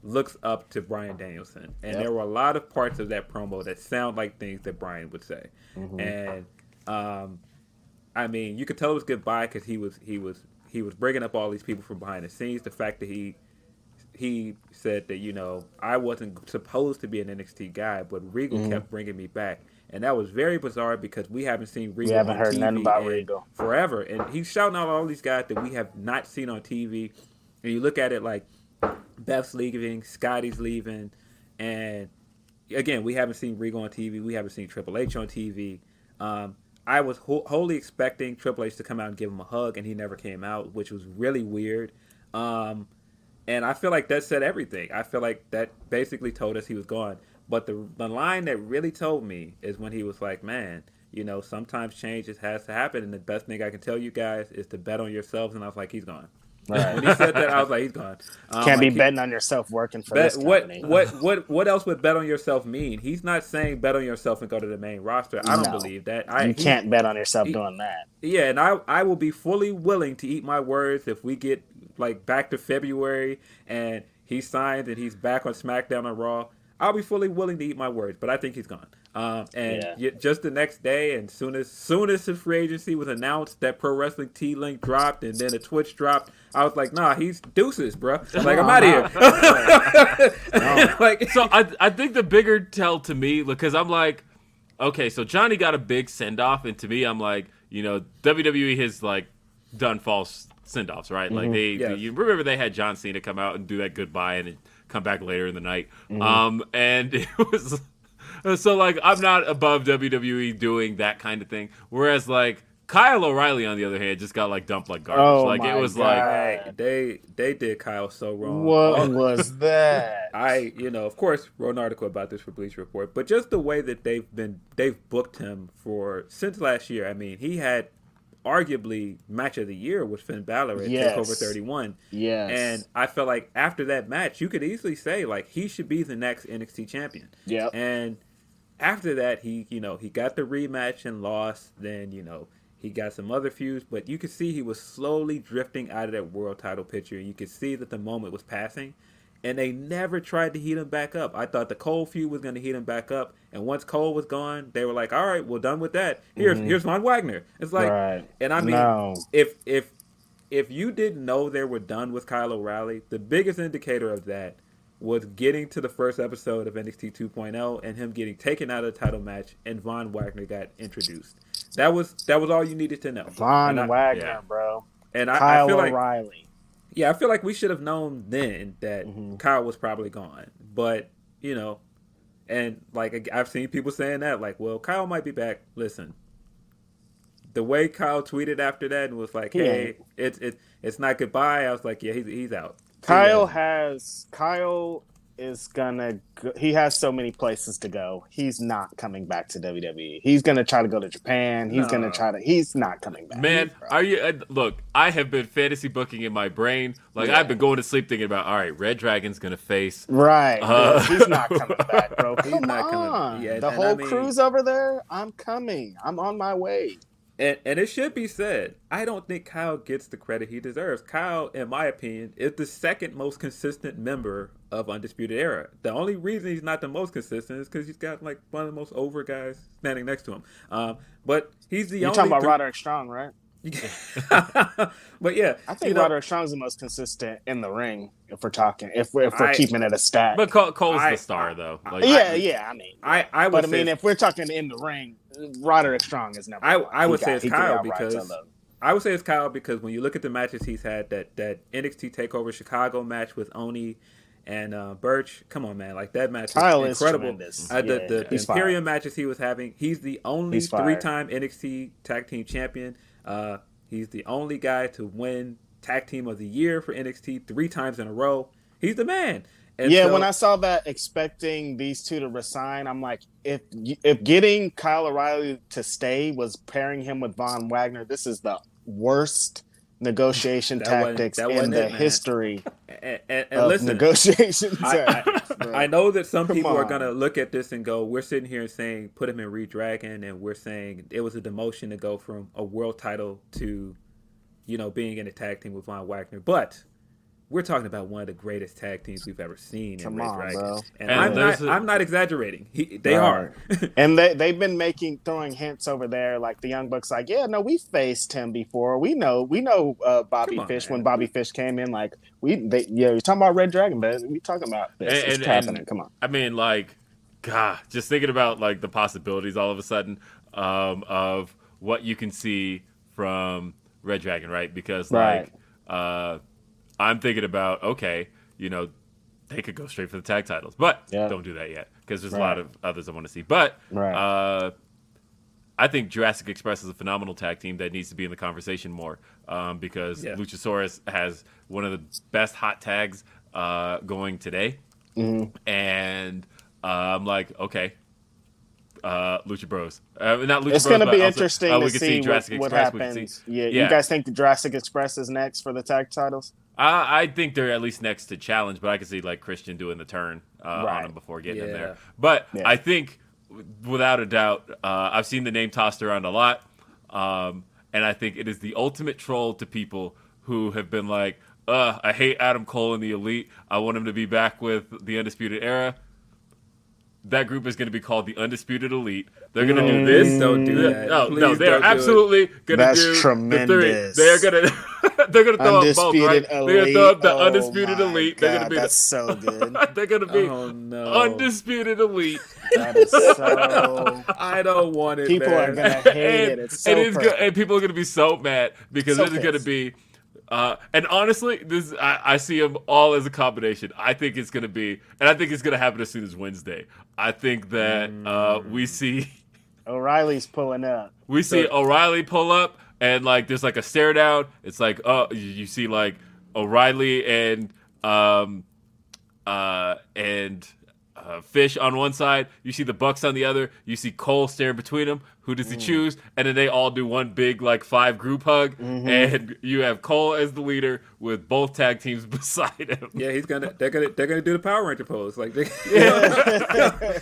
Speaker 3: looks up to Bryan Danielson, and
Speaker 4: Yep.
Speaker 3: there were a lot of parts of that promo that sound like things that Bryan would say, and um, I mean, you could tell it was goodbye because he was he was he was bringing up all these people from behind the scenes. The fact that he he said that you know I wasn't supposed to be an NXT guy, but Regal
Speaker 4: Mm-hmm.
Speaker 3: kept bringing me back, and that was very bizarre because we haven't seen Regal.
Speaker 4: haven't
Speaker 3: on
Speaker 4: heard
Speaker 3: TV
Speaker 4: nothing about Regal.
Speaker 3: forever, and he's shouting out all these guys that we have not seen on TV. And you look at it like Beth's leaving, Scotty's leaving, and again, we haven't seen Regal on TV. We haven't seen Triple H on TV. Um, I was whole, wholly expecting Triple H to come out and give him a hug, and he never came out, which was really weird. Um, and I feel like that said everything. I feel like that basically told us he was gone. But the the line that really told me is when he was like, "Man, you know, sometimes change just has to happen, and the best thing I can tell you guys is to bet on yourselves." And I was like, "He's gone." When he said that, I was like, "He's gone." Um,
Speaker 4: Can't be
Speaker 3: like, he-
Speaker 4: betting on yourself working for
Speaker 3: Bet,
Speaker 4: this
Speaker 3: what
Speaker 4: company.
Speaker 3: what what what what else would bet on yourself mean? He's not saying bet on yourself and go to the main roster. I don't
Speaker 4: No.
Speaker 3: believe that. I,
Speaker 4: you
Speaker 3: he-
Speaker 4: can't bet on yourself
Speaker 3: he-
Speaker 4: doing that.
Speaker 3: Yeah, and I I will be fully willing to eat my words if we get like back to February and he signs and he's back on SmackDown or Raw. I'll be fully willing to eat my words, but I think he's gone. Um, and
Speaker 4: Yeah.
Speaker 3: y- just the next day, and soon as soon as his free agency was announced, that Pro Wrestling T link dropped, and then the Twitch dropped. I was like, Nah, he's deuces, bro. Like I'm out of here. like
Speaker 2: so I, I think the bigger tell to me because I'm like okay, so Johnny got a big send off, and to me, I'm like, you know, WWE has like done false send offs, right? Like they,
Speaker 3: Yes.
Speaker 2: you remember they had John Cena come out and do that goodbye and then come back later in the night, um, and it was so like I'm not above WWE doing that kind of thing, whereas like. Kyle O'Reilly, on the other hand, just got like dumped like garbage.
Speaker 4: Oh
Speaker 2: like
Speaker 4: my
Speaker 2: it was
Speaker 4: God.
Speaker 2: like
Speaker 3: they they did Kyle so wrong.
Speaker 4: What
Speaker 3: Oh,
Speaker 4: was that?
Speaker 3: I, you know, of course, wrote an article about this for Bleacher Report, but just the way that they've been, they've booked him for since last year. I mean, he had arguably match of the year with Finn Balor at
Speaker 4: Yes.
Speaker 3: Takeover 31,
Speaker 4: Yes.
Speaker 3: and I felt like after that match, you could easily say like he should be the next NXT champion.
Speaker 4: Yeah.
Speaker 3: And after that, he, you know, he got the rematch and lost. Then, you know, he got some other feuds, but you could see he was slowly drifting out of that world title picture. You could see that the moment was passing, and they never tried to heat him back up. I thought the Cole feud was going to heat him back up, and once Cole was gone, they were like, "All right, well, done with that. Here's mm-hmm. here's Von Wagner." It's like,
Speaker 4: Right.
Speaker 3: and I mean,
Speaker 4: No.
Speaker 3: if if if you didn't know they were done with Kyle O'Reilly, the biggest indicator of that was getting to the first episode of NXT 2.0 and him getting taken out of the title match and Von Wagner got introduced. That was that was all you needed to know.
Speaker 4: Von
Speaker 3: I,
Speaker 4: Wagner,
Speaker 2: yeah.
Speaker 4: bro.
Speaker 3: and I, I
Speaker 4: Kyle
Speaker 3: feel like
Speaker 4: O'Reilly.
Speaker 3: Yeah, I feel like we should have known then that
Speaker 4: Mm-hmm.
Speaker 3: Kyle was probably gone. But you know, and like I've seen people saying that, like, well, Kyle might be back. Listen, the way Kyle tweeted after that and was like,
Speaker 4: He
Speaker 3: "Hey, it's it's it's not goodbye." I was like, "Yeah, he's he's out."
Speaker 4: Kyle has Kyle is gonna go, he has so many places to go. He's not coming back to WWE. He's gonna try to go to Japan. He's
Speaker 3: No.
Speaker 4: gonna try to he's not coming back.
Speaker 2: Man, are you? Uh, look, I have been fantasy booking in my brain. Like I've been going to sleep thinking about, all right, Red Dragon's gonna face.
Speaker 4: Right.
Speaker 2: Uh,
Speaker 4: he's not coming back, bro. Come
Speaker 3: not coming-
Speaker 4: on.
Speaker 3: yeah,
Speaker 4: the whole
Speaker 3: I mean-
Speaker 4: crew's over there. I'm coming. I'm on my way.
Speaker 3: And and it should be said, I don't think Kyle gets the credit he deserves. Kyle, in my opinion, is the second most consistent member of Undisputed Era. The only reason he's not the most consistent is because he's got like one of the most over guys standing next to him. Um, but he's the
Speaker 4: You're
Speaker 3: only.
Speaker 4: talking about
Speaker 3: thr-
Speaker 4: Roderick Strong, right?
Speaker 3: but yeah,
Speaker 4: I think
Speaker 3: you know,
Speaker 4: Roderick Strong's the most consistent in the ring. If we're talking, if we're if we're
Speaker 3: I-
Speaker 4: keeping it a stat.
Speaker 2: But Cole, Cole's
Speaker 3: I-
Speaker 2: the star, though. Like,
Speaker 4: yeah, yeah. I mean,
Speaker 3: I I would
Speaker 4: but I
Speaker 3: say
Speaker 4: mean, if we're talking in the ring, Roderick Strong is number
Speaker 3: I- I
Speaker 4: He
Speaker 3: would say it's Kyle because- I would say it's Kyle because when you look at the matches he's had, that that NXT Takeover Chicago match with Oney and uh, Burch, come on, man, like that match
Speaker 4: Kyle
Speaker 3: was
Speaker 4: is
Speaker 3: incredible.
Speaker 4: tremendous.
Speaker 3: Uh, the
Speaker 4: Yeah,
Speaker 3: the,
Speaker 4: yeah,
Speaker 3: the
Speaker 4: he's
Speaker 3: Imperium matches he was having, he's the only
Speaker 4: He's
Speaker 3: three-time NXT Tag Team Champion. Uh, he's the only guy to win Tag Team of the Year for NXT three times in a row. He's the man. And
Speaker 4: yeah,
Speaker 3: so-
Speaker 4: when I saw that, expecting these two to resign, I'm like, if if getting Kyle O'Reilly to stay was pairing him with Von Wagner, this is the worst negotiation tactics
Speaker 3: that
Speaker 4: in the
Speaker 3: it,
Speaker 4: history
Speaker 3: and, and, and
Speaker 4: of
Speaker 3: listen,
Speaker 4: negotiations.
Speaker 3: I, I. I know that some
Speaker 4: Come
Speaker 3: people are gonna look at this and go, "We're sitting here saying put him in Redragon, and we're saying it was a demotion to go from a world title to, you know, being in a tag team with Von Wagner." But we're talking about one of the greatest tag teams we've ever seen
Speaker 4: Come
Speaker 3: in Red
Speaker 4: on,
Speaker 3: Dragon,
Speaker 4: bro.
Speaker 3: and,
Speaker 2: And
Speaker 3: I'm not,
Speaker 2: a-
Speaker 3: I'm not exaggerating. He, they
Speaker 4: Right.
Speaker 3: are.
Speaker 4: And they they've been making throwing hints over there, like the Young Bucks, like, yeah, no, we faced him before. We know, we know uh, Bobby
Speaker 3: on,
Speaker 4: Fish
Speaker 3: man.
Speaker 4: when Bobby Fish came in. Like, we, they, yeah, you're talking about Red Dragon, but we talking about this.
Speaker 2: And-
Speaker 4: it's happening. Come on.
Speaker 2: I mean, like, God, just thinking about like the possibilities all of a sudden um, of what you can see from Red Dragon, right? Because like, uh, I'm thinking about okay, you know, they could go straight for the tag titles, but
Speaker 4: Yeah.
Speaker 2: don't do that yet because there's a lot of others I want to see. But
Speaker 4: Right.
Speaker 2: uh, I think Jurassic Express is a phenomenal tag team that needs to be in the conversation more um, because
Speaker 3: Yeah.
Speaker 2: Luchasaurus has one of the best hot tags uh, going today,
Speaker 4: Mm-hmm.
Speaker 2: and uh, I'm like, okay, uh, Lucha Bros, uh, not Lucha
Speaker 4: It's going to be
Speaker 2: also,
Speaker 4: interesting
Speaker 2: uh,
Speaker 4: to
Speaker 2: we could
Speaker 4: see what,
Speaker 2: Jurassic
Speaker 4: what
Speaker 2: Express, we could
Speaker 4: happens.
Speaker 2: see-
Speaker 4: Yeah,
Speaker 2: yeah.
Speaker 4: you guys think the Jurassic Express is next for the tag titles?
Speaker 2: I, I think they're at least next to challenge, but I can see like Christian doing the turn uh, on him before getting in there. But
Speaker 4: Yeah.
Speaker 2: I think, without a doubt, uh, I've seen the name tossed around a lot, um, and I think it is the ultimate troll to people who have been like, "Uh, I hate Adam Cole in the Elite. I want him to be back with the Undisputed Era." That group is going to be called the Undisputed Elite. They're going to do mm.
Speaker 3: this. Don't do that.
Speaker 2: No,
Speaker 3: Please
Speaker 2: no, they're
Speaker 3: don't do it.
Speaker 2: absolutely going to do
Speaker 4: tremendous.
Speaker 2: the three. They're going to they're going to throw up both,
Speaker 4: Undisputed
Speaker 2: right? They're going to throw up the
Speaker 4: Oh
Speaker 2: Undisputed
Speaker 4: my
Speaker 2: Elite. They're going to be
Speaker 4: that's
Speaker 2: the,
Speaker 4: so good.
Speaker 2: they're going to be
Speaker 3: Oh no!
Speaker 2: Undisputed Elite.
Speaker 4: That is so.
Speaker 3: I don't want it.
Speaker 4: People are gonna hate it. It's so
Speaker 2: and it's good,
Speaker 4: perfect.
Speaker 2: and people are gonna be so mad because
Speaker 4: So
Speaker 2: this is gonna be. Uh, and honestly, this I, I see them all as a combination. I think it's gonna be, and I think it's gonna happen as soon as Wednesday. I think that uh,
Speaker 3: Mm.
Speaker 2: we see
Speaker 4: O'Reilly's pulling up.
Speaker 2: we see O'Reilly pull up, and like there's like a stare down. It's like oh, you, you see like O'Reilly and um uh and uh, Fish on one side. You see the Bucks on the other. You see Cole staring between them. Who does
Speaker 3: Mm.
Speaker 2: he choose? And then they all do one big like five group hug,
Speaker 3: Mm-hmm.
Speaker 2: and you have Cole as the leader with both tag teams beside him.
Speaker 3: Yeah, he's gonna. They're gonna. They're gonna do the Power Ranger pose. Like, they,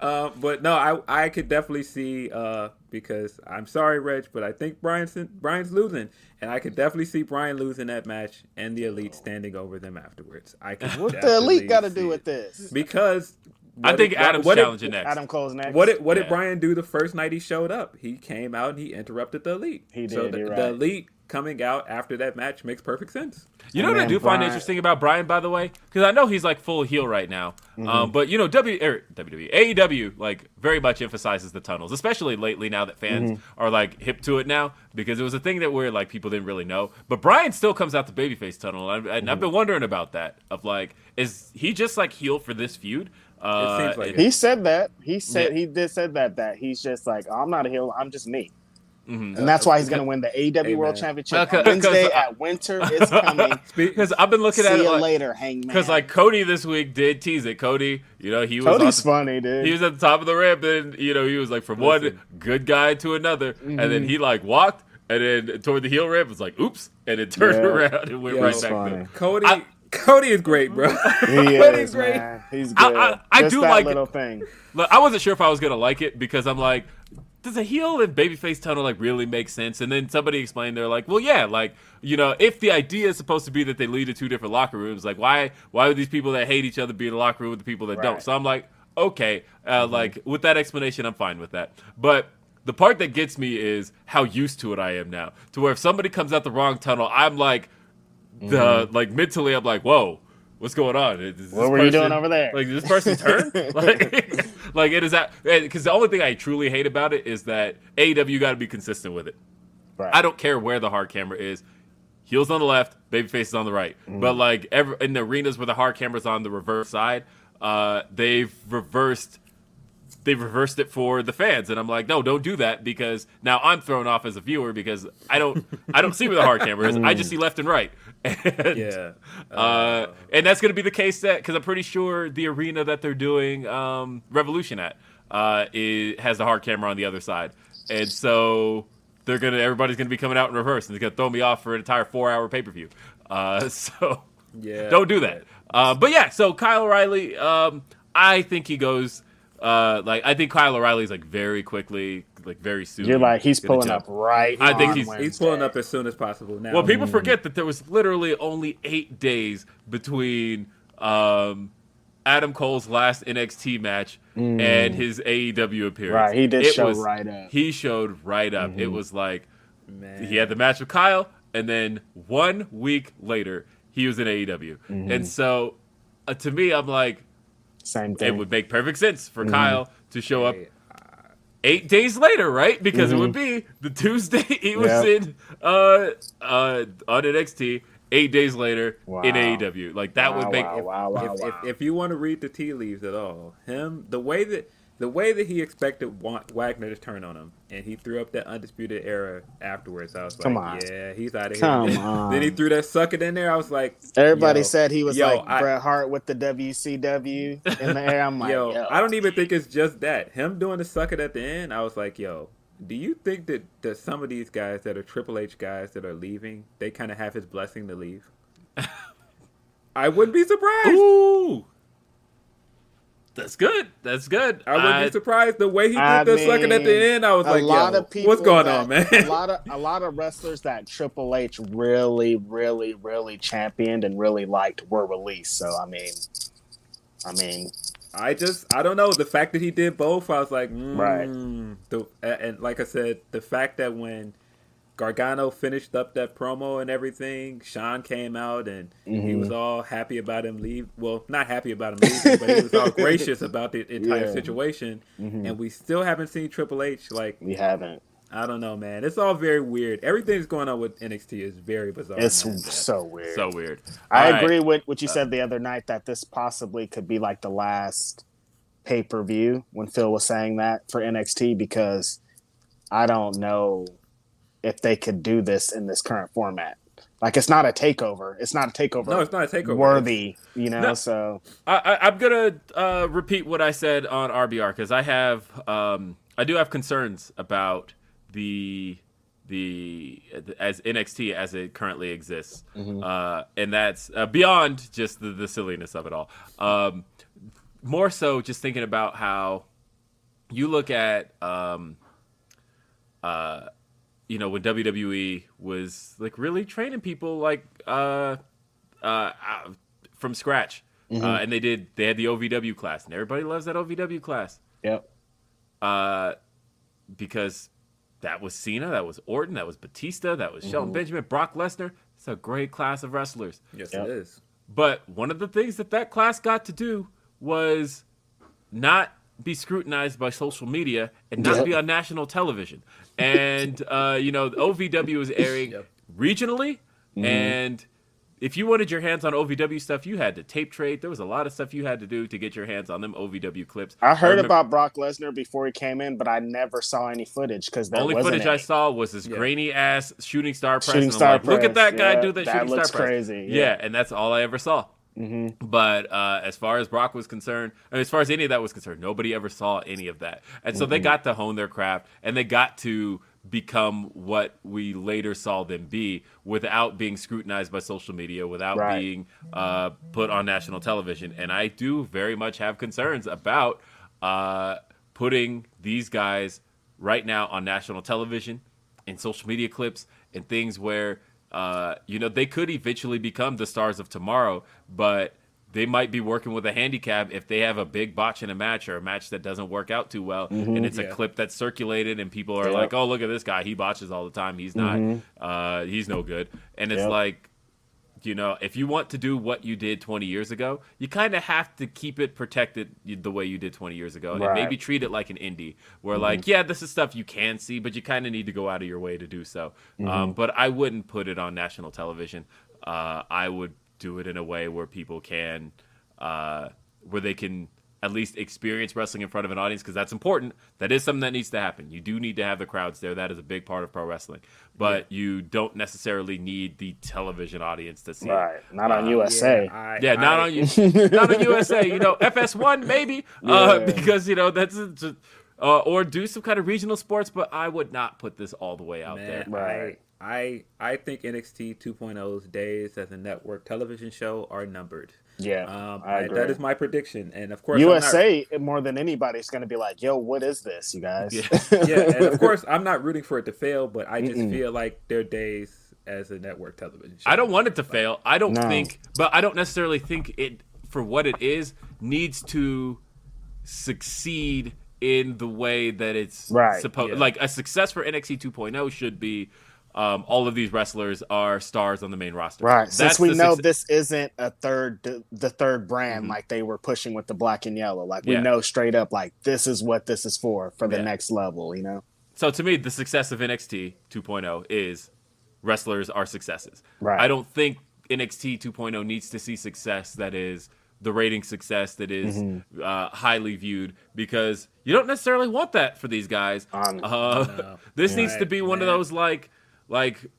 Speaker 3: um, but no, I I could definitely see uh, because I'm sorry, Reg, but I think Brian's Brian's losing, and I could definitely see Brian losing that match and the Elite standing over them afterwards. I could.
Speaker 4: What the elite got to
Speaker 3: see
Speaker 4: do
Speaker 3: it.
Speaker 4: with this?
Speaker 3: Because
Speaker 2: I think
Speaker 3: did-
Speaker 2: Adam's
Speaker 3: what did-
Speaker 2: challenging next.
Speaker 4: Adam Cole's next.
Speaker 3: What did what
Speaker 2: Yeah.
Speaker 3: did Brian do the first night he showed up? He came out and he interrupted the elite.
Speaker 4: He
Speaker 3: So
Speaker 4: did,
Speaker 3: the,
Speaker 4: you're
Speaker 3: the elite coming out after that match makes perfect sense.
Speaker 2: You know
Speaker 4: And
Speaker 2: what I
Speaker 4: then
Speaker 2: do find interesting about Brian, by the way, because I know he's like full heel right now.
Speaker 4: Mm-hmm.
Speaker 2: Um, but you know, W er, WWE, AEW, like very much emphasizes the tunnels, especially lately now that fans
Speaker 4: Mm-hmm.
Speaker 2: are like hip to it now, because it was a thing that where like people didn't really know. But Brian still comes out the babyface tunnel, and, and
Speaker 4: Mm-hmm.
Speaker 2: I've been wondering about that. Of like, is he just like heel for this feud? Uh,
Speaker 3: seems like it.
Speaker 4: He said that. He said
Speaker 2: Yeah.
Speaker 4: he did said that that he's just like I'm not a heel. I'm just me.
Speaker 2: Mhm.
Speaker 4: And that's why he's gonna win the AEW World Championship
Speaker 2: Okay,
Speaker 4: on Wednesday
Speaker 2: 'cause I-
Speaker 4: at Winter. It's coming.
Speaker 2: Because I've been looking
Speaker 4: See
Speaker 2: at it
Speaker 4: you
Speaker 2: like,
Speaker 4: later, Hangman.
Speaker 2: because like Cody this week did tease it. Cody, you know, he was
Speaker 4: Cody's
Speaker 2: the-
Speaker 4: funny, dude.
Speaker 2: he was at the top of the ramp and you know he was like from
Speaker 3: Listen.
Speaker 2: one good guy to another and then
Speaker 4: Mm-hmm.
Speaker 2: he like walked and then toward the heel ramp was like oops and it turned
Speaker 4: Yeah.
Speaker 2: around and went
Speaker 3: Yo,
Speaker 2: right back
Speaker 4: funny.
Speaker 2: there
Speaker 3: Cody
Speaker 2: I-
Speaker 3: Cody is great, bro.
Speaker 4: he
Speaker 3: Cody's
Speaker 4: is,
Speaker 3: great.
Speaker 4: man. He's
Speaker 2: I-
Speaker 4: good.
Speaker 2: I- I
Speaker 4: Just
Speaker 2: do
Speaker 4: that
Speaker 2: like-
Speaker 4: little thing.
Speaker 2: Look, I wasn't sure if I was gonna like it because I'm like does a heel and babyface tunnel like really make sense? And then somebody explained they're like, well, yeah, like you know, if the idea is supposed to be that they lead to two different locker rooms, like why why would these people that hate each other be in a locker room with the people that don't? So I'm like, okay, uh, like with that explanation, I'm fine with that. But the part that gets me is how used to it I am now, to where if somebody comes out the wrong tunnel, I'm like, the like mentally, I'm like, whoa. What's going on? Is
Speaker 4: What were you doing over there?
Speaker 2: Like, this person turn? like, like it is that because the only thing I truly hate about it is that AEW got to be consistent with it.
Speaker 4: Right.
Speaker 2: I don't care where the hard camera is. Heels on the left, baby faces on the right.
Speaker 4: Mm-hmm.
Speaker 2: But like every, in the arenas where the hard camera's on the reverse side, uh, they've reversed they've reversed it for the fans and i'm like no don't do that because now i'm thrown off as a viewer because i don't i don't see where the hard camera is i just see left and right and,
Speaker 3: Yeah.
Speaker 2: uh, and that's going to be the case that because i'm pretty sure the arena that they're doing um, revolution at uh, is, has the hard camera on the other side and so they're gonna everybody's gonna be coming out in reverse and it's gonna throw me off for an entire four hour pay-per-view uh, so
Speaker 3: Yeah.
Speaker 2: don't do that. Uh, but yeah, so Kyle O'Reilly, um, I think he goes. Uh, like I think Kyle O'Reilly's like very quickly, like very soon.
Speaker 4: You're like he's pulling
Speaker 2: jump.
Speaker 4: up right.
Speaker 2: I think
Speaker 4: on
Speaker 2: he's-
Speaker 3: He's
Speaker 4: Wednesday.
Speaker 3: pulling up as soon as possible now.
Speaker 2: Well, people forget that there was literally only eight days between um, Adam Cole's last NXT match and his AEW appearance.
Speaker 4: Right, he did
Speaker 2: It
Speaker 4: show
Speaker 2: was-
Speaker 4: right up.
Speaker 2: He showed right up. It was like
Speaker 3: Man.
Speaker 2: he had the match with Kyle, and then one week later he was in AEW, and so uh, to me, I'm like,
Speaker 4: Same thing.
Speaker 2: it would make perfect sense for Kyle to show up eight days later, right? Because it would be the Tuesday he was
Speaker 4: Yep.
Speaker 2: in uh uh on NXT. Eight days later
Speaker 4: Wow.
Speaker 2: in AEW, like that
Speaker 4: Wow,
Speaker 2: would make
Speaker 4: wow, wow, wow,
Speaker 3: if,
Speaker 4: wow.
Speaker 3: if, if you want to read the tea leaves at all, him the way that the way that he expected Wa- Wagner to turn on him, and he threw up that undisputed era afterwards. I was
Speaker 4: Come
Speaker 3: like,
Speaker 4: on.
Speaker 3: yeah, he's out of here.
Speaker 4: Come
Speaker 3: then,
Speaker 4: on.
Speaker 3: then he threw that sucker in there. I was like,
Speaker 4: Everybody said he was
Speaker 3: yo,
Speaker 4: like
Speaker 3: I-
Speaker 4: Bret Hart with the WCW in the air. I'm like,
Speaker 3: yo,
Speaker 4: yo,
Speaker 3: I don't even think it's just that. Him doing the sucker at the end, I was like, yo, do you think that, that some of these guys that are Triple H guys that are leaving, they kind of have his blessing to leave? I wouldn't be surprised.
Speaker 2: ooh, that's good. That's good.
Speaker 3: I wouldn't
Speaker 2: I-
Speaker 3: be surprised the way he did
Speaker 4: I
Speaker 3: the sucking at the end. I was
Speaker 4: a
Speaker 3: like,
Speaker 4: lot
Speaker 3: yo,
Speaker 4: of people.
Speaker 3: what's going
Speaker 4: that-
Speaker 3: on, man?
Speaker 4: A lot of a lot of wrestlers that Triple H really, really, really championed and really liked were released. So I mean, I mean,
Speaker 3: I just I don't know the fact that he did both. I was like, mm,
Speaker 4: Right.
Speaker 3: The, and like I said, the fact that when Gargano finished up that promo and everything, Shawn came out and he
Speaker 4: Mm-hmm.
Speaker 3: was all happy about him leave. Well, not happy about him leaving, but he was all gracious about the entire
Speaker 4: Yeah. Mm-hmm.
Speaker 3: situation. And we still haven't seen Triple H. Like
Speaker 4: We haven't.
Speaker 3: I don't know, man. It's all very weird. Everything's going on with NXT is very bizarre.
Speaker 4: It's
Speaker 3: man.
Speaker 4: so weird.
Speaker 2: So weird.
Speaker 4: I
Speaker 2: All right.
Speaker 4: agree with what you said the other night that this possibly could be like the last pay per view when Phil was saying that for NXT because I don't know if they could do this in this current format. Like it's not a takeover. It's not a takeover.
Speaker 3: No, it's not a takeover.
Speaker 4: Worthy, you know.
Speaker 2: No.
Speaker 4: So
Speaker 2: I, I, I'm gonna uh, repeat what I said on RBR because I have um, I do have concerns about the the as NXT as it currently exists, uh, and that's uh, beyond just the, the silliness of it all. Um, more so, just thinking about how you look at um, uh, you know when WWE was like really training people like uh, uh, uh, from scratch. Uh, and they did. They had the OVW class, and everybody loves that OVW class
Speaker 4: yep.
Speaker 2: uh, because that was Cena, that was Orton, that was Batista, that was Shelton Benjamin, Brock Lesnar. It's a great class of wrestlers.
Speaker 3: Yes,
Speaker 4: Yep.
Speaker 3: it is.
Speaker 2: But one of the things that that class got to do was not be scrutinized by social media and not
Speaker 4: Yep.
Speaker 2: be on national television. And uh, you know, OVW was airing
Speaker 3: Yep.
Speaker 2: regionally,
Speaker 4: Mm-hmm.
Speaker 2: and if you wanted your hands on OVW stuff, you had to tape trade. There was a lot of stuff you had to do to get your hands on them OVW clips.
Speaker 4: I heard
Speaker 2: remember-
Speaker 4: about Brock Lesnar before he came in, but I never saw any footage because there
Speaker 2: only
Speaker 4: wasn't
Speaker 2: footage I saw was this
Speaker 3: Yeah.
Speaker 2: grainy ass shooting star press.
Speaker 4: Shooting
Speaker 2: and I'm
Speaker 4: star
Speaker 2: like, Look at
Speaker 4: press,
Speaker 2: that guy
Speaker 4: yeah,
Speaker 2: do that,
Speaker 4: that
Speaker 2: shooting
Speaker 4: looks
Speaker 2: star press.
Speaker 4: crazy,
Speaker 2: Yeah.
Speaker 4: yeah.
Speaker 2: and that's all I ever saw.
Speaker 4: Mm-hmm.
Speaker 2: But uh, as far as Brock was concerned, mean, as far as any of that was concerned, nobody ever saw any of that. And so
Speaker 4: Mm-hmm.
Speaker 2: they got to hone their craft and they got to become what we later saw them be without being scrutinized by social media, without
Speaker 4: Right.
Speaker 2: being uh, put on national television. And I do very much have concerns about uh, putting these guys right now on national television in social media clips and things where uh, you know they could eventually become the stars of tomorrow, but they might be working with a handicap if they have a big botch in a match or a match that doesn't work out too well, and it's a clip that's circulated and people are
Speaker 4: Yep.
Speaker 2: like, "Oh, look at this guy, he botches all the time. He's not, uh, he's no good," and it's
Speaker 4: Yep.
Speaker 2: like you know, if you want to do what you did 20 years ago, you kind of have to keep it protected the way you did 20 years ago, and
Speaker 4: Right.
Speaker 2: maybe treat it like an indie, where like, yeah, this is stuff you can see, but you kind of need to go out of your way to do so. Um, but I wouldn't put it on national television. Uh, I would do it in a way where people can, uh, where they can at least experience wrestling in front of an audience because that's important. That is something that needs to happen. You do need to have the crowds there. That is a big part of pro wrestling. But you don't necessarily need the television audience to see it.
Speaker 4: Right. Not on
Speaker 2: Uh,
Speaker 4: USA.
Speaker 3: I,
Speaker 2: Yeah, not
Speaker 3: I-
Speaker 2: on you, not on USA. You know, FS1 maybe, uh, because you know that's just, uh, or do some kind of regional sports. But I would not put this all the way out
Speaker 3: Man,
Speaker 2: there.
Speaker 4: Right.
Speaker 3: I, I I think NXT 2.0's days as a network television show are numbered.
Speaker 4: Yeah,
Speaker 3: Um,
Speaker 4: I
Speaker 3: I-
Speaker 4: agree.
Speaker 3: that is my prediction, and of course, I'm not-
Speaker 4: USA more than anybody is going to be like, "Yo, what is this, you guys?"
Speaker 2: Yeah.
Speaker 3: yeah, and of course, I'm not rooting for it to fail, but I just
Speaker 4: Mm-mm.
Speaker 3: feel like their days as a network television show.
Speaker 2: I don't want it to fail. I don't
Speaker 4: No.
Speaker 2: think, but I don't necessarily think it for what it is needs to succeed in the way that it's
Speaker 4: Right,
Speaker 2: supposed.
Speaker 3: yeah.
Speaker 2: Like a success for NXT 2.0 should be. Um, all of these wrestlers are stars on the main roster.
Speaker 4: Right.
Speaker 2: That's
Speaker 4: Since we know
Speaker 2: success-
Speaker 4: this isn't a third, the third brand like they were pushing with the black and yellow. Like we
Speaker 2: Mm-hmm. Yeah.
Speaker 4: know straight up, like this is what this is for for the
Speaker 2: Yeah.
Speaker 4: next level. You know.
Speaker 2: So to me, the success of NXT 2.0 is wrestlers are successes.
Speaker 4: Right.
Speaker 2: I don't think NXT 2.0 needs to see success that is the rating success that is,
Speaker 4: Mm-hmm.
Speaker 2: uh, highly viewed because you don't necessarily want that for these guys.
Speaker 4: Um,
Speaker 2: uh, this needs to be one of those like like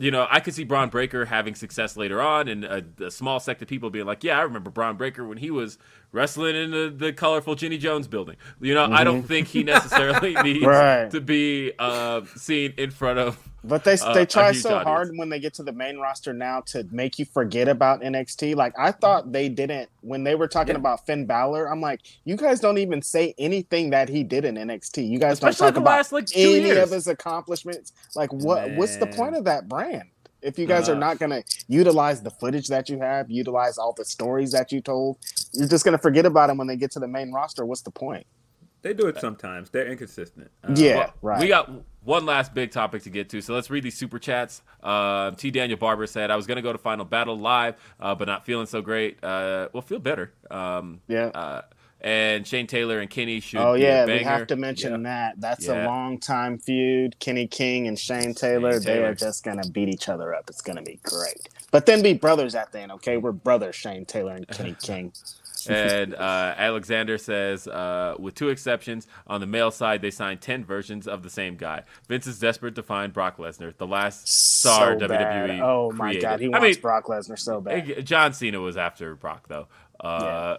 Speaker 2: you know, I could see Bron Breakker having success later on, and a, a small sect of people being like, "Yeah, I remember Bron Breakker when he was wrestling in the, the colorful Ginny Jones building." You know, I don't think he necessarily needs
Speaker 4: Mm-hmm. Right.
Speaker 2: to be uh, seen in front of.
Speaker 4: But they
Speaker 2: uh,
Speaker 4: they try so
Speaker 2: audience.
Speaker 4: hard when they get to the main roster now to make you forget about NXT. Like I thought they didn't when they were talking
Speaker 2: Yeah.
Speaker 4: about Finn Balor. I'm like, you guys don't even say anything that he did in NXT. You guys
Speaker 2: Especially
Speaker 4: don't talk about
Speaker 2: last, like,
Speaker 4: any
Speaker 2: years.
Speaker 4: of his accomplishments. Like what? What's the point of that brand? If you guys
Speaker 2: Uh.
Speaker 4: are not going to utilize the footage that you have, utilize all the stories that you told, you're just gonna forget about them when they get to the main roster. What's the point?
Speaker 3: They do it sometimes. They're inconsistent. Uh,
Speaker 4: Yeah,
Speaker 2: Well,
Speaker 4: right.
Speaker 2: We got one last big topic to get to, so let's read these super chats. Uh, T. Daniel Barber said, "I was going to go to Final Battle live, uh, but not feeling so great. Uh, well, feel better. Um,
Speaker 4: Yeah.
Speaker 2: Uh, and Shane Taylor and Kenny should.
Speaker 4: Oh
Speaker 2: be
Speaker 4: yeah,
Speaker 2: a
Speaker 4: we have to mention that. That's
Speaker 2: Yeah.
Speaker 4: a long time feud. Kenny King and Shane Taylor,
Speaker 2: Shane
Speaker 4: they
Speaker 2: Taylor.
Speaker 4: are just gonna beat each other up. It's gonna be great. But then be brothers at the end, okay? We're brothers, Shane Taylor and Kenny King.
Speaker 2: And uh, Alexander says, uh, with two exceptions, on the male side, they signed 10 versions of the same guy. Vince is desperate to find Brock Lesnar, the last star
Speaker 4: so
Speaker 2: WWE.
Speaker 4: bad. Oh my
Speaker 2: created.
Speaker 4: god, he
Speaker 2: I
Speaker 4: wants
Speaker 2: mean,
Speaker 4: Brock Lesnar so bad.
Speaker 2: eh, John Cena was after Brock, though. Uh,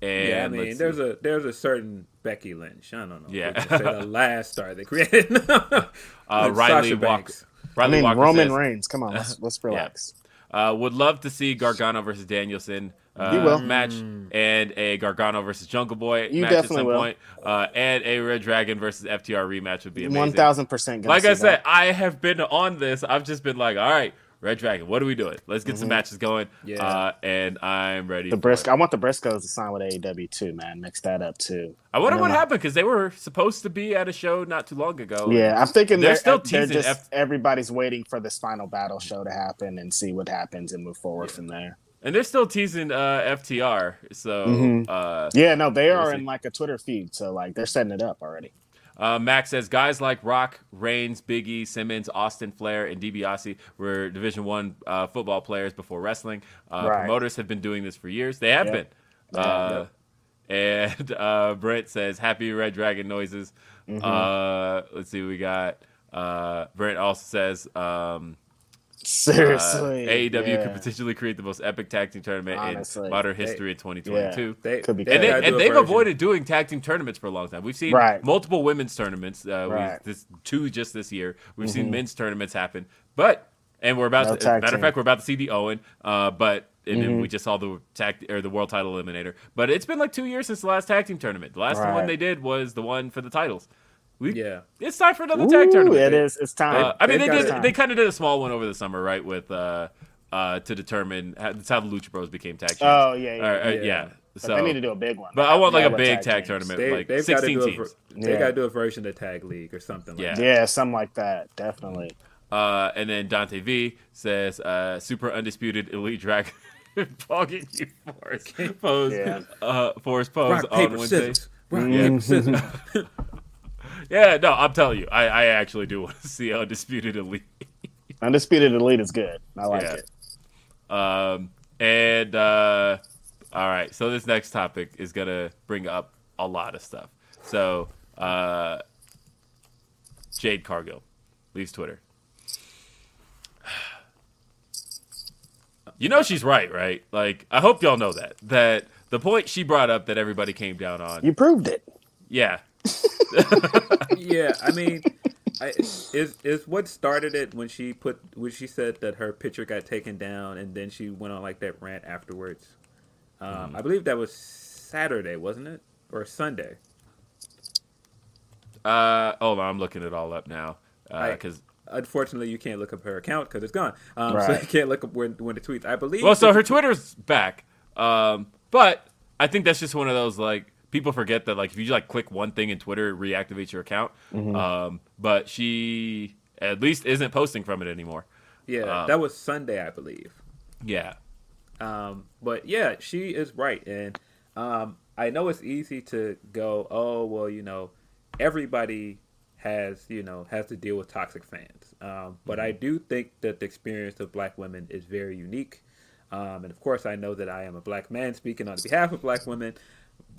Speaker 2: And
Speaker 3: yeah, I mean, there's
Speaker 2: see.
Speaker 3: a there's a certain Becky Lynch. I don't know.
Speaker 2: Yeah.
Speaker 3: We're say the last star they created.
Speaker 2: uh,
Speaker 3: And
Speaker 2: Riley
Speaker 3: Sasha
Speaker 2: Walker.
Speaker 3: Banks.
Speaker 4: I
Speaker 2: Riley
Speaker 4: mean,
Speaker 2: Walker
Speaker 4: Roman
Speaker 2: says,
Speaker 4: Reigns. Come on, let's let's relax.
Speaker 2: Uh, would love to see Gargano versus Danielson uh,
Speaker 4: You will.
Speaker 2: match and a Gargano versus Jungle Boy
Speaker 4: You
Speaker 2: match
Speaker 4: definitely
Speaker 2: at some
Speaker 4: will.
Speaker 2: point, uh, and a Red Dragon versus FTR rematch would be amazing.
Speaker 4: One thousand percent.
Speaker 2: Like I said, I have been on this. I've just been like, all right, Red Dragon, what are we doing? Let's get some matches going.
Speaker 3: Yeah.
Speaker 2: Uh, and I'm ready.
Speaker 4: Mm-hmm. the
Speaker 2: for
Speaker 4: Briscoe. I want the Briscoes to sign with AEW too, man. Mix that up too.
Speaker 2: I wonder what
Speaker 4: like,
Speaker 2: happened because they were supposed to be at a show not too long ago.
Speaker 4: Yeah, I'm thinking
Speaker 2: They're
Speaker 4: they're,
Speaker 2: still
Speaker 4: they're
Speaker 2: teasing
Speaker 4: just
Speaker 2: F-
Speaker 4: everybody's waiting for this final battle show to happen and see what happens and move forward from there.
Speaker 2: And they're still teasing uh, FTR. So
Speaker 4: Mhm.
Speaker 2: uh,
Speaker 4: Yeah, no, they are in like a Twitter feed, so like they're setting it up already.
Speaker 2: Uh, Max says guys like Rock, Reigns, Biggie, Simmons, Austin, Flair, and DiBiase were Division One uh, football players before wrestling. Uh,
Speaker 4: Right.
Speaker 2: Promoters have been doing this for years. They have
Speaker 4: Yep.
Speaker 2: been. Uh, and uh, Brent says happy Red Dragon noises.
Speaker 4: Mm-hmm.
Speaker 2: Uh, let's see, we got. Uh, Brent also says um,
Speaker 4: Seriously,
Speaker 2: uh, AEW
Speaker 4: yeah.
Speaker 2: could potentially create the most epic tag team tournament
Speaker 4: Honestly.
Speaker 2: in modern
Speaker 3: They-
Speaker 2: history in 2022.
Speaker 3: They
Speaker 4: Could be
Speaker 3: they
Speaker 2: And, they, and they've
Speaker 3: version.
Speaker 2: avoided doing tag team tournaments for a long time. We've seen
Speaker 4: Right.
Speaker 2: multiple women's tournaments. Uh,
Speaker 4: Right. Mm-hmm.
Speaker 2: we've, this two just this year. We've seen men's tournaments happen, but and we're about
Speaker 4: No
Speaker 2: to.
Speaker 4: tag
Speaker 2: matter of fact, we're about to see the Owen. Uh, but and then
Speaker 4: Mhm.
Speaker 2: we just saw the tag or the world title eliminator. But it's been like two years since the last tag team tournament. The last one they did was the one for the titles. We,
Speaker 3: Yeah.
Speaker 2: it's time for another
Speaker 4: Ooh,
Speaker 2: tag tournament.
Speaker 4: it is. It's time.
Speaker 2: Uh, I mean, they
Speaker 3: They've
Speaker 2: did.
Speaker 3: got
Speaker 2: They kind of did a small one over the summer, right? With uh, uh, to determine how, that's how the Lucha Bros became tag champs.
Speaker 4: oh yeah, yeah.
Speaker 2: Or, uh,
Speaker 3: yeah.
Speaker 2: yeah.
Speaker 4: But
Speaker 2: So
Speaker 4: they need to do a big one.
Speaker 2: but I want like
Speaker 4: Yeah,
Speaker 2: a big tag
Speaker 4: teams.
Speaker 2: tournament,
Speaker 3: They,
Speaker 2: like
Speaker 3: they've got to
Speaker 2: sixteen
Speaker 3: do a,
Speaker 2: teams.
Speaker 3: ver- They
Speaker 4: Yeah.
Speaker 3: got to do a version of Tag League or something like
Speaker 2: Yeah.
Speaker 3: that.
Speaker 4: Yeah, something like that. Definitely.
Speaker 2: Uh, and then Dante V says, uh, "Super undisputed elite dragon." Pogging you force pose,
Speaker 4: Yeah.
Speaker 2: uh, force pose
Speaker 3: Rock,
Speaker 2: on
Speaker 3: paper,
Speaker 2: Wednesday.
Speaker 3: scissors. Rock,
Speaker 2: Yeah.
Speaker 3: paper, scissors.
Speaker 2: Yeah, no, I'm telling you, I, I actually do want to see undisputed elite.
Speaker 4: Undisputed Elite is good. I like
Speaker 2: Yeah.
Speaker 4: it.
Speaker 2: Um, and uh, all right, so this next topic is gonna bring up a lot of stuff. So, uh, Jade Cargill leaves Twitter. You know she's right, right? Like, I hope y'all know that. That the point she brought up that everybody came down on.
Speaker 4: You proved it.
Speaker 2: Yeah,
Speaker 3: yeah, I mean, I, is is what started it when she put when she said that her picture got taken down, and then she went on like that rant afterwards. Um, I believe that was Saturday, wasn't it, or Sunday?
Speaker 2: Uh, hold on, I'm looking it all up now
Speaker 3: I-
Speaker 2: because
Speaker 3: Unfortunately, you can't look up her account because it's gone. Um, So you can't look up when when the tweets. I believe.
Speaker 2: Well, so her Twitter's back, um, but I think that's just one of those like people forget that like if you like click one thing in Twitter, it reactivates your account.
Speaker 3: Mm-hmm.
Speaker 2: Um, but she at least isn't posting from it anymore.
Speaker 3: yeah,
Speaker 2: um,
Speaker 3: that was Sunday, I believe.
Speaker 2: Yeah,
Speaker 3: Um, but yeah, she is right, and um, I know it's easy to go, oh well, you know, everybody has you know has to deal with toxic fans, um, but I do think that the experience of black women is very unique, um, and of course I know that I am a black man speaking on behalf of black women.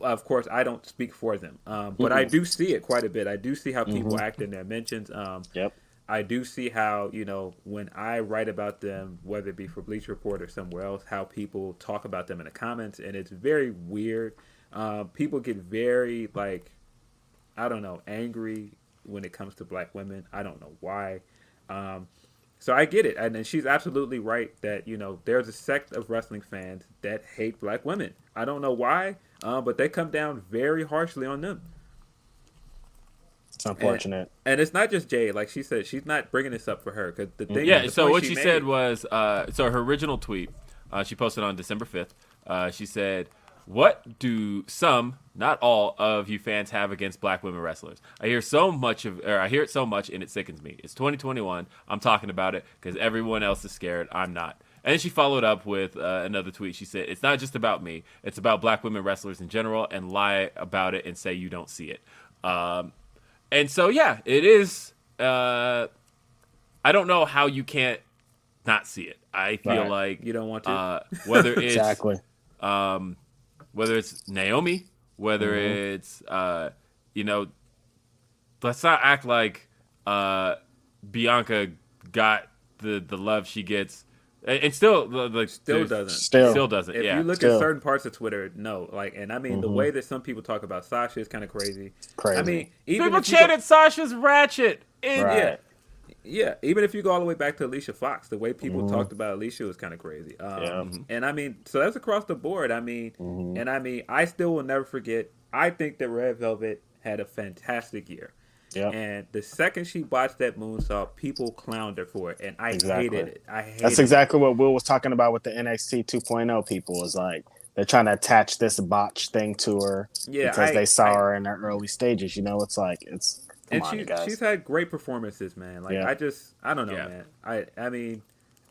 Speaker 3: Of course, I don't speak for them, um, but I do see it quite a bit. I do see how people act in their mentions. Um,
Speaker 4: Yep.
Speaker 3: I do see how, you know, when I write about them, whether it be for Bleacher Report or somewhere else, how people talk about them in the comments, and it's very weird. Um, people get very, like, I don't know, angry when it comes to black women. I don't know why. Um, so I get it. And then she's absolutely right that, you know, there's a sect of wrestling fans that hate black women. I don't know why, uh, but they come down very harshly on them.
Speaker 4: It's unfortunate.
Speaker 3: And it's not just Jay. Like she said, she's not bringing this up for her because the thing.
Speaker 2: yeah.
Speaker 3: the
Speaker 2: So what she, said
Speaker 3: made-
Speaker 2: was, uh, so her original tweet, uh, she posted on December fifth. Uh, she said, what do some, not all, of you fans have against black women wrestlers? I hear so much of, or I hear it so much, and it sickens me. It's 2021. I'm talking about it because everyone else is scared. I'm not. And she followed up with uh, another tweet. She said, "It's not just about me. It's about black women wrestlers in general, and lie about it and say you don't see it." Um, and so, yeah, it is. Uh, I don't know how you can't not see it. I feel
Speaker 4: Right.
Speaker 2: like
Speaker 3: You don't want to?
Speaker 2: uh, whether it's
Speaker 4: Exactly.
Speaker 2: um, whether it's Naomi, whether
Speaker 4: Mm-hmm.
Speaker 2: it's uh, you know, let's not act like uh, Bianca got the the love she gets, and, and still like
Speaker 3: Still doesn't.
Speaker 4: Still.
Speaker 2: still doesn't.
Speaker 3: If
Speaker 2: yeah,
Speaker 3: you look
Speaker 4: Still.
Speaker 3: at certain parts of Twitter, no, like, and I mean the way that some people talk about Sasha is kind of crazy.
Speaker 4: Crazy.
Speaker 3: I mean, even
Speaker 2: people
Speaker 3: if you go-
Speaker 2: chanted Sasha's ratchet. And,
Speaker 4: Right.
Speaker 3: yeah, yeah. Even if you go all the way back to Alicia Fox, the way people talked about Alicia was kind of crazy. Um,
Speaker 4: Mm-hmm. Yeah. Mm-hmm.
Speaker 3: And I mean, so that's across the board. I mean, and I mean, I still will never forget. I think that Red Velvet had a fantastic year.
Speaker 4: Yeah.
Speaker 3: And the second she botched that moonsault, people clowned her for it, and I
Speaker 4: Exactly.
Speaker 3: hated it. I hated
Speaker 4: That's
Speaker 3: it.
Speaker 4: exactly what Will was talking about with the NXT 2.0 people. Is like they're trying to attach this botch thing to her
Speaker 3: Yeah,
Speaker 4: because
Speaker 3: I-
Speaker 4: they saw
Speaker 3: I-
Speaker 4: her in her early stages. You know, it's like it's come
Speaker 3: and
Speaker 4: on,
Speaker 3: she,
Speaker 4: you guys.
Speaker 3: she's had great performances, man. Like
Speaker 4: Yeah.
Speaker 3: I just, I don't know,
Speaker 2: Yeah.
Speaker 3: man. I, I mean,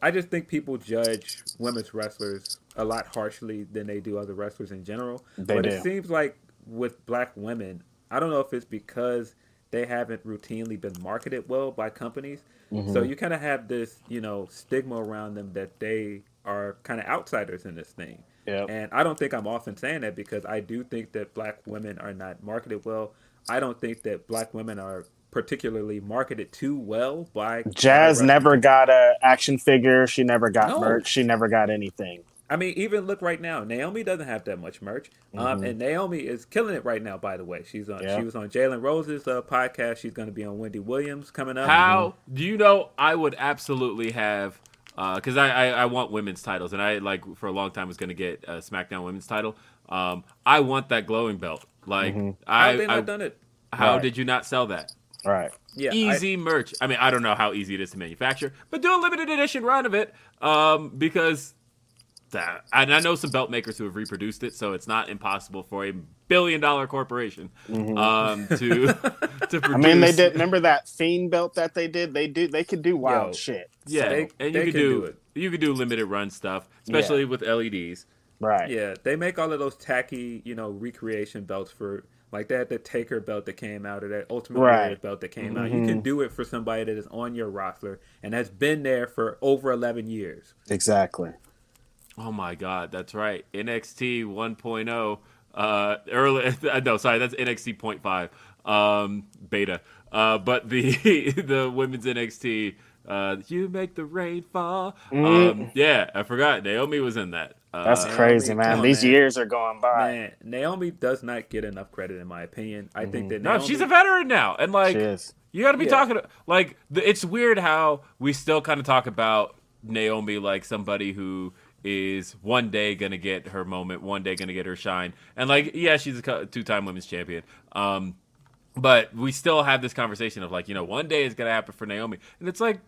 Speaker 3: I just think people judge women's wrestlers a lot harshly than they do other wrestlers in general.
Speaker 4: They
Speaker 3: but
Speaker 4: do.
Speaker 3: it seems like with black women, I don't know if it's because they haven't routinely been marketed well by companies.
Speaker 4: Mm-hmm.
Speaker 3: So you kind of have this, you know, stigma around them that they are kind of outsiders in this thing.
Speaker 4: Yep.
Speaker 3: And I don't think I'm often saying that because I do think that black women are not marketed well. I don't think that black women are particularly marketed too well by
Speaker 4: Jazz never got a action figure. She never got
Speaker 3: No.
Speaker 4: merch. She never got anything.
Speaker 3: I mean, even look right now. Naomi doesn't have that much merch, um, and Naomi is killing it right now. By the way, she's on.
Speaker 4: Mm-hmm. Yeah.
Speaker 3: She was on Jalen Rose's uh, podcast. She's going to be on Wendy Williams coming up.
Speaker 2: How do you know? I would absolutely have because I, I I want women's titles, and I like for a long time was going to get a SmackDown women's title. Um, I want that glowing belt. Like
Speaker 3: How
Speaker 2: I,
Speaker 3: have they not
Speaker 2: I-
Speaker 3: done it?
Speaker 2: how
Speaker 4: Right.
Speaker 2: did you not sell that?
Speaker 4: Right.
Speaker 3: Yeah, I-
Speaker 2: Easy merch. I mean, I don't know how easy it is to manufacture, but do a limited edition run of it um, because that. And I know some belt makers who have reproduced it, so it's not impossible for a billion dollar corporation um, to to produce.
Speaker 4: Mm-hmm. I mean, they did. Remember that fiend belt that they did? They do. They could do wild
Speaker 3: Yo.
Speaker 4: shit.
Speaker 2: Yeah,
Speaker 3: they-
Speaker 2: and you could do,
Speaker 3: do it.
Speaker 2: you could do limited run stuff, especially with E LEDs.
Speaker 4: Right.
Speaker 3: Yeah, they make all of those tacky, you know, recreation belts for like that. The Taker belt that came out, or that Ultimate
Speaker 4: Right.
Speaker 3: Warrior belt that came out. You can do it for somebody that is on your roster and has been there for over eleven years.
Speaker 4: Exactly.
Speaker 2: Oh my god, that's right. NXT 1.0 uh early no, sorry, that's NXT 0.5 um beta. Uh but the the women's NXT uh you make the rain fall. Um yeah, I forgot Naomi was in that. Uh,
Speaker 4: That's
Speaker 3: Naomi,
Speaker 4: crazy, man.
Speaker 3: come on,
Speaker 4: These
Speaker 3: man.
Speaker 4: years are going by.
Speaker 3: Man, Naomi does not get enough credit, in my opinion. I think that
Speaker 2: no, she's a veteran now. And like
Speaker 4: She is.
Speaker 2: You got to be
Speaker 3: Yeah.
Speaker 2: talking like the, it's weird how we still kind of talk about Naomi like somebody who is one day gonna get her moment, one day gonna get her shine, and like yeah, she's a two-time women's champion. Um, but we still have this conversation of like you know one day is gonna happen for Naomi, and it's like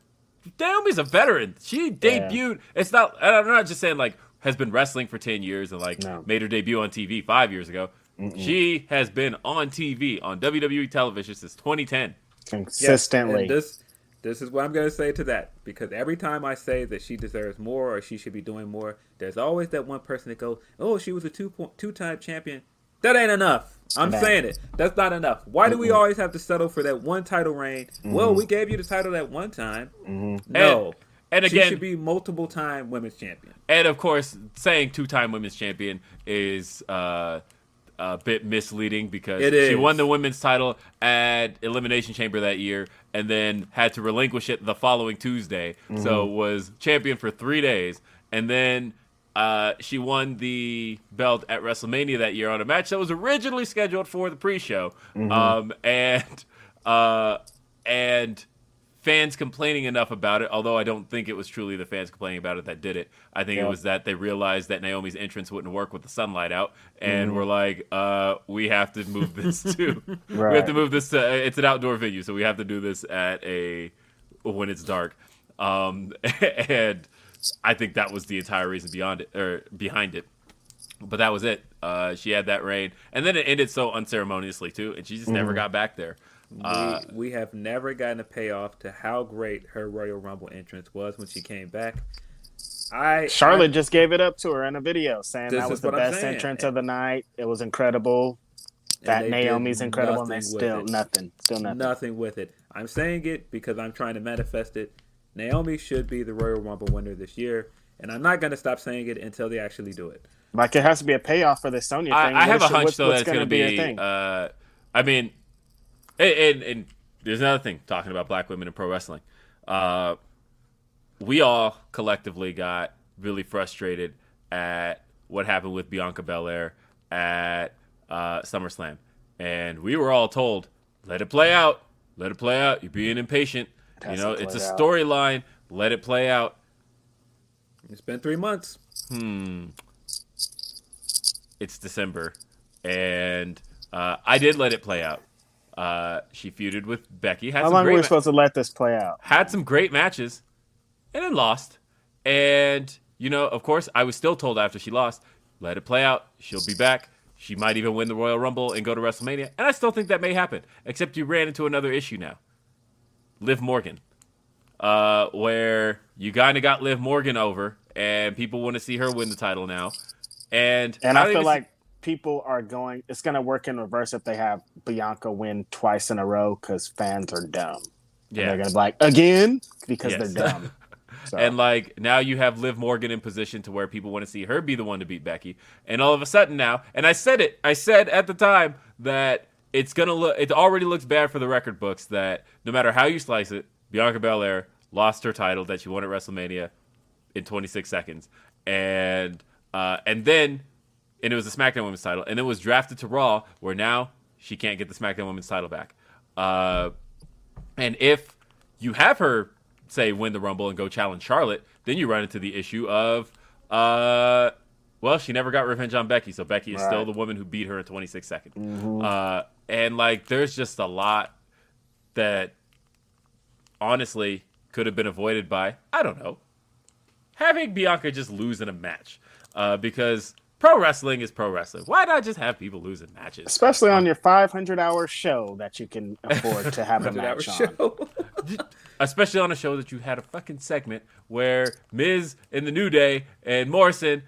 Speaker 2: Naomi's a veteran. She debuted. It's not. and I'm not just saying like has been wrestling for ten years and like
Speaker 4: No.
Speaker 2: made her debut on TV five years ago. She has been on TV on WWE television since 2010.
Speaker 3: Yes,
Speaker 4: Consistently.
Speaker 3: and this this is what I'm going to say to that because every time I say that she deserves more or she should be doing more, there's always that one person that goes, "Oh, she was a two point two time champion." That ain't enough. I'm
Speaker 4: Nah.
Speaker 3: saying it. That's not enough. Why do we always have to settle for that one title reign? Well,
Speaker 4: Mm-hmm.
Speaker 3: we gave you the title that one time. No.
Speaker 2: And
Speaker 3: she
Speaker 2: again-
Speaker 3: should be multiple time women's champion.
Speaker 2: And of course, saying two-time women's champion is uh, a bit misleading because she won the women's title at Elimination Chamber that year, and then had to relinquish it the following Tuesday. So was champion for three days, and then uh, she won the belt at WrestleMania that year on a match that was originally scheduled for the pre-show, um, and uh, and fans complaining enough about it, although I don't think it was truly the fans complaining about it that did it. I think
Speaker 4: Yeah.
Speaker 2: it was that they realized that Naomi's entrance wouldn't work with the sunlight out, and
Speaker 4: Mm-hmm.
Speaker 2: we're like, uh, we have to move this to, we have to move this to, it's an outdoor venue, so we have to do this at a, when it's dark. Um, and I think that was the entire reason beyond it, or behind it. but that was it. Uh, she had that reign, and then it ended so unceremoniously too, and she just never got back there. Uh,
Speaker 3: we, we have never gotten a payoff to how great her Royal Rumble entrance was when she came back. I
Speaker 4: Charlotte
Speaker 3: I-
Speaker 4: just gave it up to her in a video, saying that was the best
Speaker 3: saying.
Speaker 4: entrance of the night. It was incredible. That Naomi's incredible, and they
Speaker 3: nothing with
Speaker 4: still
Speaker 3: it.
Speaker 4: nothing, still nothing.
Speaker 3: nothing with it. I'm saying it because I'm trying to manifest it. Naomi should be the Royal Rumble winner this year, and I'm not going to stop saying it until they actually do it.
Speaker 4: Like it has to be a payoff for this Sonya thing.
Speaker 2: I, I have a hunch
Speaker 4: what's-
Speaker 2: though
Speaker 4: what's
Speaker 2: that it's going to
Speaker 4: gonna
Speaker 2: be.
Speaker 4: her thing?
Speaker 2: Uh, I mean, and, and, and there's another thing talking about black women in pro wrestling. Uh, we all collectively got really frustrated at what happened with Bianca Belair at uh, SummerSlam, and we were all told, "Let it play out, let it play out. You're being impatient. You know, it's a storyline. Let it play out."
Speaker 3: It's been three months. Hmm.
Speaker 2: It's December, and uh, I did let it play out. Uh, she feuded with Becky. Had
Speaker 4: How long were we
Speaker 2: ma-
Speaker 4: supposed to let this play out?
Speaker 2: had some great matches, and then lost. And you know, of course, I was still told after she lost, let it play out. She'll be back. She might even win the Royal Rumble and go to WrestleMania. And I still think that may happen. Except you ran into another issue now. Liv Morgan, uh, where you kind of got Liv Morgan over, and people want to see her win the title now. And
Speaker 4: And
Speaker 2: don't
Speaker 4: I feel like people are going. It's going to work in reverse if they have Bianca win twice in a row because fans are dumb. And
Speaker 2: yeah,
Speaker 4: they're going to be like again because
Speaker 2: Yes.
Speaker 4: they're dumb. So,
Speaker 2: And like now you have Liv Morgan in position to where people want to see her be the one to beat Becky. And all of a sudden now, and I said it, I said at the time that it's gonna look it already looks bad for the record books that no matter how you slice it, Bianca Belair lost her title that she won at WrestleMania in 26 seconds. And uh, and then and it was the SmackDown Women's title, and it was drafted to Raw, where now she can't get the SmackDown Women's title back. Uh, and if you have her say win the Rumble and go challenge Charlotte, then you run into the issue of, uh, well, she never got revenge on Becky, so Becky is still the woman who beat her in 26 seconds. Uh, and like, there's just a lot that honestly could have been avoided by I don't know having Bianca just lose in a match uh, because pro wrestling is pro wrestling. Why not just have people losing matches?
Speaker 4: especially on your 500 hour show that you can afford to have a
Speaker 3: 100 hour
Speaker 4: match on.
Speaker 2: especially on a show that you had a fucking segment where Miz and the New Day and Morrison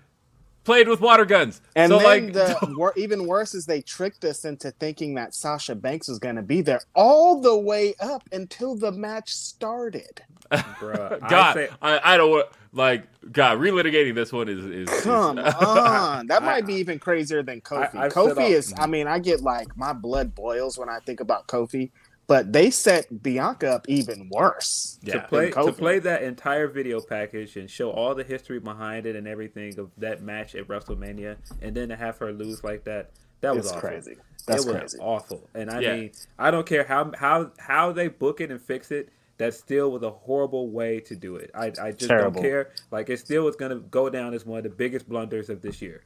Speaker 2: played with water guns.
Speaker 4: And
Speaker 2: so
Speaker 4: then
Speaker 2: like,
Speaker 4: the wor- even worse is they tricked us into thinking that Sasha Banks was going to be there all the way up until the match started.
Speaker 3: Bruh, I
Speaker 2: God,
Speaker 3: say-
Speaker 2: I, I don't want like God relitigating this one is is is-
Speaker 4: Come on, that might be even crazier than Kofi.
Speaker 3: I- I've
Speaker 4: Kofi
Speaker 3: said all-
Speaker 4: is. I mean, I get like my blood boils when I think about Kofi, but they set Bianca up even worse.
Speaker 2: Yeah.
Speaker 3: to play to play that entire video package and show all the history behind it and everything of that match at WrestleMania, and then to have her lose like that, that was awful.
Speaker 4: crazy. That's
Speaker 3: it was
Speaker 4: crazy.
Speaker 3: awful. And I
Speaker 2: Yeah.
Speaker 3: mean, I don't care how how how they book it and fix it. That still was a horrible way to do it. I, I just
Speaker 4: Terrible.
Speaker 3: don't care. Like it still was going to go down as one of the biggest blunders of this year.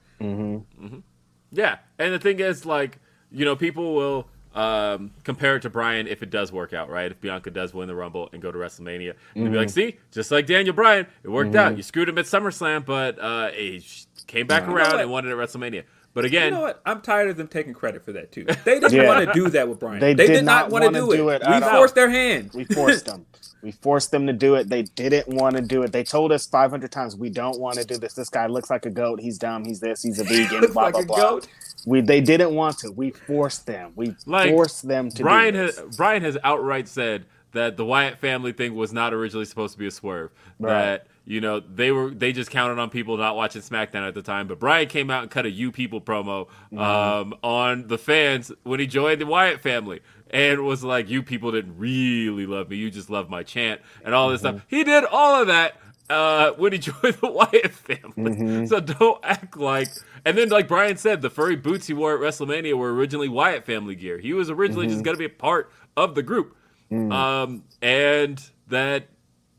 Speaker 2: Yeah, and the thing is, like, you know, people will um, compare it to Bryan if it does work out, right? If Bianca does win the Rumble and go to WrestleMania, and they'll be like, see, just like Daniel Bryan, it worked out. You screwed him at SummerSlam, but uh, he came back
Speaker 3: know
Speaker 2: around
Speaker 3: what?
Speaker 2: and won it at WrestleMania. But again,
Speaker 3: You know what? I'm tired of them taking credit for that too. They didn't
Speaker 4: Yeah.
Speaker 3: want to do that with Brian.
Speaker 4: They
Speaker 3: They,
Speaker 4: did
Speaker 3: did not
Speaker 4: not
Speaker 3: want to
Speaker 4: wanna
Speaker 3: do it.
Speaker 4: it
Speaker 3: we
Speaker 4: at all.
Speaker 3: forced their hand.
Speaker 4: We forced them. We forced them to do it. They didn't want to do it. They told us 500 times, we don't want to do this. This guy looks like a goat. He's dumb. He's this. He's a vegan.
Speaker 3: Looks
Speaker 4: blah,
Speaker 3: like
Speaker 4: blah,
Speaker 3: a
Speaker 4: blah.
Speaker 3: goat.
Speaker 4: We, they didn't want to. We forced them. We
Speaker 2: Like,
Speaker 4: forced them to
Speaker 2: Brian
Speaker 4: do
Speaker 2: has. Brian has outright said that the Wyatt family thing was not originally supposed to be a swerve.
Speaker 4: Right.
Speaker 2: That you know they were they just counted on people not watching SmackDown at the time. But Brian came out and cut a "You People" promo
Speaker 4: Mm-hmm.
Speaker 2: um, on the fans when he joined the Wyatt family. And was like, "You people didn't really love me. You just love my chant and all this
Speaker 4: Mm-hmm.
Speaker 2: stuff." He did all of that uh, when he joined the Wyatt family.
Speaker 4: Mm-hmm.
Speaker 2: So don't act like. And then, like Brian said, the furry boots he wore at WrestleMania were originally Wyatt family gear. He was originally
Speaker 4: Mm-hmm.
Speaker 2: just going to be a part of the group,
Speaker 4: Mm.
Speaker 2: um, and that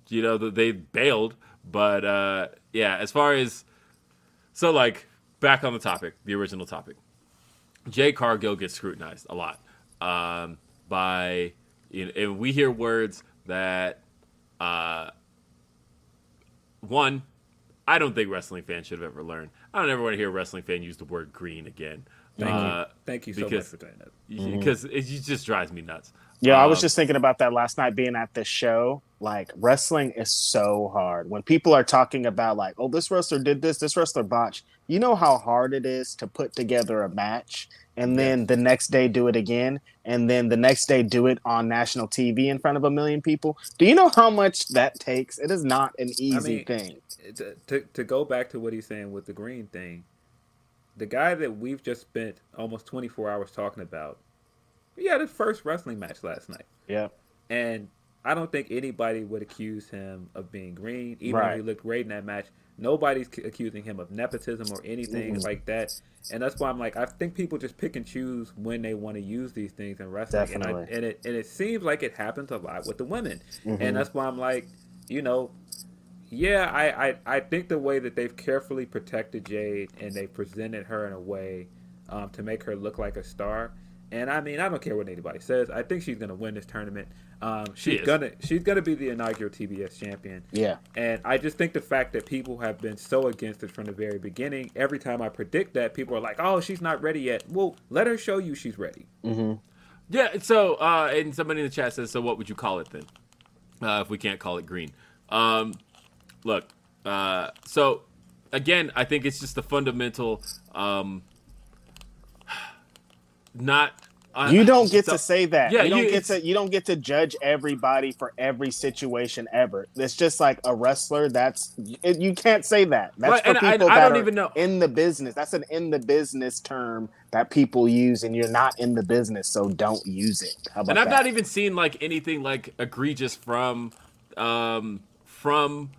Speaker 2: you know that they bailed. But uh, yeah, as far as so, like back on the topic, the original topic, Jade Cargill gets scrutinized a lot um, by, you know, and we hear words that, uh, one, I don't think wrestling fans should have ever learned. I don't ever want to hear a wrestling fan use the word green again.
Speaker 3: Thank
Speaker 2: Uh,
Speaker 3: you. Thank you so
Speaker 2: because-
Speaker 3: much for saying that.
Speaker 2: because it just drives me nuts.
Speaker 4: Yeah, I was
Speaker 2: Um,
Speaker 4: just thinking about that last night being at this show. Like wrestling is so hard. When people are talking about like, oh, this wrestler did this, this wrestler botched. You know how hard it is to put together a match and then the next day do it again and then the next day do it on national TV in front of a million people. Do you know how much that takes? It is not an easy
Speaker 3: mean,
Speaker 4: thing.
Speaker 3: to, to to go back to what he's saying with the green thing, the guy that we've just spent almost 24 hours talking about, he had his first wrestling match last night,
Speaker 4: Yeah.
Speaker 3: and I don't think anybody would accuse him of being green, even though
Speaker 4: Right.
Speaker 3: he looked great in that match. Nobody's c- accusing him of nepotism or anything
Speaker 4: Mhm.
Speaker 3: like that, and that's why I'm like, I think people just pick and choose when they want to use these things in wrestling, and, I, and it and it seems like it happens a lot with the women,
Speaker 4: Mhm.
Speaker 3: and that's why I'm like, you know, yeah, I, I, I think the way that they've carefully protected Jade and they presented her in a way um, to make her look like a star. And I mean, I don't care what anybody says. I think she's gonna win this tournament. Um, she's
Speaker 2: is.
Speaker 3: gonna she's gonna be the inaugural TBS champion.
Speaker 4: Yeah.
Speaker 3: And I just think the fact that people have been so against it from the very beginning. Every time I predict that, people are like, "Oh, she's not ready yet." Well, let her show you she's ready.
Speaker 4: hmm
Speaker 2: Yeah. So, uh, and somebody in the chat says, "So, what would you call it then? Uh, if we can't call it green?" Um, look. Uh, so, again, I think it's just a fundamental. Um, not. Uh,
Speaker 4: You don't get
Speaker 2: so-
Speaker 4: to say that.
Speaker 2: Yeah,
Speaker 4: you don't
Speaker 2: you-
Speaker 4: get to you don't get to judge everybody for every situation ever. It's just like a wrestler. That's it, you can't say that. That's
Speaker 2: Right,
Speaker 4: for
Speaker 2: I-
Speaker 4: people
Speaker 2: I
Speaker 4: that
Speaker 2: don't
Speaker 4: are
Speaker 2: even know-
Speaker 4: in the business. That's an in the business term that people use, and you're not in the business, so don't use it.
Speaker 2: And I've
Speaker 4: that?
Speaker 2: not even seen like anything like egregious from um from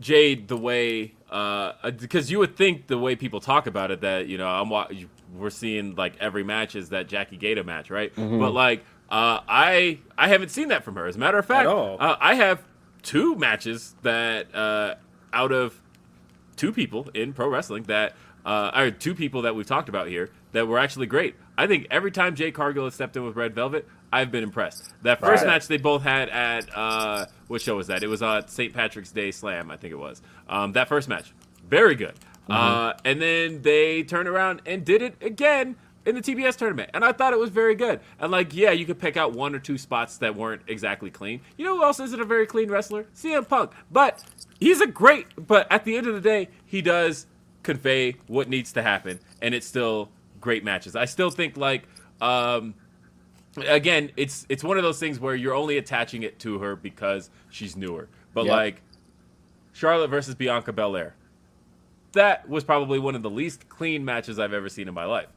Speaker 2: Jade the way uh because you would think the way people talk about it that you know I'm wa- we're seeing like every match is that Jackie Gayda match right
Speaker 4: Mm-hmm.
Speaker 2: but like uh I I haven't seen that from her as a matter of fact. Uh, I have two matches that uh out of two people in pro wrestling that uh, are two people that we've talked about here that were actually great. I think every time Jade Cargill has stepped in with Red Velvet, I've been impressed. That first
Speaker 4: Right.
Speaker 2: match they both had at uh, what show was that? It was uh, St. Patrick's Day Slam, I think it was. Um, that first match, very good. Uh, and then they turned around and did it again in the TBS tournament, and I thought it was very good. And like, yeah, you could pick out one or two spots that weren't exactly clean. You know who else isn't a very clean wrestler? CM Punk, but he's a great. But at the end of the day, he does convey what needs to happen, and it's still great matches. I still think like. Um, again, it's it's one of those things where you're only attaching it to her because she's newer. But
Speaker 4: Yep.
Speaker 2: like Charlotte versus Bianca Belair, that was probably one of the least clean matches I've ever seen in my life.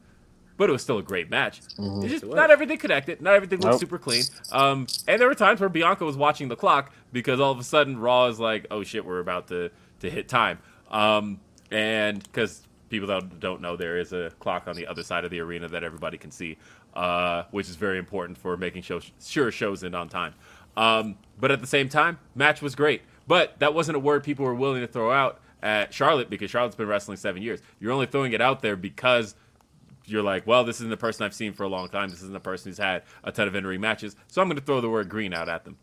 Speaker 2: But it was still a great match. It's just not everything connected. Not everything looked
Speaker 4: Nope.
Speaker 2: super clean. Um, and there were times where Bianca was watching the clock because all of a sudden Raw is like, "Oh shit, we're about to to hit time." Um, and because people that don't know, there is a clock on the other side of the arena that everybody can see, uh, which is very important for making show, sure shows end on time. Um, but at the same time, match was great. But that wasn't a word people were willing to throw out at Charlotte because Charlotte's been wrestling seven years. You're only throwing it out there because you're like, well, this isn't the person I've seen for a long time. This isn't the person who's had a ton of in-ring matches. So I'm going to throw the word green out at them.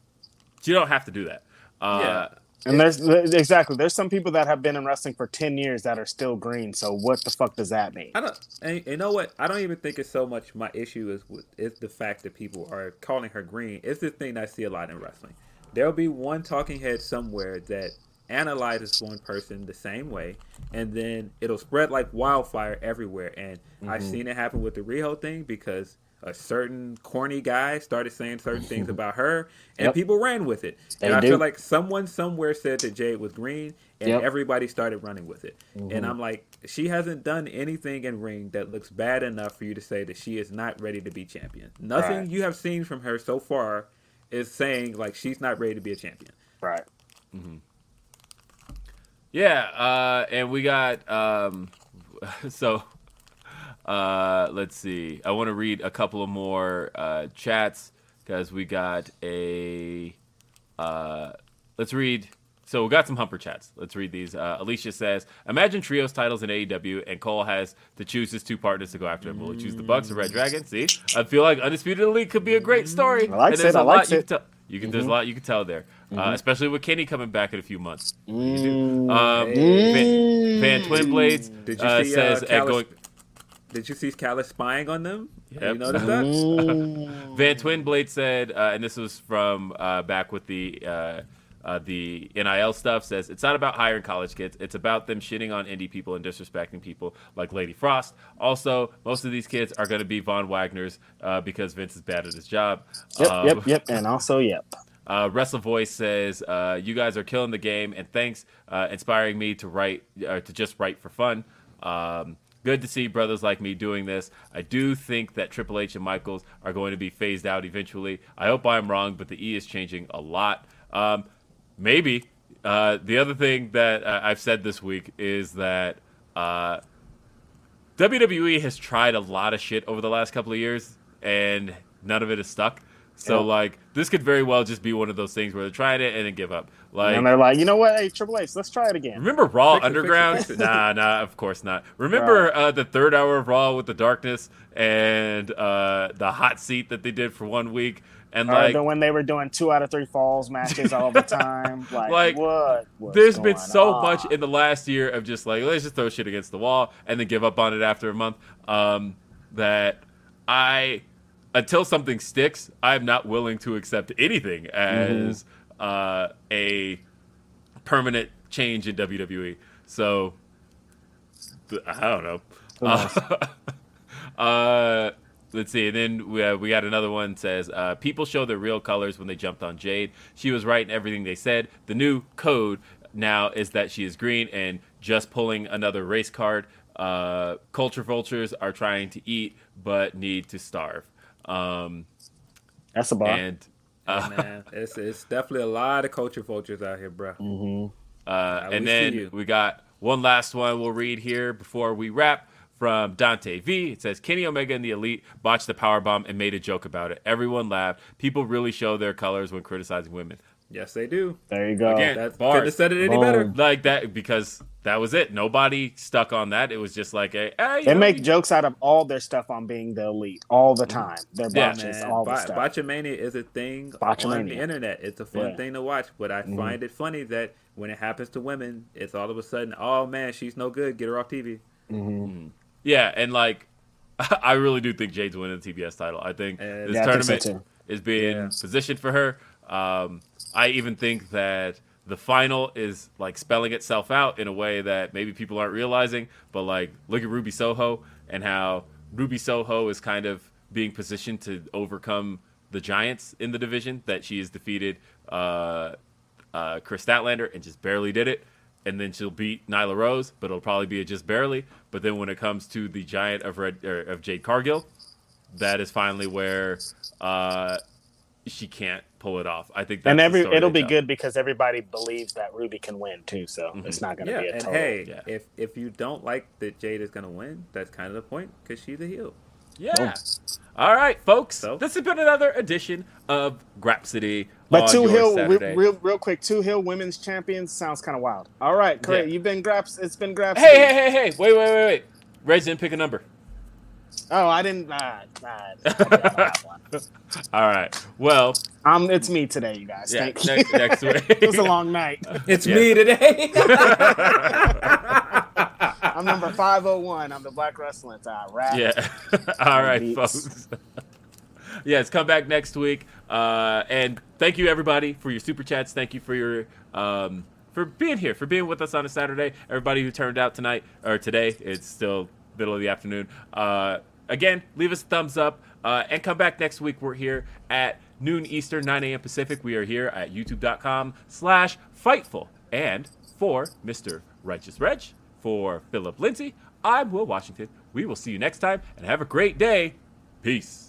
Speaker 2: So you don't have to do that. Uh,
Speaker 3: Yeah.
Speaker 4: And there's there's- exactly there's some people that have been in wrestling for ten years that are still green. So what the fuck does that mean?
Speaker 3: I don't. And you know what? I don't even think it's so much my issue is with is the fact that people are calling her green. It's the thing I see a lot in wrestling. There'll be one talking head somewhere that analyzes one person the same way, and then it'll spread like wildfire everywhere. And I've
Speaker 4: Mm-hmm.
Speaker 3: seen it happen with the Riho thing because a certain corny guy started saying certain things about her, and
Speaker 4: Yep.
Speaker 3: people ran with it.
Speaker 4: They
Speaker 3: and I
Speaker 4: do.
Speaker 3: feel like someone somewhere said that Jade was green, and
Speaker 4: Yep. Mm-hmm.
Speaker 3: everybody started running with it. And I'm like, she hasn't done anything in ring that looks bad enough for you to say that she is not ready to be champion. Nothing
Speaker 4: Right.
Speaker 3: you have seen from her so far is saying like she's not ready to be a champion.
Speaker 4: Right.
Speaker 2: Yeah, uh, and we got um, so uh, let's see. I want to read a couple of more uh, chats because we got a. Uh, let's read. So we got some humper chats. Let's read these. Uh, Alicia says, "Imagine trios titles in AEW, and Cole has to choose his two partners to go after him. Will he choose the Bucks or Red Dragon? See, I feel like Undisputed Elite could be a great story.
Speaker 4: I
Speaker 2: like
Speaker 4: it, I
Speaker 2: lot
Speaker 4: likes
Speaker 2: you can tell- You can there's a lot you can tell there, uh, especially with Kenny coming back in a few months.
Speaker 4: Mm.
Speaker 2: Um, Van, Van Twin Blades
Speaker 3: Did you
Speaker 2: uh,
Speaker 3: see
Speaker 2: says
Speaker 3: uh,
Speaker 2: at
Speaker 3: Callis,
Speaker 2: going.
Speaker 3: Did you see Callis spying on them? Have
Speaker 2: Yep.
Speaker 3: You noticed that?
Speaker 4: Mm.
Speaker 2: Van Twin Blade said, uh, and this was from uh, back with the uh, the NIL stuff. Says it's not about hiring college kids; it's about them shitting on indie people and disrespecting people like Lady Frost. Also, most of these kids are going to be Von Wagner's uh, because Vince is bad at his job.
Speaker 4: Yep,
Speaker 2: Um,
Speaker 4: yep, yep, and also yep.
Speaker 2: Uh, Wrestle Voice says, uh, "You guys are killing the game, and thanks, uh, inspiring me to write, uh, to just write for fun. Um, good to see brothers like me doing this. I do think that Triple H and Michaels are going to be phased out eventually. I hope I'm wrong, but the E is changing a lot. Um, maybe. Uh, the other thing that uh, I've said this week is that." Uh, WWE has tried a lot of shit over the last couple of years, and none of it has stuck. So
Speaker 4: Yeah.
Speaker 2: like this could very well just be one of those things where they tried it and then give up. Like
Speaker 4: and they're like, you know what? Hey, Triple H, let's try it again.
Speaker 2: remember Raw
Speaker 3: Fix it, it,
Speaker 2: Underground?
Speaker 3: fix it.
Speaker 2: Nah, nah, of course not. Remember uh, the third hour of Raw with the darkness and uh, the hot seat that they did for one week, and like
Speaker 4: when they were doing two out of three falls matches all the time. Like,
Speaker 2: Like,
Speaker 4: what?
Speaker 2: There's been so
Speaker 4: on?
Speaker 2: much in the last year of just like let's just throw shit against the wall and then give up on it after a month. Um, that I until something sticks, I'm not willing to accept anything as uh, a permanent change in WWE. So I don't know. Uh, uh, let's see. And then we, uh, we got another one says uh, people show their real colors when they jumped on Jade. She was right in everything they said. The new code now is that she is green and just pulling another race card. Uh, culture vultures are trying to eat but need to starve. Um,
Speaker 4: That's a bar.
Speaker 2: and uh,
Speaker 3: Man, it's it's definitely a lot of culture vultures out here, bro.
Speaker 2: Uh,
Speaker 3: we
Speaker 2: and
Speaker 3: see
Speaker 2: then we got one last one we'll read here before we wrap from Dante V. It says Kenny Omega and the Elite botched the power bomb and made a joke about it. Everyone laughed. People really show their colors when criticizing women.
Speaker 3: Yes, they do.
Speaker 4: there you go.
Speaker 2: Again,
Speaker 3: That
Speaker 2: bars.
Speaker 3: couldn't have said it any
Speaker 4: Boom.
Speaker 3: better.
Speaker 2: Like that because that was it. Nobody stuck on that. It was just like a hey,
Speaker 4: They
Speaker 2: know,
Speaker 4: make
Speaker 2: you-
Speaker 4: jokes out of all their stuff on being the elite all the mm. time. Their
Speaker 2: Yeah,
Speaker 4: botches,
Speaker 3: Man,
Speaker 4: all the
Speaker 3: Bo-
Speaker 4: stuff.
Speaker 3: Botchamania is a thing on the internet. It's a fun
Speaker 4: Yeah. Mm-hmm.
Speaker 3: thing to watch, but I mm-hmm. find it funny that when it happens to women, it's all of a sudden, oh man, she's no good. Get her off TV. Mm-hmm. Mm.
Speaker 2: Yeah, and like I really do think Jade's winning the TBS title. I think
Speaker 3: Uh,
Speaker 2: this
Speaker 4: yeah, I think so
Speaker 2: tournament is being
Speaker 3: Yeah.
Speaker 2: positioned for her. Um, I even think that the final is like spelling itself out in a way that maybe people aren't realizing. But like, look at Ruby Soho and how Ruby Soho is kind of being positioned to overcome the giants in the division. That she has defeated uh, uh, Kris Statlander and just barely did it. And then she'll beat Nyla Rose, but it'll probably be a just barely. But then when it comes to the giant of Red or of Jade Cargill, that is finally where uh, she can't pull it off. I think that's
Speaker 4: and
Speaker 2: the
Speaker 4: every
Speaker 2: story
Speaker 4: it'll be
Speaker 2: tell.
Speaker 4: good because everybody believes that Ruby can win too. So it's not going to
Speaker 3: Yeah,
Speaker 4: be a
Speaker 3: and
Speaker 4: total.
Speaker 3: hey,
Speaker 2: Yeah.
Speaker 3: if if you don't like that Jade is gonna win, that's kind of the point because she's a heel.
Speaker 2: Yeah. All right, folks.
Speaker 3: So?
Speaker 2: This has been another edition of Grapsody.
Speaker 4: But
Speaker 2: on
Speaker 4: two
Speaker 2: your
Speaker 4: hill, real, real, real quick, two hill women's champions sounds kind of wild. All right, great.
Speaker 2: Yeah.
Speaker 4: You've been graps. It's been graps.
Speaker 2: Hey, hey, hey, hey! Wait, wait, wait, wait. Reg didn't pick a number.
Speaker 4: Oh, I didn't. Nah, nah, I don't have one.
Speaker 2: All right. Well,
Speaker 4: um, it's me today, you guys.
Speaker 2: yeah.
Speaker 4: Thank
Speaker 2: Next,
Speaker 4: you.
Speaker 2: next week.
Speaker 4: it was a long night.
Speaker 3: It's
Speaker 2: Yeah.
Speaker 3: me today.
Speaker 4: I'm number 501. I'm the Black Wrestling Time. Rap.
Speaker 2: Yeah. All right,
Speaker 4: Beats.
Speaker 2: folks. yes, come back next week. Uh, and thank you everybody for your super chats. Thank you for your um, for being here, for being with us on a Saturday. Everybody who turned out tonight or today, it's still middle of the afternoon. Uh, again, leave us a thumbs up uh, and come back next week. We're here at noon Eastern, 9 a.m. Pacific. We are here at youtube.com slash fightful. And for Mr. Righteous Reg, for Philip Lindsey, I'm Will Washington. We will see you next time and have a great day. Peace.